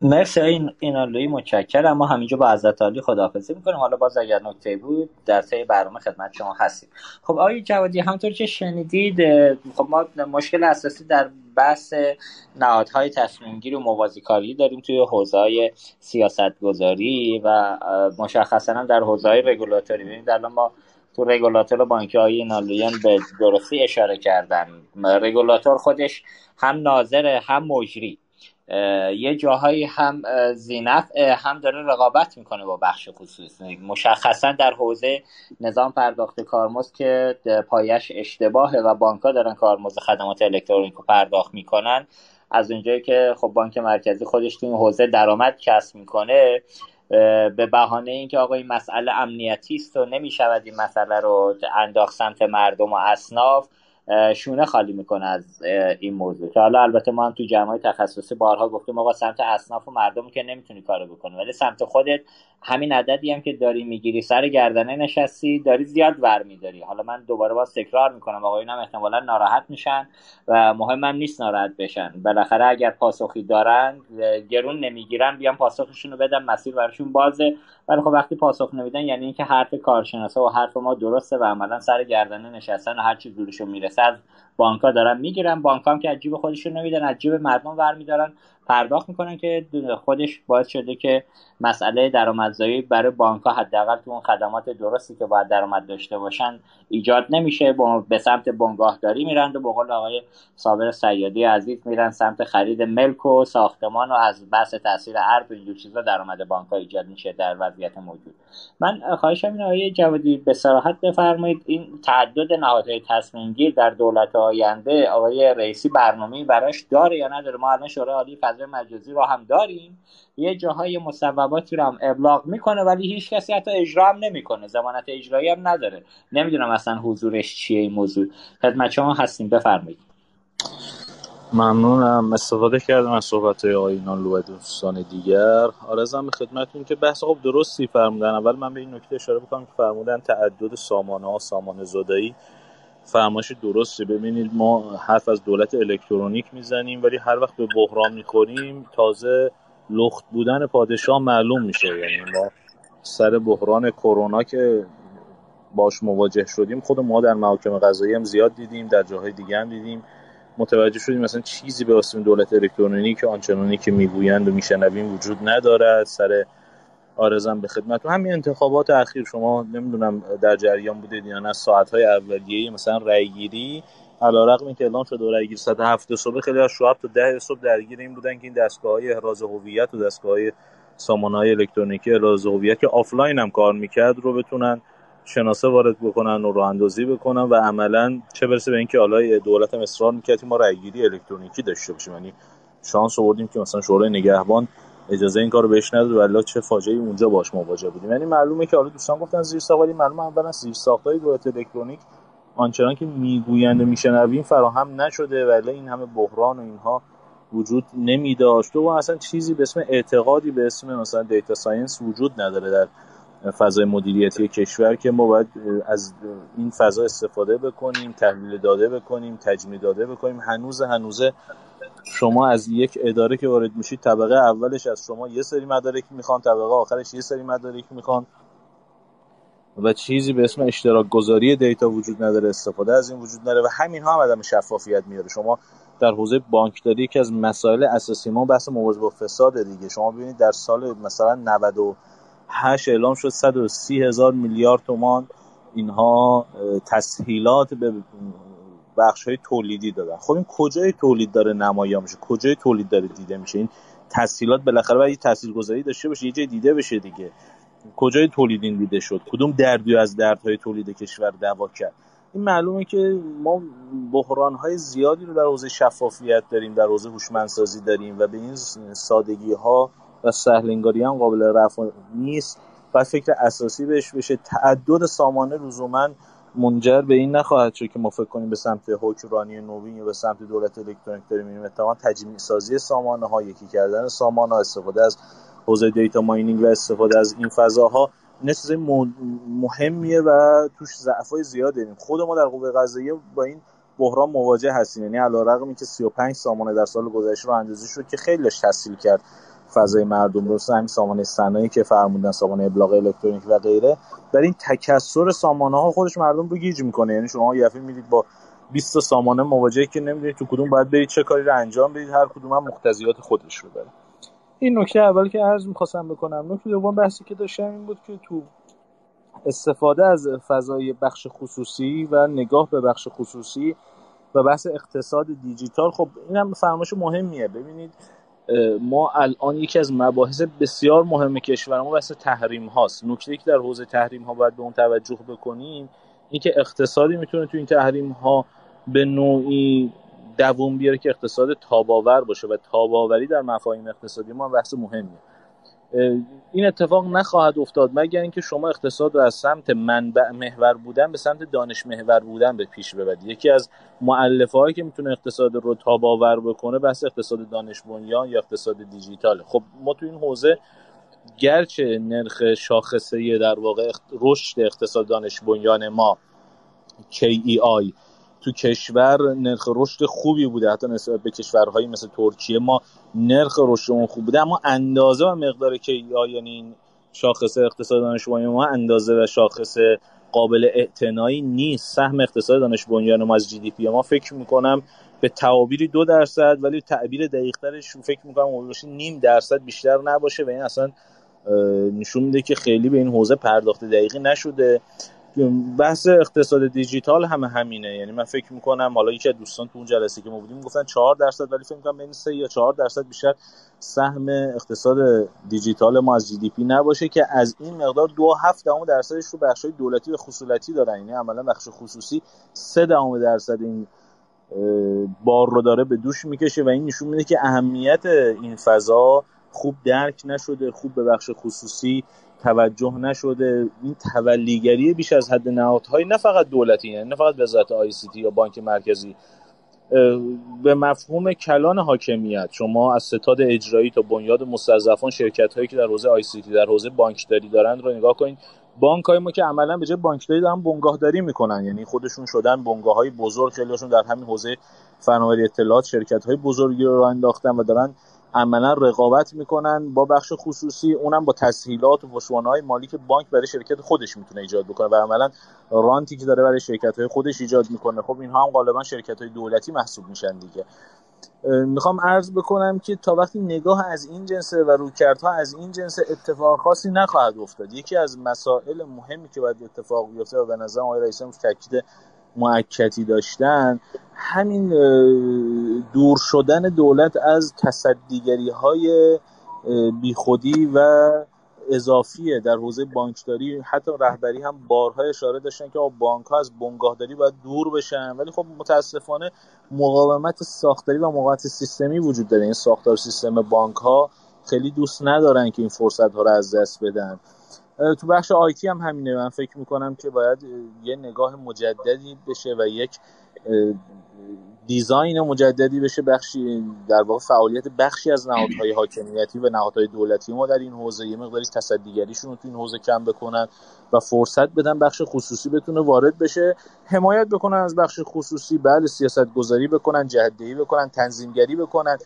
[SPEAKER 2] مرسی این اینالوی متشکرم. ما همینجا با عزت عالی خداحافظی می‌کنیم. حالا باز اگر نکته بود در طی برنامه خدمت شما هستیم. خب آقای جوادی همطور که شنیدید خب ما مشکل اساسی در بحث نهادهای تصمیم گیری و موازی کاری داریم توی حوزه های سیاست گذاری و مشخصا در حوزه های رگولاتوری. ببینید الان ما تو رگولاتور بانکی های نالویان به درستی اشاره کردن رگولاتور خودش هم ناظر هم مجری. یه جاهایی هم زینف هم داره رقابت می‌کنه با بخش خصوصی. مشخصا در حوزه نظام پرداخت کارمزد که پایش اشتباهه و بانکها دارن کارمزد خدمات الکترونیک رو پرداخت می‌کنن. از اونجایی که خب بانک مرکزی خودش تو این حوزه درآمد کسب می‌کنه به بهانه اینکه آقا این مسئله امنیتی است و نمی‌شود این مسئله رو انداخت سمت مردم و اصناف شونه خالی می‌کنه از این موضوع. که حالا البته ما هم تو جمعای تخصصی بارها گفتیم آقا سمت اصناف و مردم که نمی‌تونی کارو بکنی ولی سمت خودت همین عددی هم که داری می‌گیری سر گردنه نشستی داری زیاد ور میداری. حالا من دوباره باز تکرار می‌کنم آقایون هم احتمالا ناراحت میشن و مهمم نیست ناراحت بشن. بالاخره اگر پاسخی دارن گرون نمی‌گیرن بیان پاسخشون رو بدن مسیر براشون بازه. ولی خب وقتی پاسخ نمیدن یعنی اینکه حرف کارشناسا و حرف ما درسته و عملا سر گردنه نشستن و هر چی دورشون می‌رسه از بانک ها دارن می‌گیرن. بانک هم که عجیب خودشون نمیدن عجیب مردم ور میدارن پرداخت می‌کنن که خودش باعث شده که مسئله درآمدزایی برای بانک ها حداقل تو اون خدمات درستی که باید درآمد داشته باشن ایجاد نمیشه. به سمت بنگاهداری میرن و به قول آقای صابر سیادی عزیز میرن سمت خرید ملک و ساختمان و از بحث تاثیر ارب و اینجور چیزا درآمد بانک ها ایجاد میشه در وضعیت موجود. من خواهشم این آقای جوادی به صراحت بفرمایید این تعدد نهادهای تصمیم گیر در دولت آینده آقای رئیسی برنامه براش داره یا نداره؟ ما الان شورای عالی فضای مجازی رو هم داریم. یه جاهای مصوباتی رو هم ابلاغ می‌کنه ولی هیچ کسی حتی اجرا هم نمی‌کنه. زمانت اجرایی هم نداره. نمی‌دونم اصلا حضورش چیه این موضوع. خدمت شما هستیم. بفرمایید.
[SPEAKER 3] ممنونم. استفاده کردم از صحبت های آقای نانلو و دوستان دیگر. آرزم به خدمتتون که بحث خب درستی فرمودن. اول من به این نکته اشاره بکنم که فرمودن تعدد سامانه ها سامان زدایی. فرمایش درسته. ببینید ما حرف از دولت الکترونیک می‌زنیم ولی هر وقت به بحران می‌خوریم تازه لخت بودن پادشاه معلوم میشه. یعنی ما سر بحران کرونا که باش مواجه شدیم خود ما در محاکم قضایی هم زیاد دیدیم در جاهای دیگه هم دیدیم. متوجه شدیم مثلا چیزی به اسم دولت الکترونیکی که آنچنانی که می‌گویند و میشنویم وجود ندارد. سر آرزم به خدمت و همین انتخابات اخیر شما نمی‌دونم در جریان بودید یا نه ساعت‌های اولیه مثلا رأیگیری علیرغم که اعلام شد رأیگیری ساعت هفت صبح خیلی از شعب تا ده صبح درگیر این بودن که این دستگاه های احراز هویت و دستگاه های سامانه های الکترونیکی احراز هویت که آفلاین هم کار می‌کرد رو بتونن شناسه وارد بکنن و راه اندازی بکنن و عملا چه برسه به اینکه حالا دولت هم اصرار می‌کرد ما رأیگیری الکترونیکی داشته باشیم. یعنی شانس آوردیم که مثلا شورای نگهبان اجازه این کارو بهش نداد ولی چه فاجعه اونجا باش مواجه بودیم. یعنی معلومه که حالا دوستان گفتن زیر ساخت ولی معلومه اولا زیر ساختای دولت الکترونیک آنچنان که می‌گویند و میشنویم فراهم نشده ولی این همه بحران و اینها وجود نمی داشت و اصلا چیزی به اسم اعتقادی به اسم مثلا data science وجود نداره در فضای مدیریتی کشور که ما باید از این فضا استفاده بکنیم تحلیل داده بکنیم تجمیع داده بکنیم. هنوز هنوزه شما از یک اداره که وارد میشید طبقه اولش از شما یه سری مدارک می‌خوان طبقه آخرش یه سری مدارک می‌خوان و چیزی به اسم اشتراک گذاری data وجود نداره استفاده از این وجود نداره و همین ها هم عدم شفافیت میاره. شما در حوزه بانکداری که از مسائل اساسی ما بحث مواجهه با فساد دیگه. شما ببینید در سال مثلا 98 اعلام شد 130 هزار میلیارد تومان اینها تسهیلات به بخش های تولیدی دادن. خب این کجای تولید داره نمایان میشه؟ کجای تولید داره دیده میشه؟ این تسهیلات بالاخره باید تسهیل گذاری داشته باشه یه جای دیده بشه دیگه. کجای تولید این دیده شد؟ کدوم دردی از دردهای تولید کشور دوا کرد؟ این معلومه که ما بحران های زیادی رو در حوزه شفافیت داریم در حوزه هوشمندسازی داریم و به این سادگی ها و سهلنگاری هم قابل رفع نیست. و فکر اساسی بهش بشه. تعدد سامانه لزوما منجر به این نخواهد شد که ما فکر کنیم به سمت حکمرانی نوین یا به سمت دولت الکترونیک داریم میریم. اتفاقا تجمیع سازی سامانه ها یکی کردن سامانه استفاده از حوزه دیتا ماینینگ و استفاده از این فضاها نه مهمیه و توش ضعفای زیاد داریم. خود ما در قوه قضاییه با این بحران مواجه هستیم. یعنی علیرغم که 35 سامانه در سال گذشته رو اندازه شد که خیلیش تسهیل کرد. فضای مردم رو همین سامانه صنایع که فرمودن سامانه ابلاغ الکترونیک و غیره. در این تکثر سامانه ها خودش مردم رو گیج می‌کنه. یعنی شما یه می‌دید با 20 سامانه مواجهه که نمی‌دونید تو کدوم باید برید چه کاری رو انجام بدید هر کدوم هم مختزیات خودش رو داره. این نکته اول که عرض می‌خواستم بکنم نکته دوم بحثی که داشتم این بود که تو استفاده از فضای بخش خصوصی و نگاه به بخش خصوصی و بحث اقتصاد دیجیتال خب این هم فرمایش مهمیه. ببینید ما الان یکی از مباحث بسیار مهم کشور ما بحث تحریم هاست. نکته که در حوزه تحریم ها باید به اون توجه بکنیم اینکه اقتصادی می‌تونه تو این تحریم ها به نوعی دووم بیاره که اقتصاد تاباور باشه و تاباوری در مفاهیم اقتصادی ما بحث مهمیه. این اتفاق نخواهد افتاد مگر اینکه شما اقتصاد رو از سمت منبع محور بودن به سمت دانش محور بودن به پیش ببرید. یکی از معلفه هایی که می‌تونه اقتصاد رو تاباور بکنه بحث اقتصاد دانش بنیان یا اقتصاد دیجیتاله. خب ما تو این حوزه گرچه نرخ شاخصه در واقع رشد اقتصاد دانش بنیان ما KEI تو کشور نرخ رشد خوبی بوده. حتی نسبت به کشورهایی مثل ترکیه ما نرخ رشدمون خوب بوده. اما اندازه و مقدار که یعنی این شاخص اقتصاد دانش ما اندازه و شاخص قابل اعتنایی نیست. سهم اقتصاد دانش بنیان ما از جی دی پی ما فکر می‌کنم به تعابیری دو درصد ولی تعبیر دقیقترش فکر می‌کنم باشه نیم درصد بیشتر نباشه. و این اصلا نشون میده که خیلی به این حوزه پرداخت دقیقی نشده. بحث اقتصاد دیجیتال هم همینه. یعنی من فکر می‌کنم حالا یکی از دوستان تو اون جلسه که ما بودیم گفتن 4 درصد ولی فکر می‌کنم بین 3 یا 4 درصد بیشتر سهم اقتصاد دیجیتال ما از جی نباشه که از این مقدار دو هفت دهم درصدش رو بخش دولتی و خصوصی دارن. یعنی عملا بخش خصوصی 3 دهم درصد این بار رو داره به دوش می‌کشه و این نشون میده که اهمیت این فضا خوب درک نشده خوب به بخش خصوصی توجه نشده. این تولیگری بیش از حد نهادهای نه فقط دولتی یعنی نه فقط وزارت آی سی تی یا بانک مرکزی. به مفهوم کلان حاکمیت شما از ستاد اجرایی تا بنیاد مستضعفان شرکت هایی که در حوزه آی سی تی در حوزه بانکداری دارند رو نگاه کنید. بانک های ما که عملا به جای بانکداری دارن بنگاهداری می‌کنن. یعنی خودشون شدن بنگاه های بزرگ خیلیشون در همین حوزه فناوری اطلاعات شرکت های بزرگی رو انداختن و دارن عملا رقابت می‌کنن با بخش خصوصی اونم با تسهیلات و های مالی که بانک برای شرکت خودش می‌تونه ایجاد بکنه و عملا رانتی که داره برای شرکت های خودش ایجاد می‌کنه. خب اینها هم غالبا شرکت های دولتی محسوب میشن دیگه. می‌خوام عرض بکنم که تا وقتی نگاه از این جنس و روکردها از این جنس اتفاق خاصی نخواهد افتاد. یکی از مسائل مهمی که باید اتفاق بیفته و به نظر آقای رئیس تاکید معکتی داشتن همین دور شدن دولت از تصدیگری های بیخودی و اضافیه در حوزه بانکداری. حتی رهبری هم بارها اشاره داشتن که بانک ها از بنگاهداری باید دور بشن. ولی خب متاسفانه مقاومت ساختاری و مقاومت سیستمی وجود داره. این ساختار سیستم بانک ها خیلی دوست ندارن که این فرصت ها رو از دست بدن. تو بخش آیتی هم همینه. من فکر می‌کنم که باید یه نگاه مجددی بشه و یک دیزاین مجددی بشه بخشی در واقع فعالیت بخشی از نهادهای حاکمیتی و نهادهای دولتی ما در این حوزه. یه مقداری تصدیگریشون رو تو این حوزه کم بکنن و فرصت بدن بخش خصوصی بتونه وارد بشه. حمایت بکنن از بخش خصوصی. بله سیاست گذاری بکنن جهدهی بکنن تنظیمگری بکنن.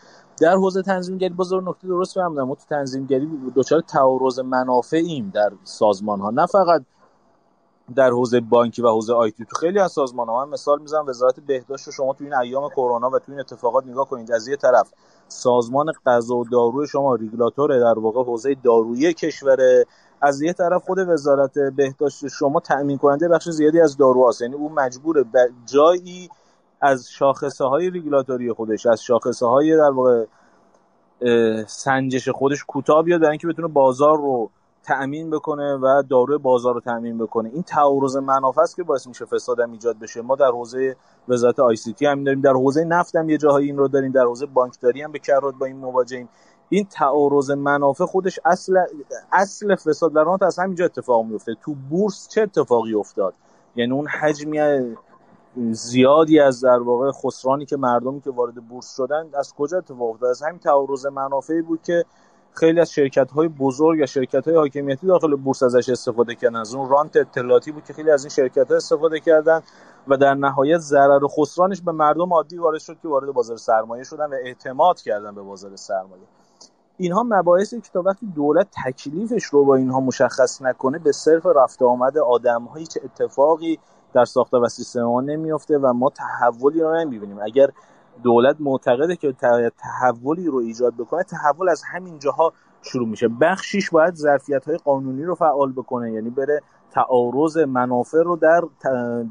[SPEAKER 3] در حوزه تنظیمگری باز نکته درست فهمیدم. ما تو تنظیمگری دچار تعارض منافعیم در سازمان ها نه فقط در حوزه بانکی و حوزه آیتی تو خیلی از سازمان ها من مثال می‌زنم وزارت بهداشت رو شما تو این ایام کرونا و تو این اتفاقات نگاه کنید. از یه طرف سازمان غذا و داروی شما ریگولاتور در واقع حوزه دارویی کشور از یه طرف خود وزارت بهداشت شما تأمین کننده بخش زیادی از داروهاست. یعنی اون مجبور جایی از شاخصه های ریگولاتوری خودش از شاخصه های در واقع سنجش خودش کوتاه بیاد برای اینکه بتونه بازار رو تأمین بکنه و داروی بازار رو تأمین بکنه. این تعارض منافع است که باعث میشه فساد هم ایجاد بشه. ما در حوزه وزارت آی سی تی هم داریم در حوزه نفت هم یه جاهایی این رو داریم در حوزه بانکداری هم به کرات با این مواجهیم. این تعارض منافع خودش اصل اصل فساد در از همینجا اتفاق میفته. تو بورس چه اتفاقی افتاد؟ یعنی اون حجمی زیادی از در واقع خسرانی که مردمی که وارد بورس شدن از کجا اتفاق افتاد؟ از همین تعارض منافعی بود که خیلی از شرکت های بزرگ یا شرکت های حاکمیتی داخل بورس ازش استفاده کردن. از اون رانت اطلاعاتی بود که خیلی از این شرکت ها استفاده کردن و در نهایت ضرر و خسرانش به مردم عادی وارد شد که وارد بازار سرمایه شدن و اعتماد کردن به بازار سرمایه. اینها مباحثی که تا وقتی دولت تکلیفش رو با اینها مشخص نکنه به صرف رفت آمد آدم چه اتفاقی در ساخته و سیستم ما نمیفته و ما تحولی رو نمی‌بینیم. اگر دولت معتقده که تحولی رو ایجاد بکنه تحول از همین جاها شروع میشه. بخشیش باید ظرفیت های قانونی رو فعال بکنه یعنی بره تعارض منافع رو در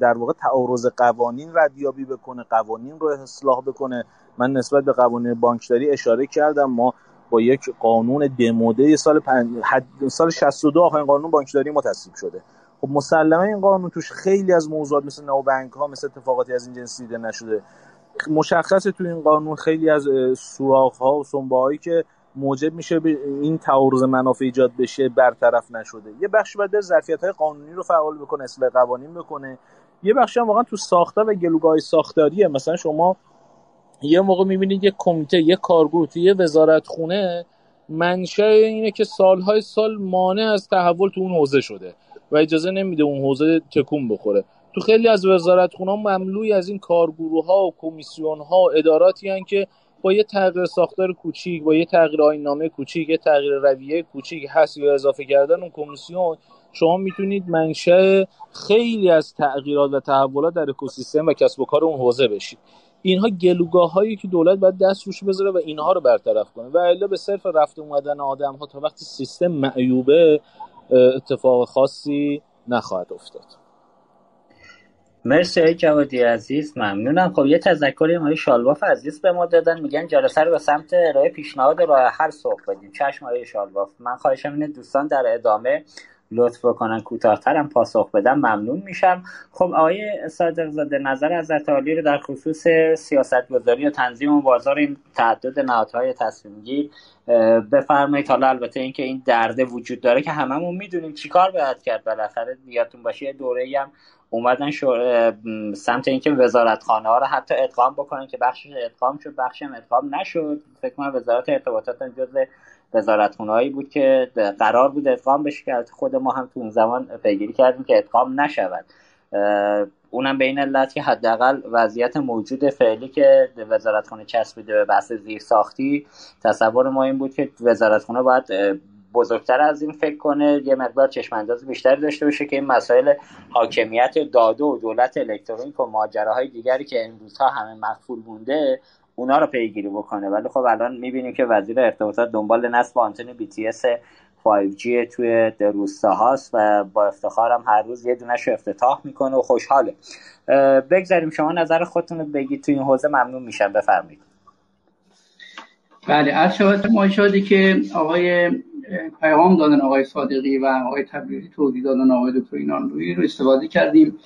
[SPEAKER 3] در واقع تعارض قوانین ردیابی بکنه قوانین رو اصلاح بکنه. من نسبت به قوانین بانکداری اشاره کردم ما با یک قانون دموده سال پن... سال 62 آخرین قانون بانکداری ما شده. خب مسلما این قانون توش خیلی از موضوعات مثل نو بانک ها مثل اتفاقاتی از این جنس دیده نشده. مشخصه تو این قانون خیلی از سوراخ ها و سنبه هایی که موجب میشه به این تعارض منافع ایجاد بشه برطرف نشده. یه بخش باید ظرفیت های قانونی رو فعال بکنه اصلاح قوانین بکنه. یه بخش هم واقعا تو ساخته و گلوگاه ساختاریه. مثلا شما یه موقع می‌بینید یه کمیته یه کارگروه یه وزارت خونه منشأ اینه که سالهای سال مانع از تحول تو اون حوزه شده. و اجازه نمیده اون حوزه تکون بخوره. تو خیلی از وزارت خونه مملوی از این کارگروه ها و کمیسیون ها و اداراتی هن که با یه تغییر ساختار کوچیک با یه تغییر آینامه کوچیک یه تغییر رویه کوچیک هست یا اضافه کردن اون کمیسیون شما می‌تونید منشأ خیلی از تغییرات و تحولات در اکوسیستم و کسب و کار اون حوزه بشید. اینها گلوگاه هایی که دولت باید دست روش بذاره و اینها رو برطرف کنه. و الا به صرف رفت اومدن آدم ها تا وقتی سیستم معیوبه اتفاق خاصی نخواهد افتاد.
[SPEAKER 2] مرسی جوادی عزیز ممنونم. خب یه تذکری های شالواف عزیز به ما دادن. میگن جلسه رو به سمت ارائه پیشنهاد راه حل سوق بدیم. چشم های شالواف من خواهشم اینه دوستان در ادامه لطف بکنن کوتاهترم پاسخ بدم ممنون میشم. خب آقای صادق زاده نظر از عالی رو در خصوص سیاست گذاری و تنظیم و بازار این تعدد نهادهای تصمیم گیر بفرمایید. حالا البته اینکه این درده وجود داره که هممون می‌دونیم چیکار باید کرد. بالاخره یادتون باشه یه دوره هم اومدن سمت اینکه وزارت خانه ها رو حتی ادغام بکنن که بخشش ادغام شد بخشش ادغام نشد. فکر کنم وزارت ارتباطات جزء وزارت بود که قرار بود ادغام بشه که خود ما هم تو اون زمان پیگیری کردیم که ادغام نشود. اونم به این علت که حداقل وضعیت موجود فعلی که وزارتخونه چسبیده به بحث زیر ساختی تصور ما این بود که وزارتخونه باید بزرگتر از این فکر کنه یه مقدار چشم انداز بیشتری داشته باشه که این مسائل حاکمیت داده و دولت الکترونیک و ماجراهای دیگری که امروزها همه مخفول مونده اونا رو پیگیری بکنه. ولی خب الان می‌بینیم که وزیر ارتباطات دنبال نصب آنتن بی تی اس 5G توی هاست و با افتخارم هر روز یه دونش افتتاح می‌کنه و خوشحاله. بگذاریم شما نظر خودتون رو بگید. توی این حوزه ممنون میشم. بفرمایید.
[SPEAKER 5] بله از شبت ما شادی که آقای پیغام دادن آقای صادقی و آقای تبریزی توضیح دادن آقای دکتر اینان روی رو استفاده کردیم.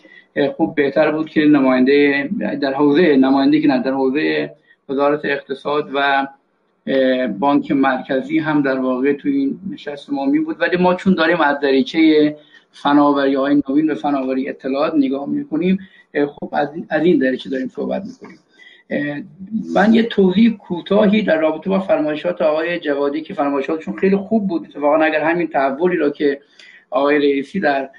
[SPEAKER 5] خوب بهتر بود که نماینده در حوزه نماینده که نه در حوزه وزارت اقتصاد و بانک مرکزی هم در واقع توی این نشست ما می بود. ولی ما چون داریم از دریچه فناوری های نوین و فناوری اطلاعات نگاه می‌کنیم خب از این دریچه داریم صحبت می‌کنیم من یه توضیح کوتاهی در رابطه با فرمایشات آقای جوادی که فرمایشاتشون خیلی خوب بود. اتفاقا اگر همین تحولی را که آقای رئیسی در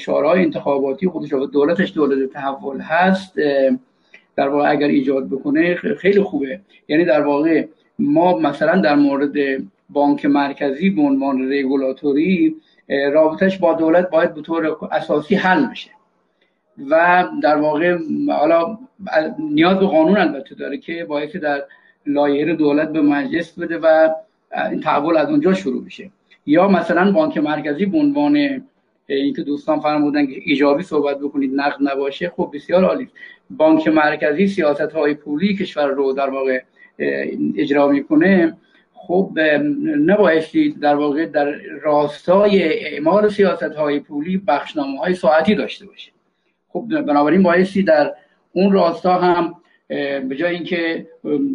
[SPEAKER 5] شعارهای انتخاباتی خودش دولتش دولت تحول هست در واقع اگر ایجاد بکنه خیلی خوبه. یعنی در واقع ما مثلا در مورد بانک مرکزی به عنوان رگولاتوری رابطش با دولت باید به طور اساسی حل بشه. و در واقع حالا نیاز به قانون البته داره که باعث در لایحه دولت به مجلس بده و این تحول از اونجا شروع بشه. یا مثلا بانک مرکزی به عنوان اینکه دوستان فرمودن که ایجابی صحبت بکنید نقد نباشه خب بسیار عالی. بانک مرکزی سیاست های پولی کشور رو در واقع اجرا می‌کنه. خب نبایستی در واقع در راستای اعمال سیاست های پولی بخشنامه های ساعتی داشته باشه. خب بنابراین بایستی در اون راستا هم به جای اینکه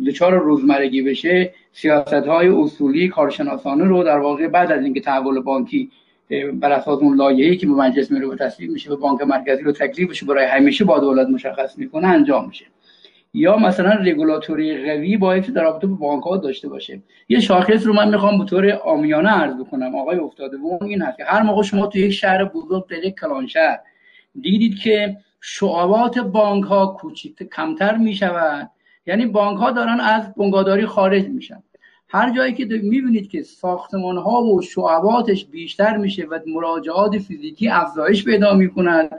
[SPEAKER 5] دچار روزمرگی بشه سیاست های اصولی کارشناسانه رو در واقع بعد از اینکه تحول بانکی بر اساس اون لایحه‌ای که به مجلس میره به تصویب میشه به بانک مرکزی رو تکلیفش برای همیشه با دولت مشخص می‌کنه انجام میشه. یا مثلا رگولاتوری قوی باید در رابطه با بانک ها داشته باشه. یه شاخص رو من می‌خوام به طور آمیانه عرض بکنم. آقای افتاده و این هست که هر موقع شما تو یک شهر بزرگ در یک کلان شهر دیدید که شعبات بانک ها کوچیک کمتر می‌شود. یعنی بانک ها دارن از بنگاداری خارج میشن. هر جایی که می‌بینید که ساختمان ها و شعباتش بیشتر میشه و مراجعات فیزیکی افزایش پیدا می‌کنند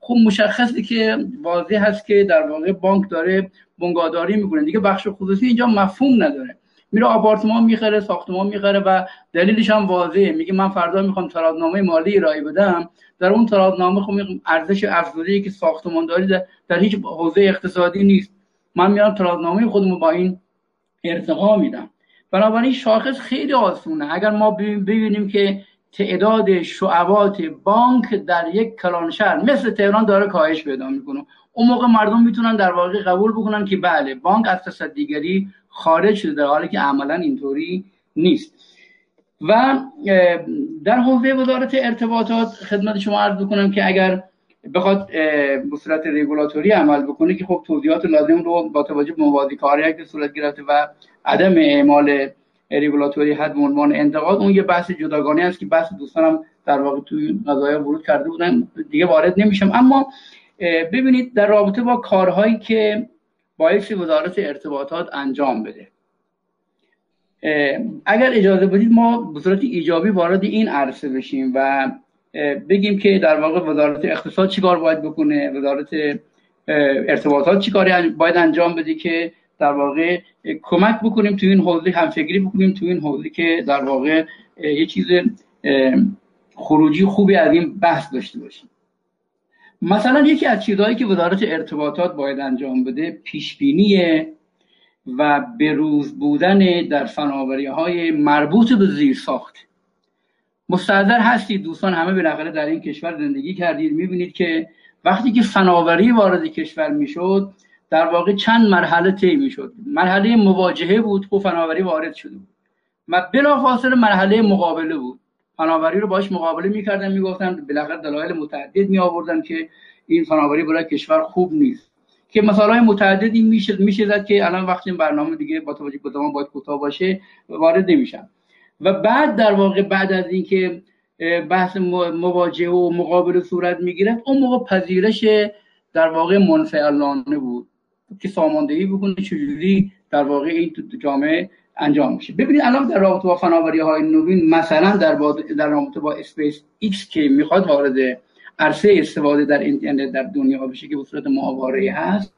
[SPEAKER 5] خب مشخصه که واضح هست که در واقع بانک داره بنگاداری می‌کنه. دیگه بخش خصوصی اینجا مفهوم نداره. میره آپارتمان می‌خره ساختمان می‌خره و دلیلش هم واضحه. میگه من فردا می‌خوام ترادنامه مالی ارائه بدم. در اون ترادنامه خب ارزش افزوده که ساختمانداری در, در هیچ حوزه اقتصادی نیست. من میام ترادنامه خودمو با این ارتقا میدم. بنابراین شاخص خیلی آسونه. اگر ما ببینیم که تعداد شعبات بانک در یک کلان شهر مثل تهران داره کاهش پیدا می‌کنه. اون موقع مردم می‌تونن در واقع قبول بکنن که بله بانک از تصدیگری خارج شده در حالی که عملا اینطوری نیست. و در حوزه وزارت ارتباطات خدمت شما عرض بکنم که اگر بخواد به صورت رگولاتوری عمل بکنه که خب توضیحات لازم رو با توجه به موازی کاری که صورت گرفته و عدم اعمال رگولاتوری حد به عنوان انتقاد اون یه بحث جداگانه است که بحث دوستانم در واقع توی قضایا ورود کرده بودن دیگه وارد نمیشم. اما ببینید در رابطه با کارهایی که باعث وزارت ارتباطات انجام بده. اگر اجازه بدید ما به صورت ایجابی وارد این عرصه بشیم و بگیم که در واقع وزارت اقتصاد چیکار باید بکنه وزارت ارتباطات چیکار باید انجام بده که در واقع کمک بکنیم تو این حوزه همفکری بکنیم تو این حوزه که در واقع یه چیز خروجی خوبی از این بحث داشته باشیم. مثلا یکی از چیزهایی که وزارت ارتباطات باید انجام بده پیشبینی و بروز بودن در فناوری های مربوط به زیر ساخت مستحضر هستید دوستان همه بالاخره در این کشور زندگی کردید. می‌بینید که وقتی که فناوری وارد کشور می‌شد در واقع چند مرحله طی می‌شد. مرحله مواجهه بود که فناوری وارد شده بود. و بلافاصله مرحله مقابله بود. فناوری رو باش مقابله می‌کردن می‌گفتن بالاخره دلایل متعدد می آوردن که این فناوری برای کشور خوب نیست. که مثال متعددی میشه میشه زد که الان وقتی برنامه دیگه با توجه به زمان باید کوتاه باشه وارد نمیشن. و بعد در واقع بعد از اینکه بحث مواجهه و مقابله صورت می‌گیرد اون موقع پذیرش در واقع منفعلانه بود. که ساماندهی بکنه چجوری در واقع این جامعه انجام میشه. ببینید الان در رابطه با فناوری های نوین مثلا در, در رابطه با اسپیس ایکس که می‌خواد وارد عرصه استفاده در اینترنت در دنیا بشه که به صورت ماهواره هست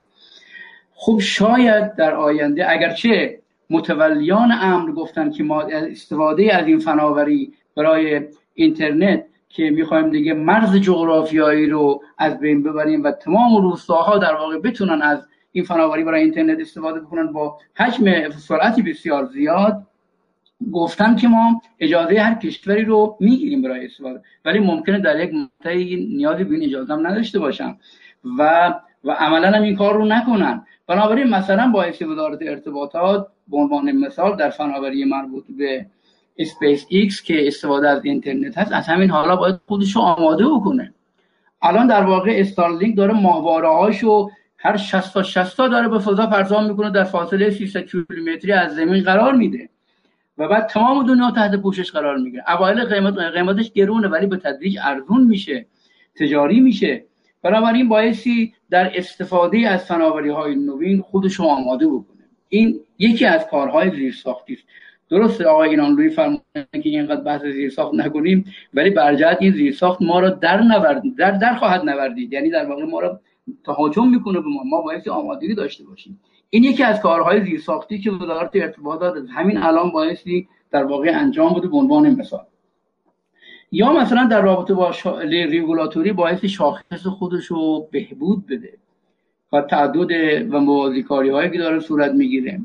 [SPEAKER 5] خب شاید در آینده اگرچه متولیان امر گفتن که ما استفاده از این فناوری برای اینترنت که می‌خوایم دیگه مرز جغرافیایی رو از بین ببریم و تمام روستاها در واقع بتونن از این فناوری برای اینترنت استفاده بکنن با حجم سرعتی بسیار زیاد گفتن که ما اجازه هر کشوری رو می‌گیریم برای استفاده. ولی ممکنه در یک مقطعی نیازی به این اجازه هم نداشته باشن و و عملا هم این کار رو نکنن. بنابراین مثلا باید وزارت ارتباطات به عنوان مثال در فناوری مربوط به اسپیس ایکس که استفاده از اینترنت هست از همین حالا باید خودش رو آماده بکنه. الان در واقع استارلینک داره ماهواره هاشو هر 60 تا 60 تا داره به فضا پرتاب می‌کنه در فاصله 300 کیلومتری از زمین قرار میده. و بعد تمام دنیا تحت پوشش قرار می‌گیره. اوایل قیمت قیمتش گرونه ولی به تدریج ارزون میشه. تجاری میشه. بنابراین بایستی در استفاده از فناوری های نوین خودش رو آماده بکنه. این یکی از کارهای زیر ساختی است. درسته آقای ایران روی فرمودن که اینقدر بحث زیر ساخت نکنیم ولی برجهت این زیر ساخت ما را در نورد در در خواهد نوردید. یعنی در واقع ما را تهاجم می‌کنه به ما. ما باید آمادگی داشته باشیم. این یکی از کارهای زیرساختی که وزارت ارتباطات همین الان بایستی در واقع انجام بده به عنوان مثال. یا مثلا در رابطه با شا... ریگولاتوری باعث شاخص خودش رو بهبود بده و تعدد و موازی کاری هایی که داره صورت می‌گیره.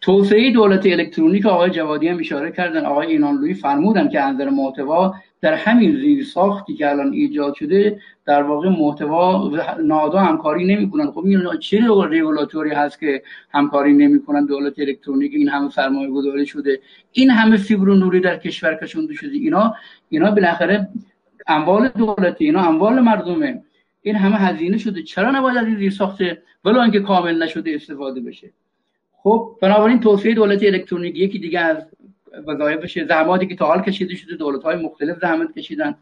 [SPEAKER 5] توسعه دولت الکترونیک آقای جوادی هم اشاره کردن. آقای اینانلوی فرمودن که انظر محتوا در همین زیر ساختی که الان ایجاد شده در واقع محتوا نادا همکاری نمی‌کنن. خب این چه رگولاتوری هست که همکاری نمی‌کنن دولت الکترونیک؟ این همه سرمایه گذاری شده. این همه فیبر نوری در کشور کشونده شده. اینا اینا بالاخره اموال دولتی اینا اموال مردمه. این همه هزینه شده. چرا نباید از این زیر ساخته ولو اینکه کامل نشده استفاده بشه. خب بنابراین توسعه دولت الکترونیک یکی دیگه از وظایفش زحماتی که تا حال کشیده شده دولت های مختلف زحمت کشیدن.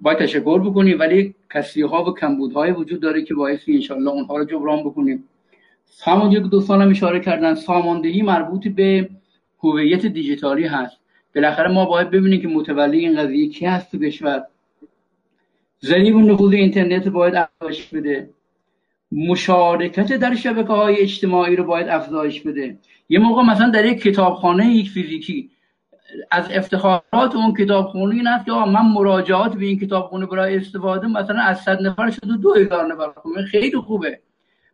[SPEAKER 5] باید تشکر بکنیم ولی کسی ها و کمبودهای وجود داره که باعثی انشالله اونها رو جبران بکنیم. همونجور که دوستان هم اشاره کردن ساماندهی مربوط به هویت دیجیتالی هست. بالاخره ما باید ببینیم که متولی این قضیه کی هست تو کشور. ضریب نفوذ اینترنت باید افزایش بده. مشارکت در شبکه های اجتماعی رو باید افزایش بده. یه موقع مثلا در یک کتابخانه یک فیزیکی از افتخارات اون کتابخونه این است که من مراجعات به این کتابخونه برای استفاده مثلا از صد نفر شده دو هزار نفر. خیلی خوبه.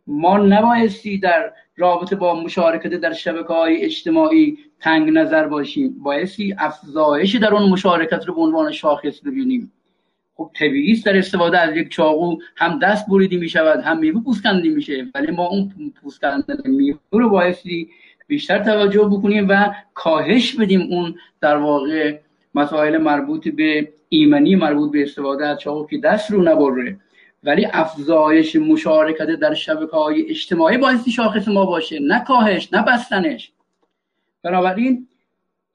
[SPEAKER 5] ما نبایستی در رابطه با مشارکت در شبکه های اجتماعی تنگ نظر باشیم. بایستی افزایش در اون مشارکت رو به عنوان شاخص ببینیم. خب طبیعی در استفاده از یک چاقو هم دست بریدی می شود هم میوه پوست میشه. ولی ما اون پوست کندن میوه رو بایستی بیشتر توجه بکنیم و کاهش بدیم اون در واقع مسائل مربوط به ایمنی مربوط به استفاده از چاقو که دست رو نبره. ولی افزایش مشارکت در شبکه های اجتماعی بایستی شاخص ما باشه. نه کاهش نه بستنش. بنابراین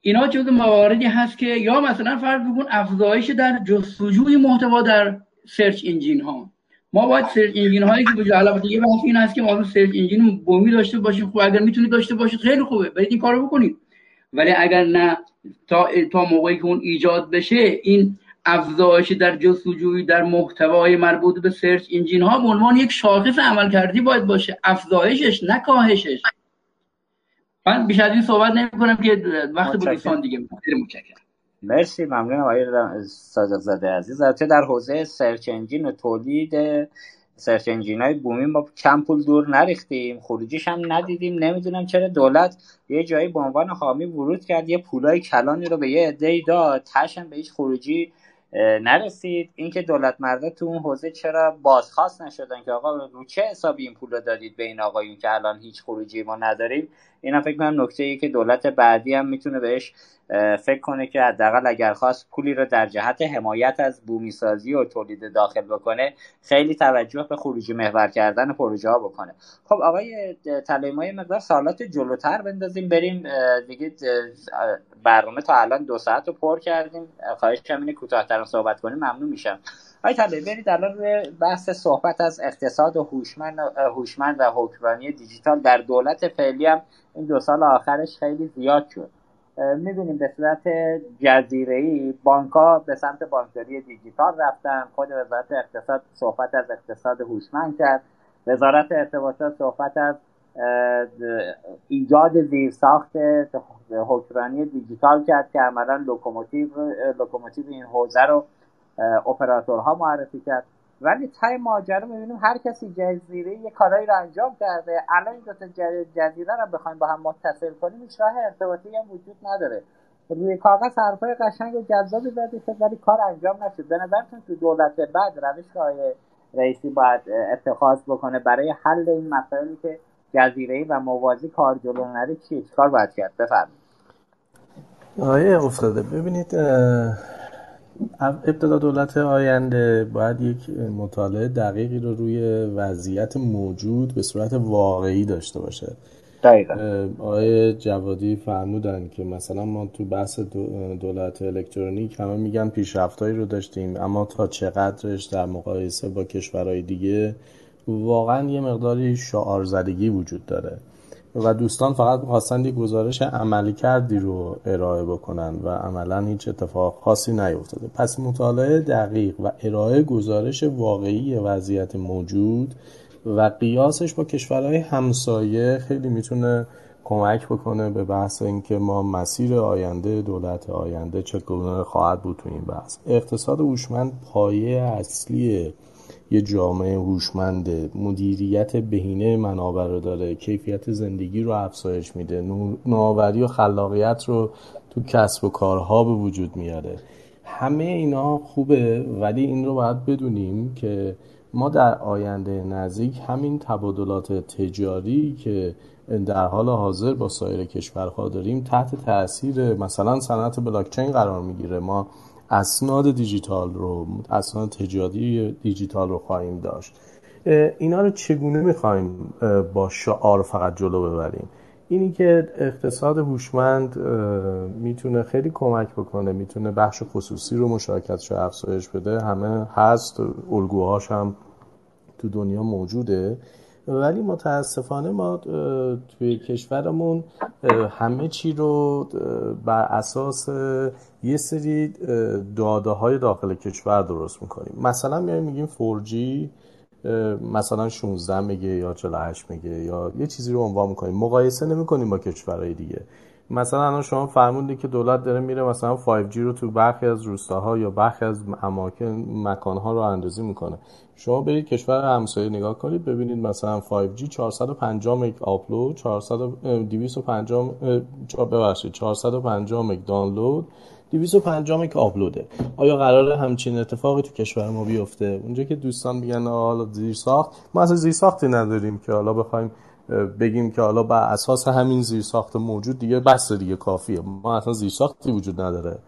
[SPEAKER 5] اینا جز مواردی هست که یا مثلا فرض بکن افزایش در جستجوی محتوا در search engine ها. ما باید search engine هایی که وجود البته یه بحث این هست که ما search engine بومی داشته باشیم. خب اگر می‌تونید داشته باشید خیلی خوبه. برید این کارو بکنید. ولی اگر نه تا تا موقعی که اون ایجاد بشه این افزایش در جستجوی در محتوای مربوط به search engine ها به عنوان یک شاخص عمل کردی باید باشه. افزایشش نه کاهشش. من بیش از این صحبت نمی کنم که وقت بود دیگه متشکرم.
[SPEAKER 2] مرسی ممنون آقای صادق زاده عزیز. البته در حوزه search engine و تولید search engine های بومی ما کم پول دور نریختیم. خروجیش هم ندیدیم. نمی‌دونم چرا دولت یه جایی به عنوان حامی ورود کرد یه پولای کلانی رو به یه عده داد. تهش به هیچ خروجی نرسید. اینکه دولت مردا تو اون حوزه چرا بازخواست نشدن که آقا رو چه حسابی این پول رو دادید به این آقایون که الان هیچ خروجی ما نداریم؟ اینا فکر کنم نکته ای که دولت بعدی هم می‌تونه بهش فکر کنه که حداقل اگر خواست پولی رو در جهت حمایت از بومی سازی و تولید داخل بکنه خیلی توجه به خروجی محور کردن پروژه ها بکنه. خب آقای طلایی مقدار سالات جلوتر بندازیم بریم دیگه برنامه تا الان دو ساعت رو پر کردیم. خواهش کنم اینه کوتاهتر صحبت کنیم ممنون میشم. آقای طلایی برید الان بحث صحبت از اقتصاد و هوشمند هوشمند و حکمرانی دیجیتال در دولت فعلی هم این دو سال آخرش خیلی زیاد شد. می‌بینیم به صورت جزیره ای بانک ها به سمت بانکداری دیجیتال رفتن. خود وزارت اقتصاد صحبت از اقتصاد هوشمند کرد. وزارت ارتباطات صحبت از ایجاد زیرساخت حکمرانی دیجیتال کرد که عملا لوکوموتیو لوکوموتیو این حوزه رو اپراتورها معرفی کرد. ولی ته ماجرا می‌بینیم هر کسی جزیره یه کارایی رو انجام کرده. الان این دوتا جزیره رو بخوایم با هم متصل کنیم هیچ راه ارتباطی هم وجود نداره. روی کاغذ حرفای قشنگ و جذابی زده شد ولی کار انجام نشد. به نظرتون تو دولت بعد روش های رئیسی باید اتخاذ بکنه برای حل این مسائلی که جزیره و موازی کار جلو نره چیه چیکار باید کرد. بفرمایید.
[SPEAKER 4] آیه افتاده ببینید ابتدا دولت آینده باید یک مطالعه دقیقی رو روی وضعیت موجود به صورت واقعی داشته باشه.
[SPEAKER 2] دقیقا.
[SPEAKER 4] آقای جوادی فرمودن که مثلا ما تو بحث دولت الکترونیک همه میگن پیشرفتهایی رو داشتیم اما تا چقدرش در مقایسه با کشورهای دیگه واقعا یه مقداری شعار زدگی وجود داره. و دوستان فقط خواستن یک گزارش عملی کردی رو ارائه بکنن و عملا هیچ اتفاق خاصی نیفتاده. پس مطالعه دقیق و ارائه گزارش واقعی وضعیت موجود و قیاسش با کشورهای همسایه خیلی می‌تونه کمک بکنه به بحث اینکه ما مسیر آینده دولت آینده چگونه خواهد بود تو این بحث. اقتصاد هوشمند پایه اصلی یه جامعه هوشمند مدیریت بهینه منابع رو داره. کیفیت زندگی رو افزایش میده. نوآوری و خلاقیت رو تو کسب و کارها به وجود میاره. همه اینا خوبه ولی این رو باید بدونیم که ما در آینده نزدیک همین تبادلات تجاری که در حال حاضر با سایر کشورها داریم تحت تاثیر مثلا صنعت بلاکچین قرار می‌گیره. ما اسناد دیجیتال رو اسناد تجاری دیجیتال رو خواهیم داشت. اینا رو چگونه می‌خوایم با شعار فقط جلو ببریم؟ اینی که اقتصاد هوشمند می‌تونه خیلی کمک بکنه می‌تونه بخش خصوصی رو مشارکتش افزایش بده. همه هست الگوهاش هم تو دنیا موجوده. ولی متاسفانه ما توی کشورمون همه چی رو بر اساس یه سری داده های داخل کشور درست می‌کنیم. مثلا میایم میگیم 4G مثلا 16 میگه یا 48 میگه یا یه چیزی رو عنوان می‌کنیم. مقایسه نمی‌کنیم با کشورهای دیگه. مثلا الان شما فرمودید که دولت داره میره مثلا 5G رو تو برخی از روستاها یا برخی از اماکن مکانها رو اندازی می‌کنه. شما برید کشور همسایه نگاه کنید ببینید مثلا 5G 450 مگ آپلود 400 250 ببخشید 450 مگ دانلود 250 مگ آپلوده. آیا قراره همچین اتفاقی تو کشور ما بیفته؟ اونجا که دوستان میگن حالا زیر ساخت ما اصلا زیر ساختی نداریم که حالا بخوایم بگیم که حالا بر اساس همین زیر ساخت موجود دیگه بس دیگه کافیه. ما اصلا زیر ساختی وجود نداره.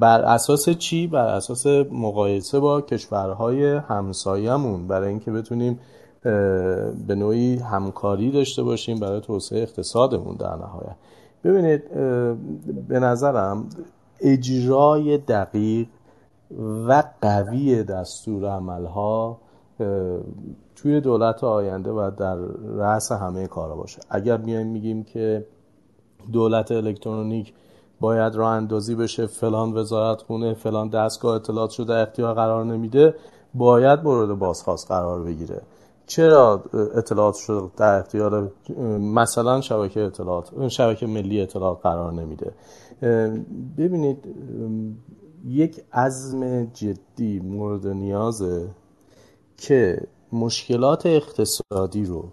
[SPEAKER 4] بر اساس چی؟ بر اساس مقایسه با کشورهای همسایه‌مون. برای اینکه بتونیم به نوعی همکاری داشته باشیم برای توسعه اقتصادمون در نهایت. ببینید به نظرم اجرای دقیق و قوی دستور عملها توی دولت آینده و در رأس همه کارا باشه. اگر میایم میگیم که دولت الکترونیک باید راه اندازی بشه فلان وزارت خونه فلان دستگاه اطلاعات شده اختیار قرار نمیده باید مورد بازخواست قرار بگیره. چرا اطلاعات شده در اختیار مثلا شبکه اطلاعات شبکه ملی اطلاعات قرار نمیده؟ ببینید یک عزم جدی مورد نیازه که مشکلات اقتصادی رو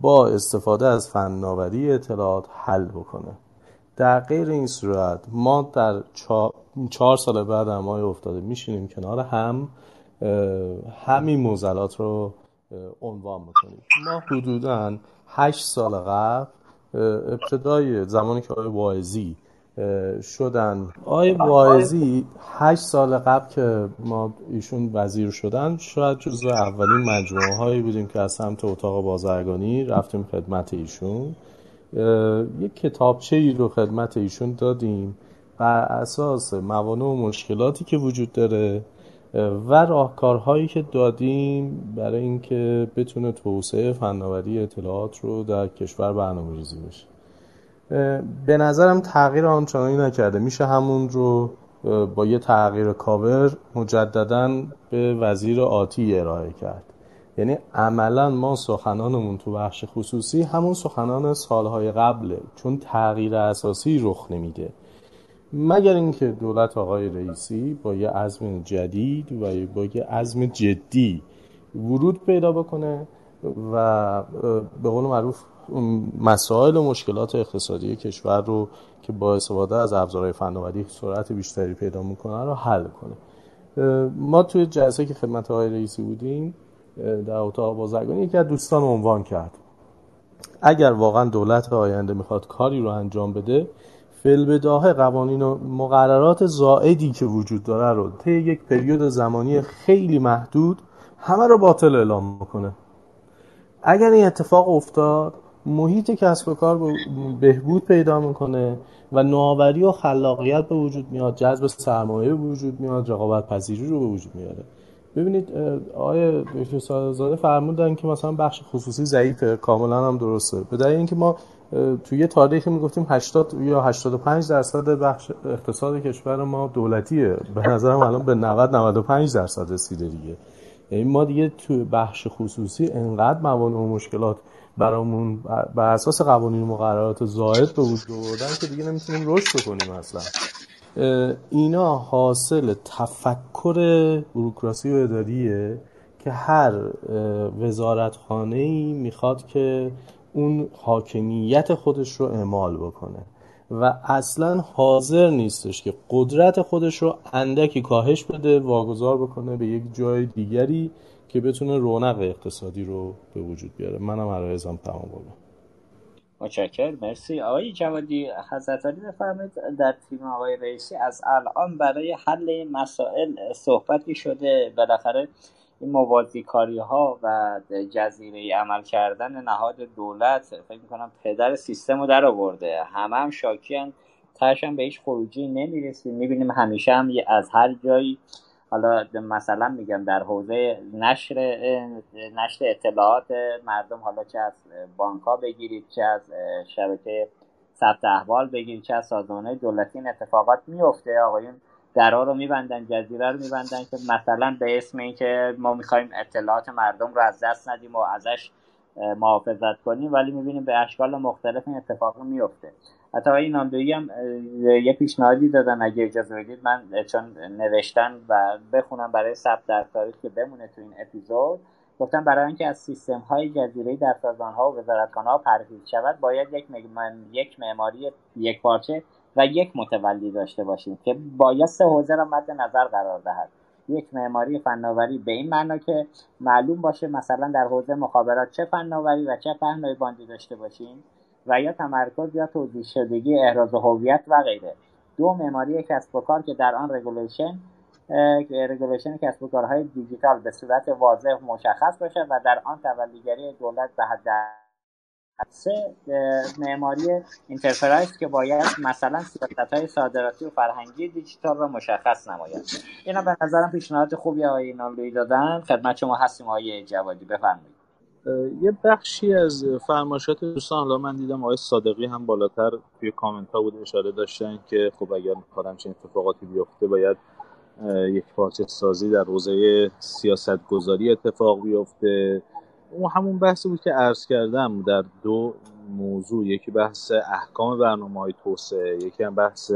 [SPEAKER 4] با استفاده از فناوری اطلاعات حل بکنه. در غیر این صورت ما در چهار سال بعد هم افتاده میشینیم کنار هم همین موزلات رو عنوان می‌کنیم. ما حدودا هشت سال قبل ابتدای زمانی که آقای واعظی شدن. آقای واعظی هشت سال قبل که ما ایشون وزیر شدن شاید جزو اولین مجموعه هایی بودیم که از سمت اتاق بازرگانی رفتیم خدمت ایشون. یک کتابچه ای رو خدمت ایشون دادیم. بر اساس موانع و مشکلاتی که وجود داره و راهکارهایی که دادیم برای اینکه بتونه توسعه فناوری اطلاعات رو در کشور برنامه ریزی بشه به نظرم تغییر آنچنانی نکرده. میشه همون رو با یه تغییر کاور مجددا به وزیر آتی ارائه کرد. یعنی عملا ما سخنانمون تو بخش خصوصی همون سخنان سالهای قبله چون تغییر اساسی رخ نمیده. مگر اینکه دولت آقای رئیسی با یه عزم جدید و با یه عزم جدی ورود پیدا بکنه و به قول معروف مسائل و مشکلات اقتصادی کشور رو که با استفاده از ابزارهای فناوری سرعت بیشتری پیدا می‌کنه رو حل کنه. ما توی جلسه که خدمت آقای رئیسی بودیم در اتاق بازرگانی یکی از دوستان عنوان کرد. اگر واقعا دولت آینده می‌خواد کاری رو انجام بده فلبداهه قوانین و مقررات زائدی که وجود داره رو طی یک پریود زمانی خیلی محدود همه رو باطل اعلام می‌کنه اگر این اتفاق افتاد محیط کسب و کار بهبود پیدا می‌کنه و نوآوری و خلاقیت به وجود میاد جذب سرمایه به وجود میاد رقابت پذیری رو به وجود میاره. ببینید آقای دکتر سادزاده فرمودن که مثلا بخش خصوصی ضعیفه کاملا هم درسته. به دلیل اینکه ما توی یه تاریخی می‌گفتیم 80 یا 85 درصد بخش اقتصاد کشور ما دولتیه. به نظرم الان به 90 95 درصد رسیده دیگه. یعنی ما دیگه تو بخش خصوصی انقدر موانع و مشکلات برامون بر اساس قوانین و مقررات زائد به وجود آوردن که دیگه نمی‌تونیم رشد کنیم اصلا. اینا حاصل تفکر بروکراسی و اداریه که هر وزارتخانه ای می‌خواد که اون حاکمیت خودش رو اعمال بکنه. و اصلا حاضر نیستش که قدرت خودش رو اندکی کاهش بده واگذار بکنه به یک جای دیگری که بتونه رونق اقتصادی رو به وجود بیاره. منم عرایزم تمام بابا
[SPEAKER 2] متشکر مرسی. آقای جوادی حضرت علی بفرمایید. در تیم آقای رئیسی از الان برای حل مسائل صحبتی شده. بالاخره این موازی کاری ها و جزیره عمل کردن نهاد دولت فکر می‌کنم پدر سیستم رو در آورده. همه هم شاکی ترش هم به هیچ خروجی نمی‌رسیم. می‌بینیم همیشه هم از هر جایی حالا مثلا میگم در حوزه نشر نشر اطلاعات مردم حالا چه از بانک ها بگیرید چه از شبکه ثبت احوال بگیرید چه از سازمان دولتی این اتفاقات میفته. آقایون درا رو میبندن جزیره رو میبندن که مثلا به اسم اینکه ما می‌خوایم اطلاعات مردم رو از دست ندیم و ازش محافظت کنیم ولی می‌بینیم به اشکال مختلف این اتفاق میفته حتی این نامدویی هم یه پیشنهادی دادن اگه اجازه بدید من چون نوشتن و بخونم برای ثبت در تاریخ که بمونه تو این اپیزود گفتم برای اینکه از سیستم های جزیره‌ای در سازمان ها و وزارتخانه ها پرهیز شود باید یک یک معماری یکپارچه و یک متولی داشته باشیم که باید سه حوزه را مد نظر قرار دهد. یک معماری فناوری به این معنا که معلوم باشه مثلا در حوزه مخابرات چه فناوری و چه پهنای باندی داشته باشیم و یا تمرکز یا توزیع شدگی احراز هویت و غیره. دو معماری کسب و کار که در آن regulation regulation کسب و کارهای دیجیتال به صورت واضح مشخص باشه و در آن تولی‌گری دولت به حد سه معماری enterprise که باید مثلا سیاست های صادراتی و فرهنگی دیجیتال را مشخص نماید. اینا به نظرم پیشنهاد خوبی آقای ناملوی دادن. خدمت شما هستیم آقای جوادی. بفرمایید.
[SPEAKER 3] یه بخشی از فرمایشات دوستان حالا من دیدم آقای صادقی هم بالاتر توی کامنت ها بود اشاره داشتن که خب اگر می‌خوایم چه اتفاقاتی بیفته باید یک پارچه سازی در حوزه سیاست گذاری اتفاق بیفته. اون همون بحثی بود که عرض کردم در دو موضوع یکی بحث احکام برنامه های توسعه یکی هم بحث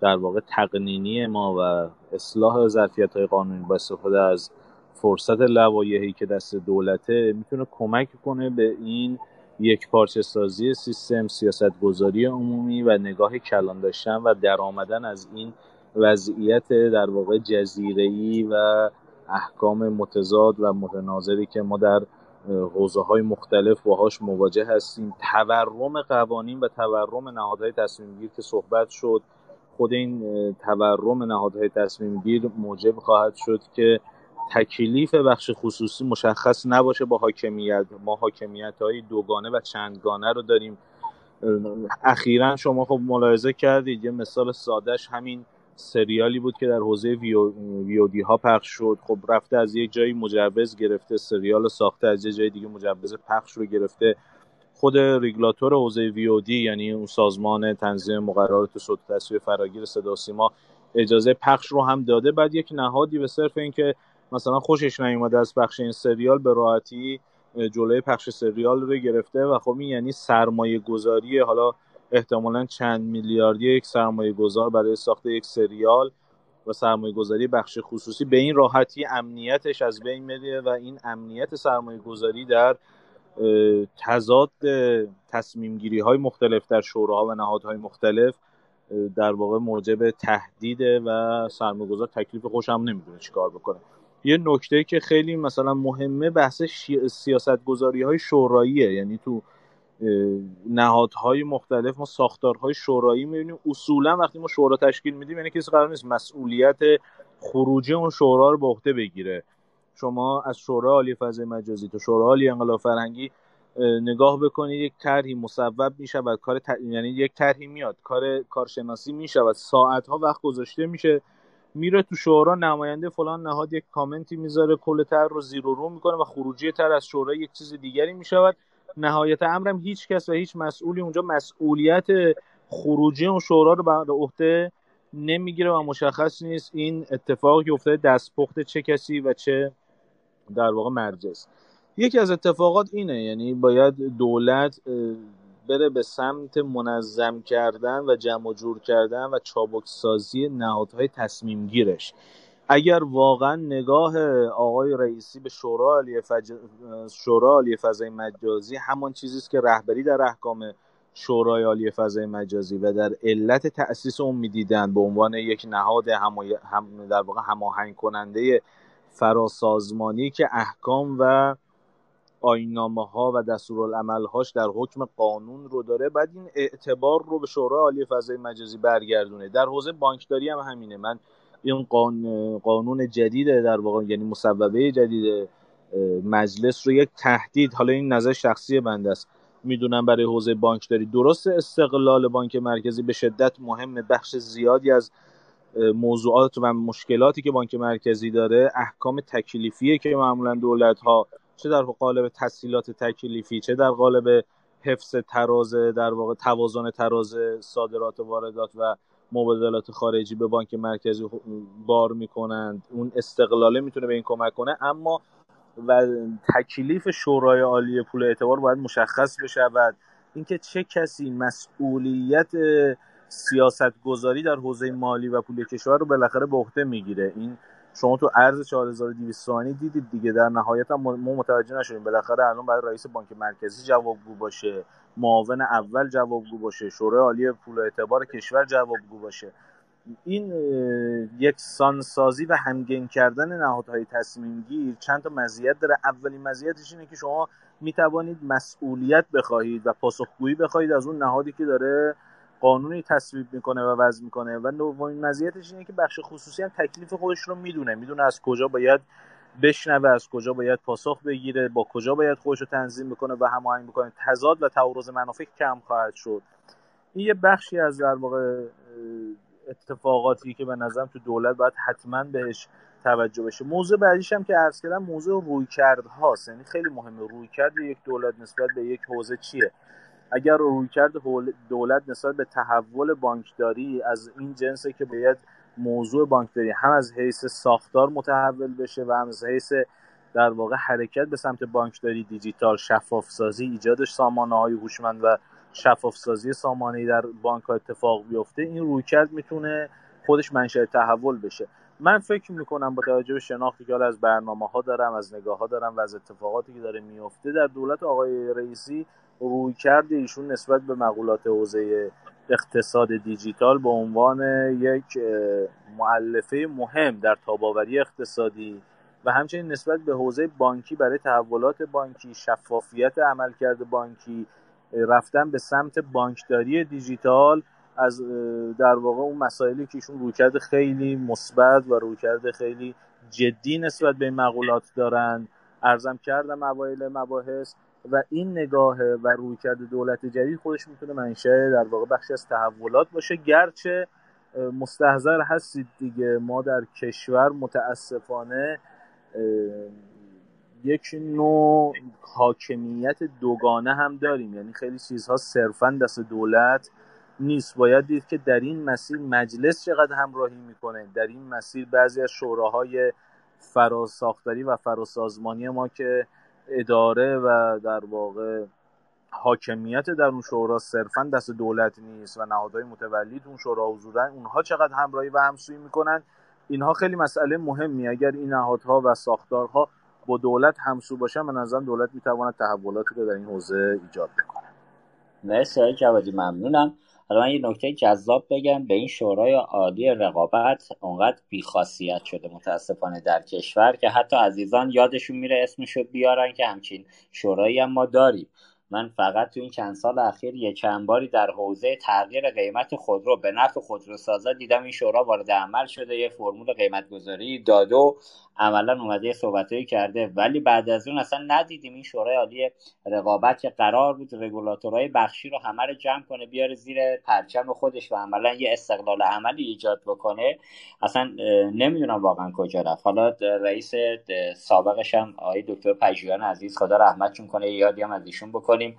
[SPEAKER 3] در واقع تقنینی ما و اصلاح ظرفیت های قانونی با استفاده از فرصت لوایحی که دست دولته می‌تونه کمک کنه به این یک پارچه سازی سیستم سیاست گذاری عمومی و نگاه کلان داشتن و درآمدن از این وضعیت در واقع جزیره‌ای و احکام متضاد و متناظری که ما در حوزه های مختلف باهاش مواجه هستیم. تورم قوانین و تورم نهادهای تصمیم گیر که صحبت شد خود این تورم نهادهای تصمیم گیر موجب خواهد شد که تکلیف بخش خصوصی مشخص نباشه با حاکمیت. ما حاکمیت های دوگانه و چندگانه رو داریم. اخیرا شما خب ملاحظه کردید یه مثال سادهش همین سریالی بود که در حوزه ویودی ها پخش شد. خب رفته از یک جایی مجوز گرفته سریال ساخته از یک جای دیگه مجوز پخش رو گرفته. خود ریگلاتور حوزه ویودی یعنی اون سازمان تنظیم مقررات صوت تصویر فراگیر صدا سیما اجازه پخش رو هم داده. بعد یک نهادی به صرف اینکه مثلا خوشش نیومده از پخش این سریال به راحتی جلوی پخش سریال رو گرفته. و خب این یعنی سرمایه گذاری حالا احتمالا چند میلیاردی یک سرمایه گذار برای ساخت یک سریال و سرمایه گذاری بخش خصوصی به این راحتی امنیتش از بین میره و این امنیت سرمایه گذاری در تضاد تصمیم گیری های مختلف در شوراها و نهادهای مختلف در واقع موجب تهدید و سرمایه گذار تکلیف خوش هم نمی‌دونه چیکار بکنه. یه نکته که خیلی مثلا مهمه بحث سیاست گذاری های شوراییه. یعنی تو نهادهای مختلف ما ساختارهای شورایی می‌بینیم. اصولا وقتی ما شورا تشکیل میدیم یعنی کسی قرار نیست مسئولیت خروجی اون شورا رو به عهده بگیره. شما از شورا عالی فضای مجازی تا شورا عالی انقلاب فرهنگی نگاه بکنید یک طرحی مصوب میشه و کار ت... یعنی یک طرحی میاد. کار کارشناسی میشه و ساعت ها وقت گذاشته میشه. میره تو شورا نماینده فلان نهاد یک کامنتی می‌ذاره. کل طرح رو زیرو رو می‌کنه و خروجی طرح از شورا یک چیز دیگری می‌شود. نهایت امرم هیچ کس و هیچ مسئولی اونجا مسئولیت خروجی اون شورا رو بر عهده نمی‌گیره و مشخص نیست این اتفاقی افتاده دستپخت چه کسی و چه در واقع مرجز یکی از اتفاقات اینه یعنی باید دولت بره به سمت منظم کردن و جمع جور کردن و چابک سازی نهادهای تصمیم گیرش اگر واقعا نگاه آقای رئیسی به شورا عالی فج... شورا فضای مجازی همان چیزی است که رهبری در احکام شورای عالی فضای مجازی و در علت تأسیس اون می‌دیدن به عنوان یک نهاد همای... هم... در واقع هماهنگ کننده فراسازمانی که احکام و آینامه ها و دستورالعمل هاش در حکم قانون رو داره بعد این اعتبار رو به شورای عالی فضای مجازی برگردونه. در حوزه بانکداری هم همینه. من این قانون جدید در واقع یعنی مصوبه جدید مجلس رو یک تهدید. حالا این نظر شخصی بنده است. می‌دونم برای حوزه بانکداری درست استقلال بانک مرکزی به شدت مهم بخش زیادی از موضوعات و مشکلاتی که بانک مرکزی داره. احکام تکلیفیه که معمولا دولت ها چه در قالب تسهیلات تکلیفی چه در قالب حفظ تراز در واقع توازن تراز صادرات و واردات و مبادلات خارجی به بانک مرکزی بار می‌کنند. اون استقلاله می‌تونه به این کمک کنه اما و تکلیف شورای عالی پول اعتبار باید مشخص بشود. اینکه چه کسی مسئولیت سیاست گذاری در حوزه مالی و پول کشور رو بالاخره به عهده می‌گیره. این شما تو ارز 4200 تومانی دیدید دیگه. در نهایت هم ما متوجه نشدیم. بالاخره الان برای رئیس بانک مرکزی جوابگو باشه. معاون اول جوابگو باشه. شورای عالی پول اعتبار کشور جوابگو باشه. این یک سانسازی و همگین کردن نهادهای تصمیم گیر چند تا مزیت داره. اولین مزیتش اینه که شما می توانید مسئولیت بخواهید و پاسخگویی بخواهید از اون نهادی که داره قانونی تصویب می‌کنه و وضع می‌کنه و دومین مزیتش اینه که بخش خصوصی هم تکلیف خودش رو می‌دونه. می‌دونه از کجا باید بشنوه از کجا باید پاسخ بگیره با کجا باید خودش رو تنظیم بکنه و هماهنگ بکنه. تضاد و تعارض منافع کم خواهد شد. این یه بخشی از در واقع اتفاقاتی که به نظرم تو دولت باید حتما بهش توجه بشه. موضوع بعدیش هم که عرض کردم موضوع روی کرد هاست یعنی خیلی مهمه. روی کرد یک دولت نسبت به یک حوزه چیه؟ اگر روی کرد دولت نسبت به تحول بانکداری از این جنسه که باید موضوع بانکداری هم از حیث ساختار متحول بشه و هم از حیث در واقع حرکت به سمت بانکداری دیجیتال شفاف سازی ایجادش سامانه های هوشمند و شفاف سازی سامانه در بانک ها اتفاق بیفته این رویکرد می‌تونه خودش منشأ تحول بشه. من فکر می‌کنم با توجه به شناختی که از برنامه ها دارم از نگاه ها دارم و از اتفاقاتی که داره میفته در دولت آقای رئیسی روی کرده ایشون نسبت به مقولات حوزه اقتصاد دیجیتال به عنوان یک معلفه مهم در تاباوری اقتصادی و همچنین نسبت به حوزه بانکی برای تحولات بانکی شفافیت عملکرد بانکی رفتن به سمت بانکداری دیجیتال از در واقع اون مسائلی که ایشون رویکرد خیلی مثبت و رویکرد خیلی جدی نسبت به این مقولات دارند ارزم کردم اوایل مباحث و این نگاه و رویکرد دولت جدید خودش می‌تونه منشأ در واقع بخشی از تحولات باشه. گرچه مستحضر هستید دیگه. ما در کشور متاسفانه یک نوع حاکمیت دوگانه هم داریم. یعنی خیلی چیزها صرفا دست دولت نیست. باید دید که در این مسیر مجلس چقدر همراهی می‌کنه. در این مسیر بعضی از شوراهای فراساختاری و فراسازمانی ما که اداره و در واقع حاکمیت در اون شورا صرفا دست دولت نیست و نهادهای متولید اون شورا حضورن اونها چقدر همراهی و همسویی می‌کنن اینها خیلی مسئله مهمی اگر این نهادها و ساختارها با دولت همسو باشن به نظرم دولت می‌تواند تحولاتی رو در این حوزه ایجاد بکنه.
[SPEAKER 2] مرسی جوادی ممنونم. حالا من یه نکته جذاب بگم. به این شورای عالی رقابت اونقدر بیخاصیت شده متاسفانه در کشور که حتی عزیزان یادشون میره اسمشو بیارن که همچین شورایی هم ما داریم. من فقط تو این چند سال اخیر یه چند باری در حوزه تغییر قیمت خودرو به نفع خودروسازا دیدم این شورا وارد عمل شده یه فرمول قیمت گذاری داده و عملا اومده صحبتهایی کرده ولی بعد از اون اصلا ندیدیم این شورای عالی رقابت که قرار بود رگولاتورهای بخشی رو همه رو جمع کنه بیاره زیر پرچم خودش و عملا یه استقلال عملی ایجاد بکنه. اصلا نمی‌دونم واقعا کجا رفت. حالا رئیس سابقش هم آقای دکتر پژویان عزیز خدا رحمتشون کنه یادی هم از ایشون بکنیم.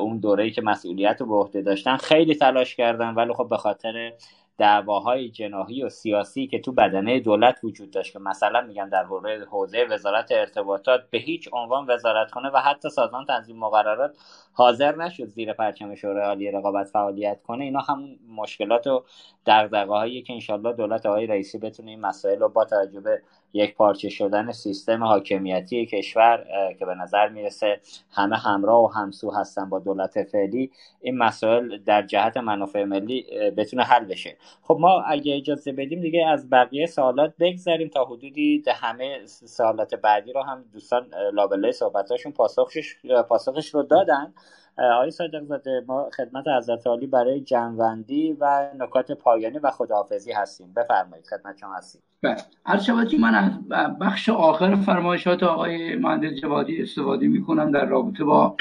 [SPEAKER 2] اون دوره‌ای که مسئولیت رو به عهده داشتن خیلی تلاش کردن ولی خب به خاطر دعواهای جناهی و سیاسی که تو بدنه دولت وجود داشت که مثلا میگم در حوزه وزارت ارتباطات به هیچ عنوان وزارت کنه و حتی سازمان تنظیم مقررات حاضر نشد زیر پرچم شورای عالی رقابت فعالیت کنه. اینا همون مشکلات و دغدغه هایی که انشالله دولت آقای رئیسی بتونه این مسائل رو با توجه به یک پارچه شدن سیستم حاکمیتی کشور که به نظر می‌رسه همه همراه و همسو هستن با دولت فعلی این مسائل در جهت منافع ملی بتونه حل بشه. خب ما اگه اجازه بدیم دیگه از بقیه سوالات بگذریم تا حدودی همه سوالات بعدی رو هم دوستان لابله صحبتاشون پاسخش پاسخش رو دادن. آقای صادق زاده ما خدمت حضرت عالی برای جنبندی و نکات پایانی و خداحافظی هستیم. بفرمایید خدمت شما هستیم.
[SPEAKER 5] بله. هر شود من از بخش آخر فرمایشات آقای مهندس جوادی استفاده می کنم در رابطه با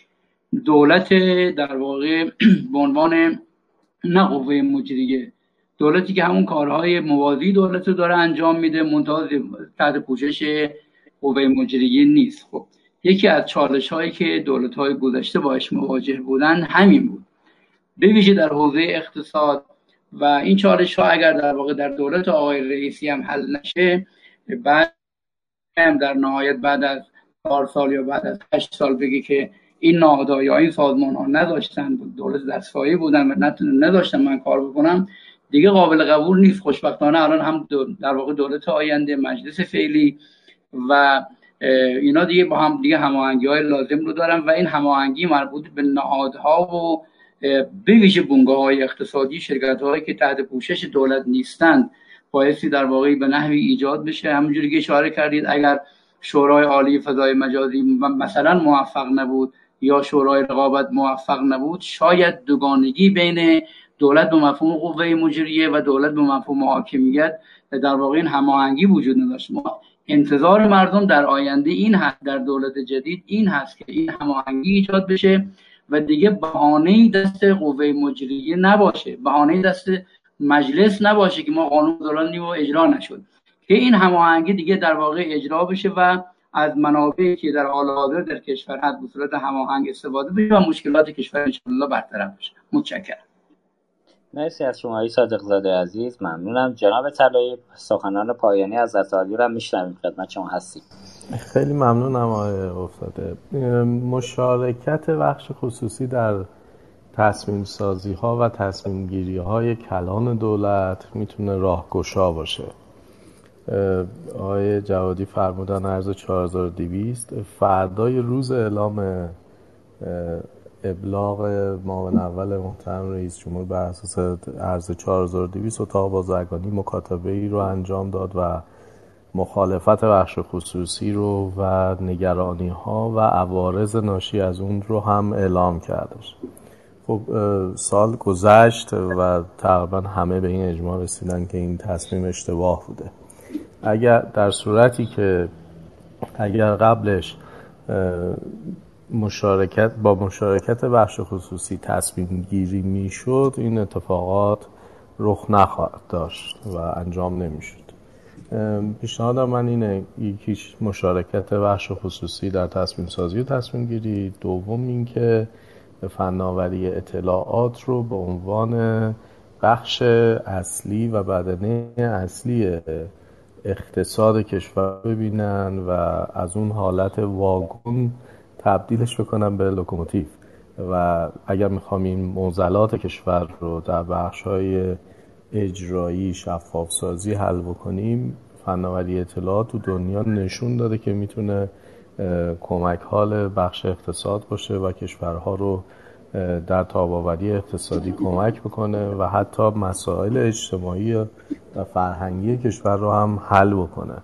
[SPEAKER 5] دولت در واقع به عنوان نه قوه مجریه دولتی که همون کارهای موازی دولت رو داره انجام میده منتها تحت پوشش قوه مجریه نیست. خب یکی از چالش هایی که دولت های گذشته باش مواجه بودن همین بود. به در حوزه اقتصاد و این چالش ها اگر در واقع در دولت آقای رئیسی هم حل نشه بعد هم در نهایت بعد از چهار سال یا بعد از هشت سال بگی که این نهادها یا این سازمان ها نداشتن دولت دستفایی بودن و نداشتن من کار بکنم دیگه قابل قبول نیست. خوشبختانه الان هم در واقع دولت آینده مجلس فعلی و اینا دیگه با هم دیگه هماهنگی های لازم رو دارن و این هماهنگی مربوط به نهادها و به ویژه بنگاه های اقتصادی شرکت هایی که تحت پوشش دولت نیستند بایستی در واقعی به نحوی ایجاد بشه. همونجوری که اشاره کردید اگر شورای عالی فضای مجازی مثلا موفق نبود یا شورای رقابت موفق نبود شاید دوگانگی بین دولت به مفهوم قوه مجریه و دولت به مفهوم حاکمیت در واقع این هماهنگی وجود نداشت. انتظار مردم در آینده این هست در دولت جدید این هست که این هماهنگی ایجاد بشه و دیگه بهانه دست قوه مجریه نباشه. بهانه دست مجلس نباشه که ما قانون گذارانیم و اجرا نشد. که این هماهنگی دیگه در واقع اجرا بشه و از منابعی که در حال حاضر در کشور هست به صورت هماهنگ استفاده بشه و مشکلات کشور انشاءالله برطرف بشه. متشکرم.
[SPEAKER 2] مرسی از شما صادق زاده عزیز. ممنونم. جناب طلایی سخنان پایانی از عالی رو میشنویم. خدمت شما هستیم.
[SPEAKER 4] خیلی ممنونم آقای افتاده مشارکت بخش خصوصی در تصمیم سازی ها و تصمیم گیری های کلان دولت می‌تونه راهگشا باشه. آقای جوادی فرمودن ارز 4200 فردای روز اعلام ابلاغ معاون اول محترم رئیس جمهور بر اساس ارز 4200 اتاق بازرگانی مکاتبه ای رو انجام داد و مخالفت بخش خصوصی رو و نگرانی ها و عوارض ناشی از اون رو هم اعلام کردش. خب سال گذشت و تقریبا همه به این اجماع رسیدن که این تصمیم اشتباه بوده. اگر در صورتی که اگر قبلش مشارکت با مشارکت بخش خصوصی تصمیم گیری می‌شد این اتفاقات رخ نخواهد داشت و انجام نمی‌شد. پیشنهاد من اینه یکیش مشارکت بخش خصوصی در تصمیم سازی و تصمیم گیری. دوم اینکه فناوری اطلاعات رو به عنوان بخش اصلی و بدنه اصلی اقتصاد کشور ببینن و از اون حالت واگون تبدیلش بکنم به لوکوموتیو. و اگر می‌خوام این موزلات کشور رو در بخش های اجرایی شفاف سازی حل بکنیم فناوری اطلاعات تو دنیا نشون داده که می‌تونه کمک حال بخش اقتصاد باشه و کشورها رو در تاباوری اقتصادی کمک بکنه و حتی مسائل اجتماعی و فرهنگی کشور رو هم حل بکنه.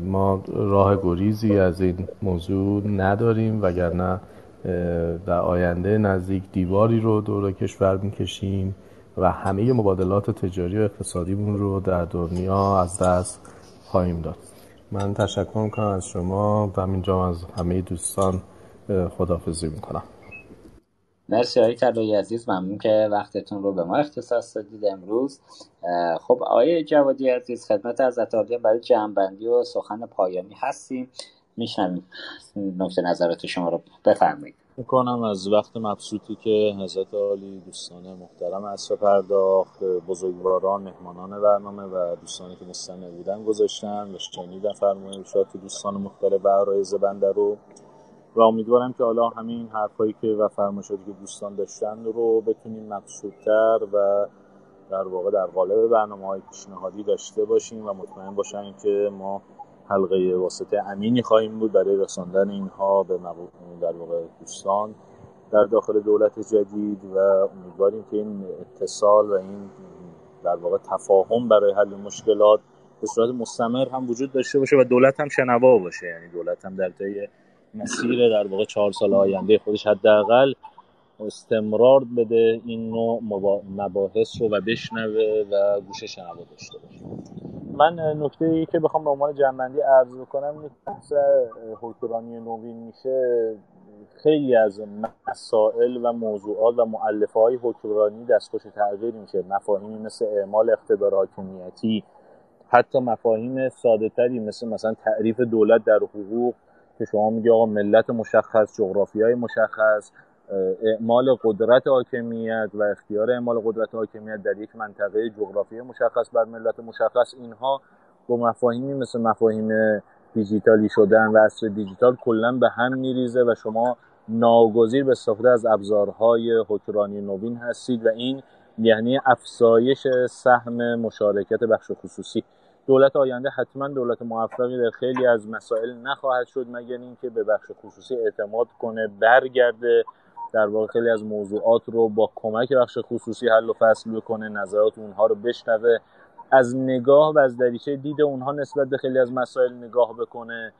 [SPEAKER 4] ما راه گریزی از این موضوع نداریم وگرنه در آینده نزدیک دیواری رو دور کشور می‌کشیم و همه مبادلات تجاری و اقتصادیمون رو در دنیا از دست خواهیم داد. من تشکر می‌کنم از شما و همینجا از همه دوستان خدافزی می‌کنم.
[SPEAKER 2] مرسی آقای طلایی عزیز. ممنون که وقتتون رو به ما اختصاص دادید امروز. خب آقای جوادی عزیز خدمت از عالی برای جمعبندی و سخن پایانی هستیم. میشنویم. نکته نظرات شما رو بفرمایید.
[SPEAKER 3] می‌کنم. از وقت مبسوطی که حضرت عالی دوستان محترم اصر پرداخت بزرگواران مهمانان برنامه و دوستانی که مستمع بودن گذاشتن. و شنیدن فرمایشات دوستان مختلف و عرایز بنده رو و امیدوارم که حالا همین حرفایی که و فرمایشاتی که دوستان داشتن رو بتونیم مقصودتر و در واقع در قالب برنامه های پیشنهادی داشته باشیم و مطمئن باشیم که ما حلقه واسطه امینی خواهیم بود برای رساندن اینها به در واقع دوستان در داخل دولت جدید و امیدواریم که این اتصال و این در واقع تفاهم برای حل مشکلات به صورت مستمر هم وجود داشته باشه و دولت هم شنوا باشه. یعنی دولت هم در طی مسیر در واقع چهار سال آینده خودش حداقل استمرار بده این نوع مباحث رو و بشنوه و گوش شنوا داشته باشه. من نکته ای که بخوام به عنوان جنبندی عرض بکنم بحث حکمرانی نوین میشه. خیلی از مسائل و موضوعات و معلفه های حکمرانی دستخوش تغییر میشه. مفاهیمی مثل اعمال اقتدار حاکمیتی حتی مفاهیم ساده تری مثل مثلا تعریف دولت در حقوق که شما میگه آقا ملت مشخص جغرافی های مشخص اعمال قدرت حاکمیت و اختیار اعمال قدرت حاکمیت در یک منطقه جغرافی مشخص بر ملت مشخص اینها با مفاهیمی مثل مفاهیم دیجیتالی شدن و عصر دیجیتال کلا به هم میریزه و شما ناگزیر به استفاده از ابزارهای حکرانی نوین هستید و این یعنی افزایش سهم مشارکت بخش خصوصی. دولت آینده حتما دولت موفقی در خیلی از مسائل نخواهد شد مگر اینکه به بخش خصوصی اعتماد کنه برگرده در واقع خیلی از موضوعات رو با کمک بخش خصوصی حل و فصل بکنه نظرات اونها رو بشنوه از نگاه و از دریچه دید اونها نسبت به خیلی از مسائل نگاه بکنه.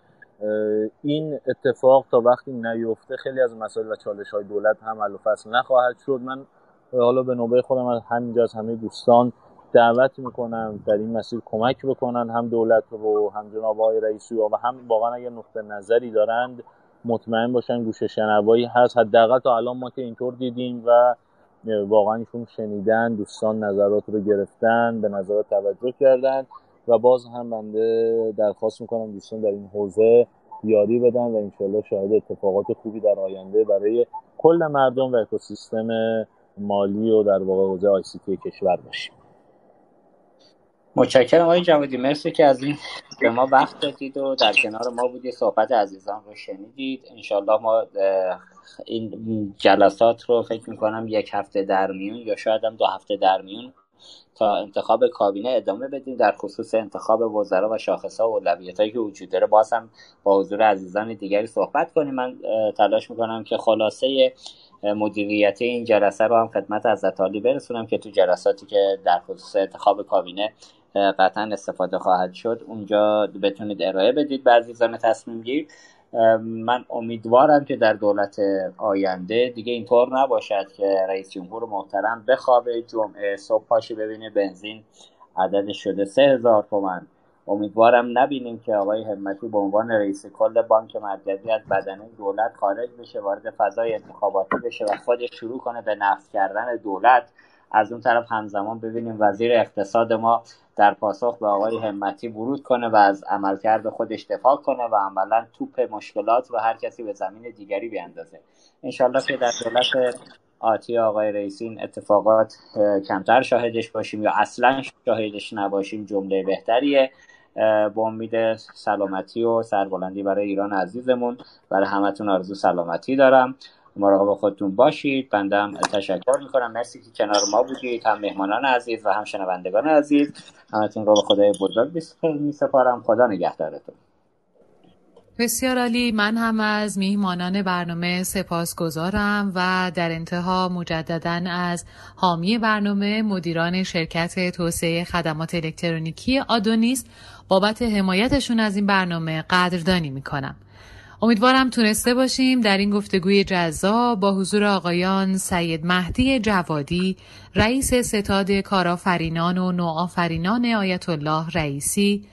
[SPEAKER 3] این اتفاق تا وقتی نیفته خیلی از مسائل و چالش های دولت هم حل و فصل نخواهد شد. من حالا به نوبه خودم از همینجا از همه دوستان دعوت می‌کنم در این مسیر کمک بکنن هم دولت رو هم جناب آقای رئیسی و هم واقعا اگر نقطه نظری دارند مطمئن باشن گوش شنوایی هست. حداقل تا الان ما که اینطور دیدیم و واقعا ایشون شنیدن دوستان نظرات رو گرفتن به نظرات توجه کردن و باز هم بنده درخواست می‌کنم دوستان در این حوزه یاری بدن و انشالله شاهد اتفاقات خوبی در آینده برای کل مردم و اکوسیستم مالی و در واقع حوزه آی سی کشور باشیم.
[SPEAKER 2] متشکرم آقای جوادی. مرسی که از این به ما وقت دادید و در کنار ما بودید. صحبت عزیزان رو شنیدید. انشالله ما این جلسات رو فکر می‌کنم یک هفته در میون یا شاید هم دو هفته در میون تا انتخاب کابینه ادامه بدیم. در خصوص انتخاب وزرا و شاخص ها و اولویت هایی که وجود داره. باز هم با حضور عزیزان دیگری صحبت کنیم. من تلاش می‌کنم که خلاصه مدیریت این جلسه رو هم خدمت از برسونم که تو جلساتی که در خصوص انتخاب کابینه قطعا استفاده خواهد شد. اونجا بتونید ارائه بدید به عزیزان تصمیم گیر. من امیدوارم که در دولت آینده دیگه اینطور نباشد که رئیس جمهور محترم بخوابه جمعه صبح پاشی ببینه بنزین عدد شده سه هزار تومن. امیدوارم نبینیم که آقای همتی به عنوان رئیس کل بانک مرکزی از بدنه دولت خارج بشه وارد فضای انتخاباتی بشه و خودش شروع کنه به نفت کردن دولت. از اون طرف همزمان ببینیم وزیر اقتصاد ما در پاسخ به آقای همتی ورود کنه و از عملکرد خودش دفاع کنه و عملا توپ مشکلات رو هر کسی به زمین دیگری بیاندازه. انشالله که در دولت آتی آقای رئیسی این اتفاقات کمتر شاهدش باشیم یا اصلا شاهدش نباشیم جمله بهتریه. با امید سلامتی و سربلندی برای ایران عزیزمون. برای همتون آرزو سلامتی دارم. مراقب خودتون باشید. بندم تشکر می‌کنم. مرسی که کنار ما بودید. هم مهمانان عزیز و هم شنوندگان عزیز. همتون رو به خدای بزرگ میسپارم خدا نگهدارتون.
[SPEAKER 1] بسیار عالی. من هم از میهمانان برنامه سپاس گذارم و در انتها مجددا از حامی برنامه مدیران شرکت توسعه خدمات الکترونیکی آدونیست بابت حمایتشون از این برنامه قدردانی می‌کنم. امیدوارم تونسته باشیم در این گفتگوی جذاب با حضور آقایان سید مهدی جوادی رئیس ستاد کارآفرینان و نوآفرینان آیت الله رئیسی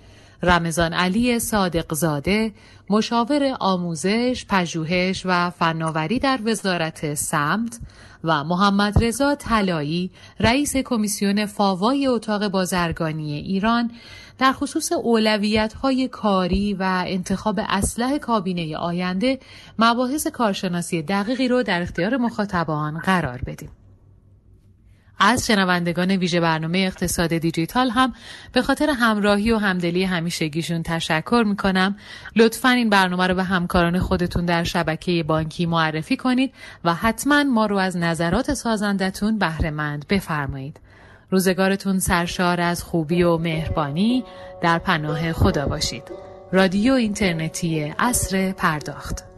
[SPEAKER 1] رمضان علی صادقزاده مشاور آموزش، پژوهش و فناوری در وزارت سمت و محمد رضا طلایی رئیس کمیسیون فاوای اتاق بازرگانی ایران در خصوص اولویت های کاری و انتخاب اسلحه کابینه آینده مباحث کارشناسی دقیقی رو در اختیار مخاطبان قرار بدیم. از شنوندگان ویژه برنامه اقتصاد دیجیتال هم به خاطر همراهی و همدلی همیشگیشون تشکر می‌کنم لطفا این برنامه رو به همکاران خودتون در شبکه بانکی معرفی کنید و حتما ما رو از نظرات سازندتون بهرهمند بفرمایید روزگارتون سرشار از خوبی و مهربانی. در پناه خدا باشید. رادیو اینترنتی اصر پرداخت.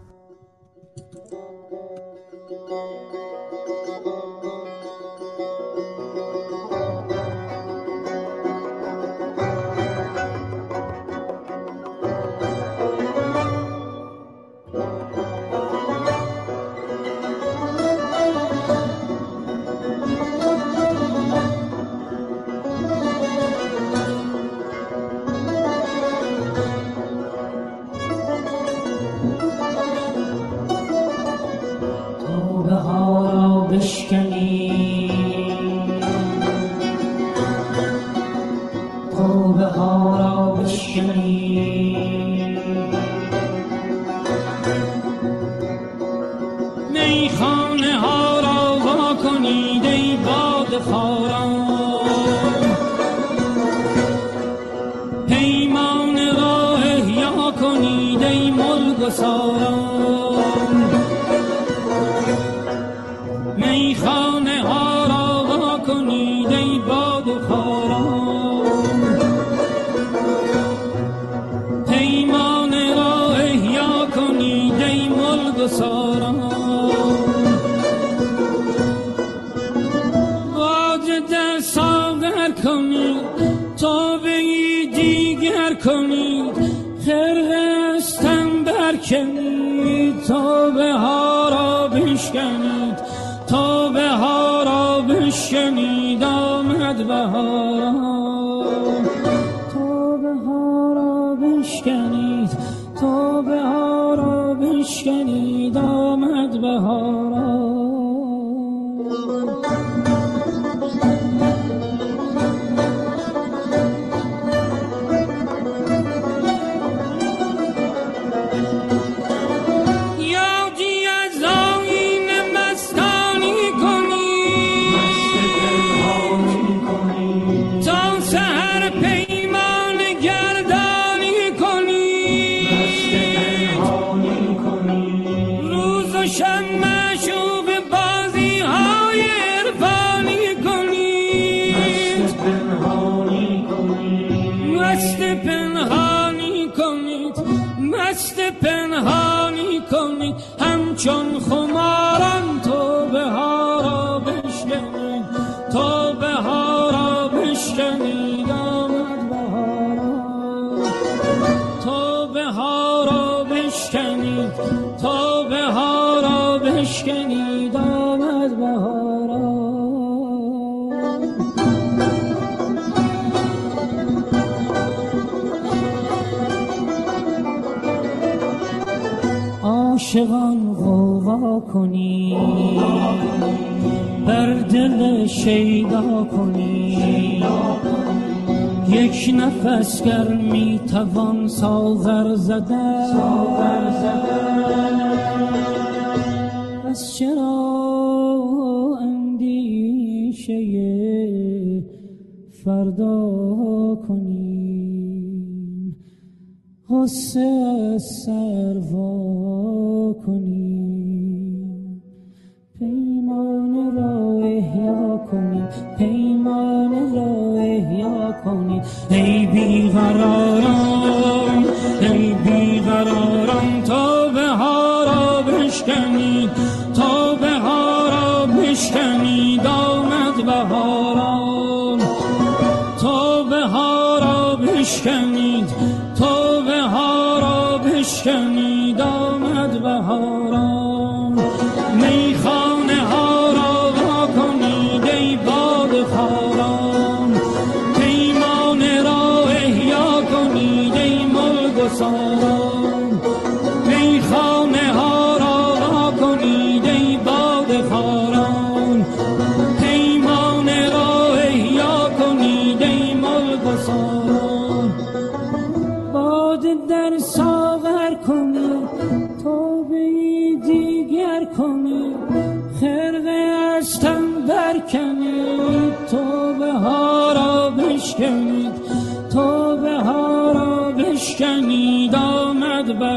[SPEAKER 9] ho عاشقان غوغا کنی. بر دل شیدا کنی. یک نفس گر می توان ساغر زدن. از چرا اندیشه فردا کنیم؟ غصه سروا پیمان را احیا کنیم ای بیقراران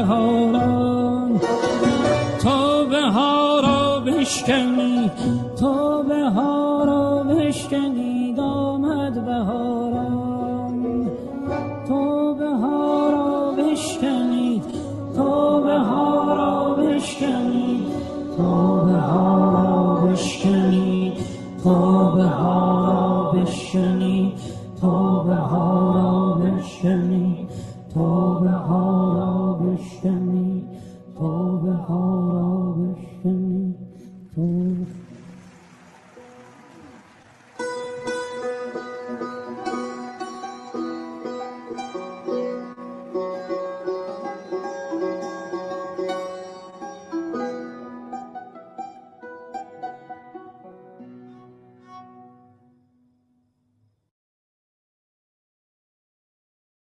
[SPEAKER 9] آمد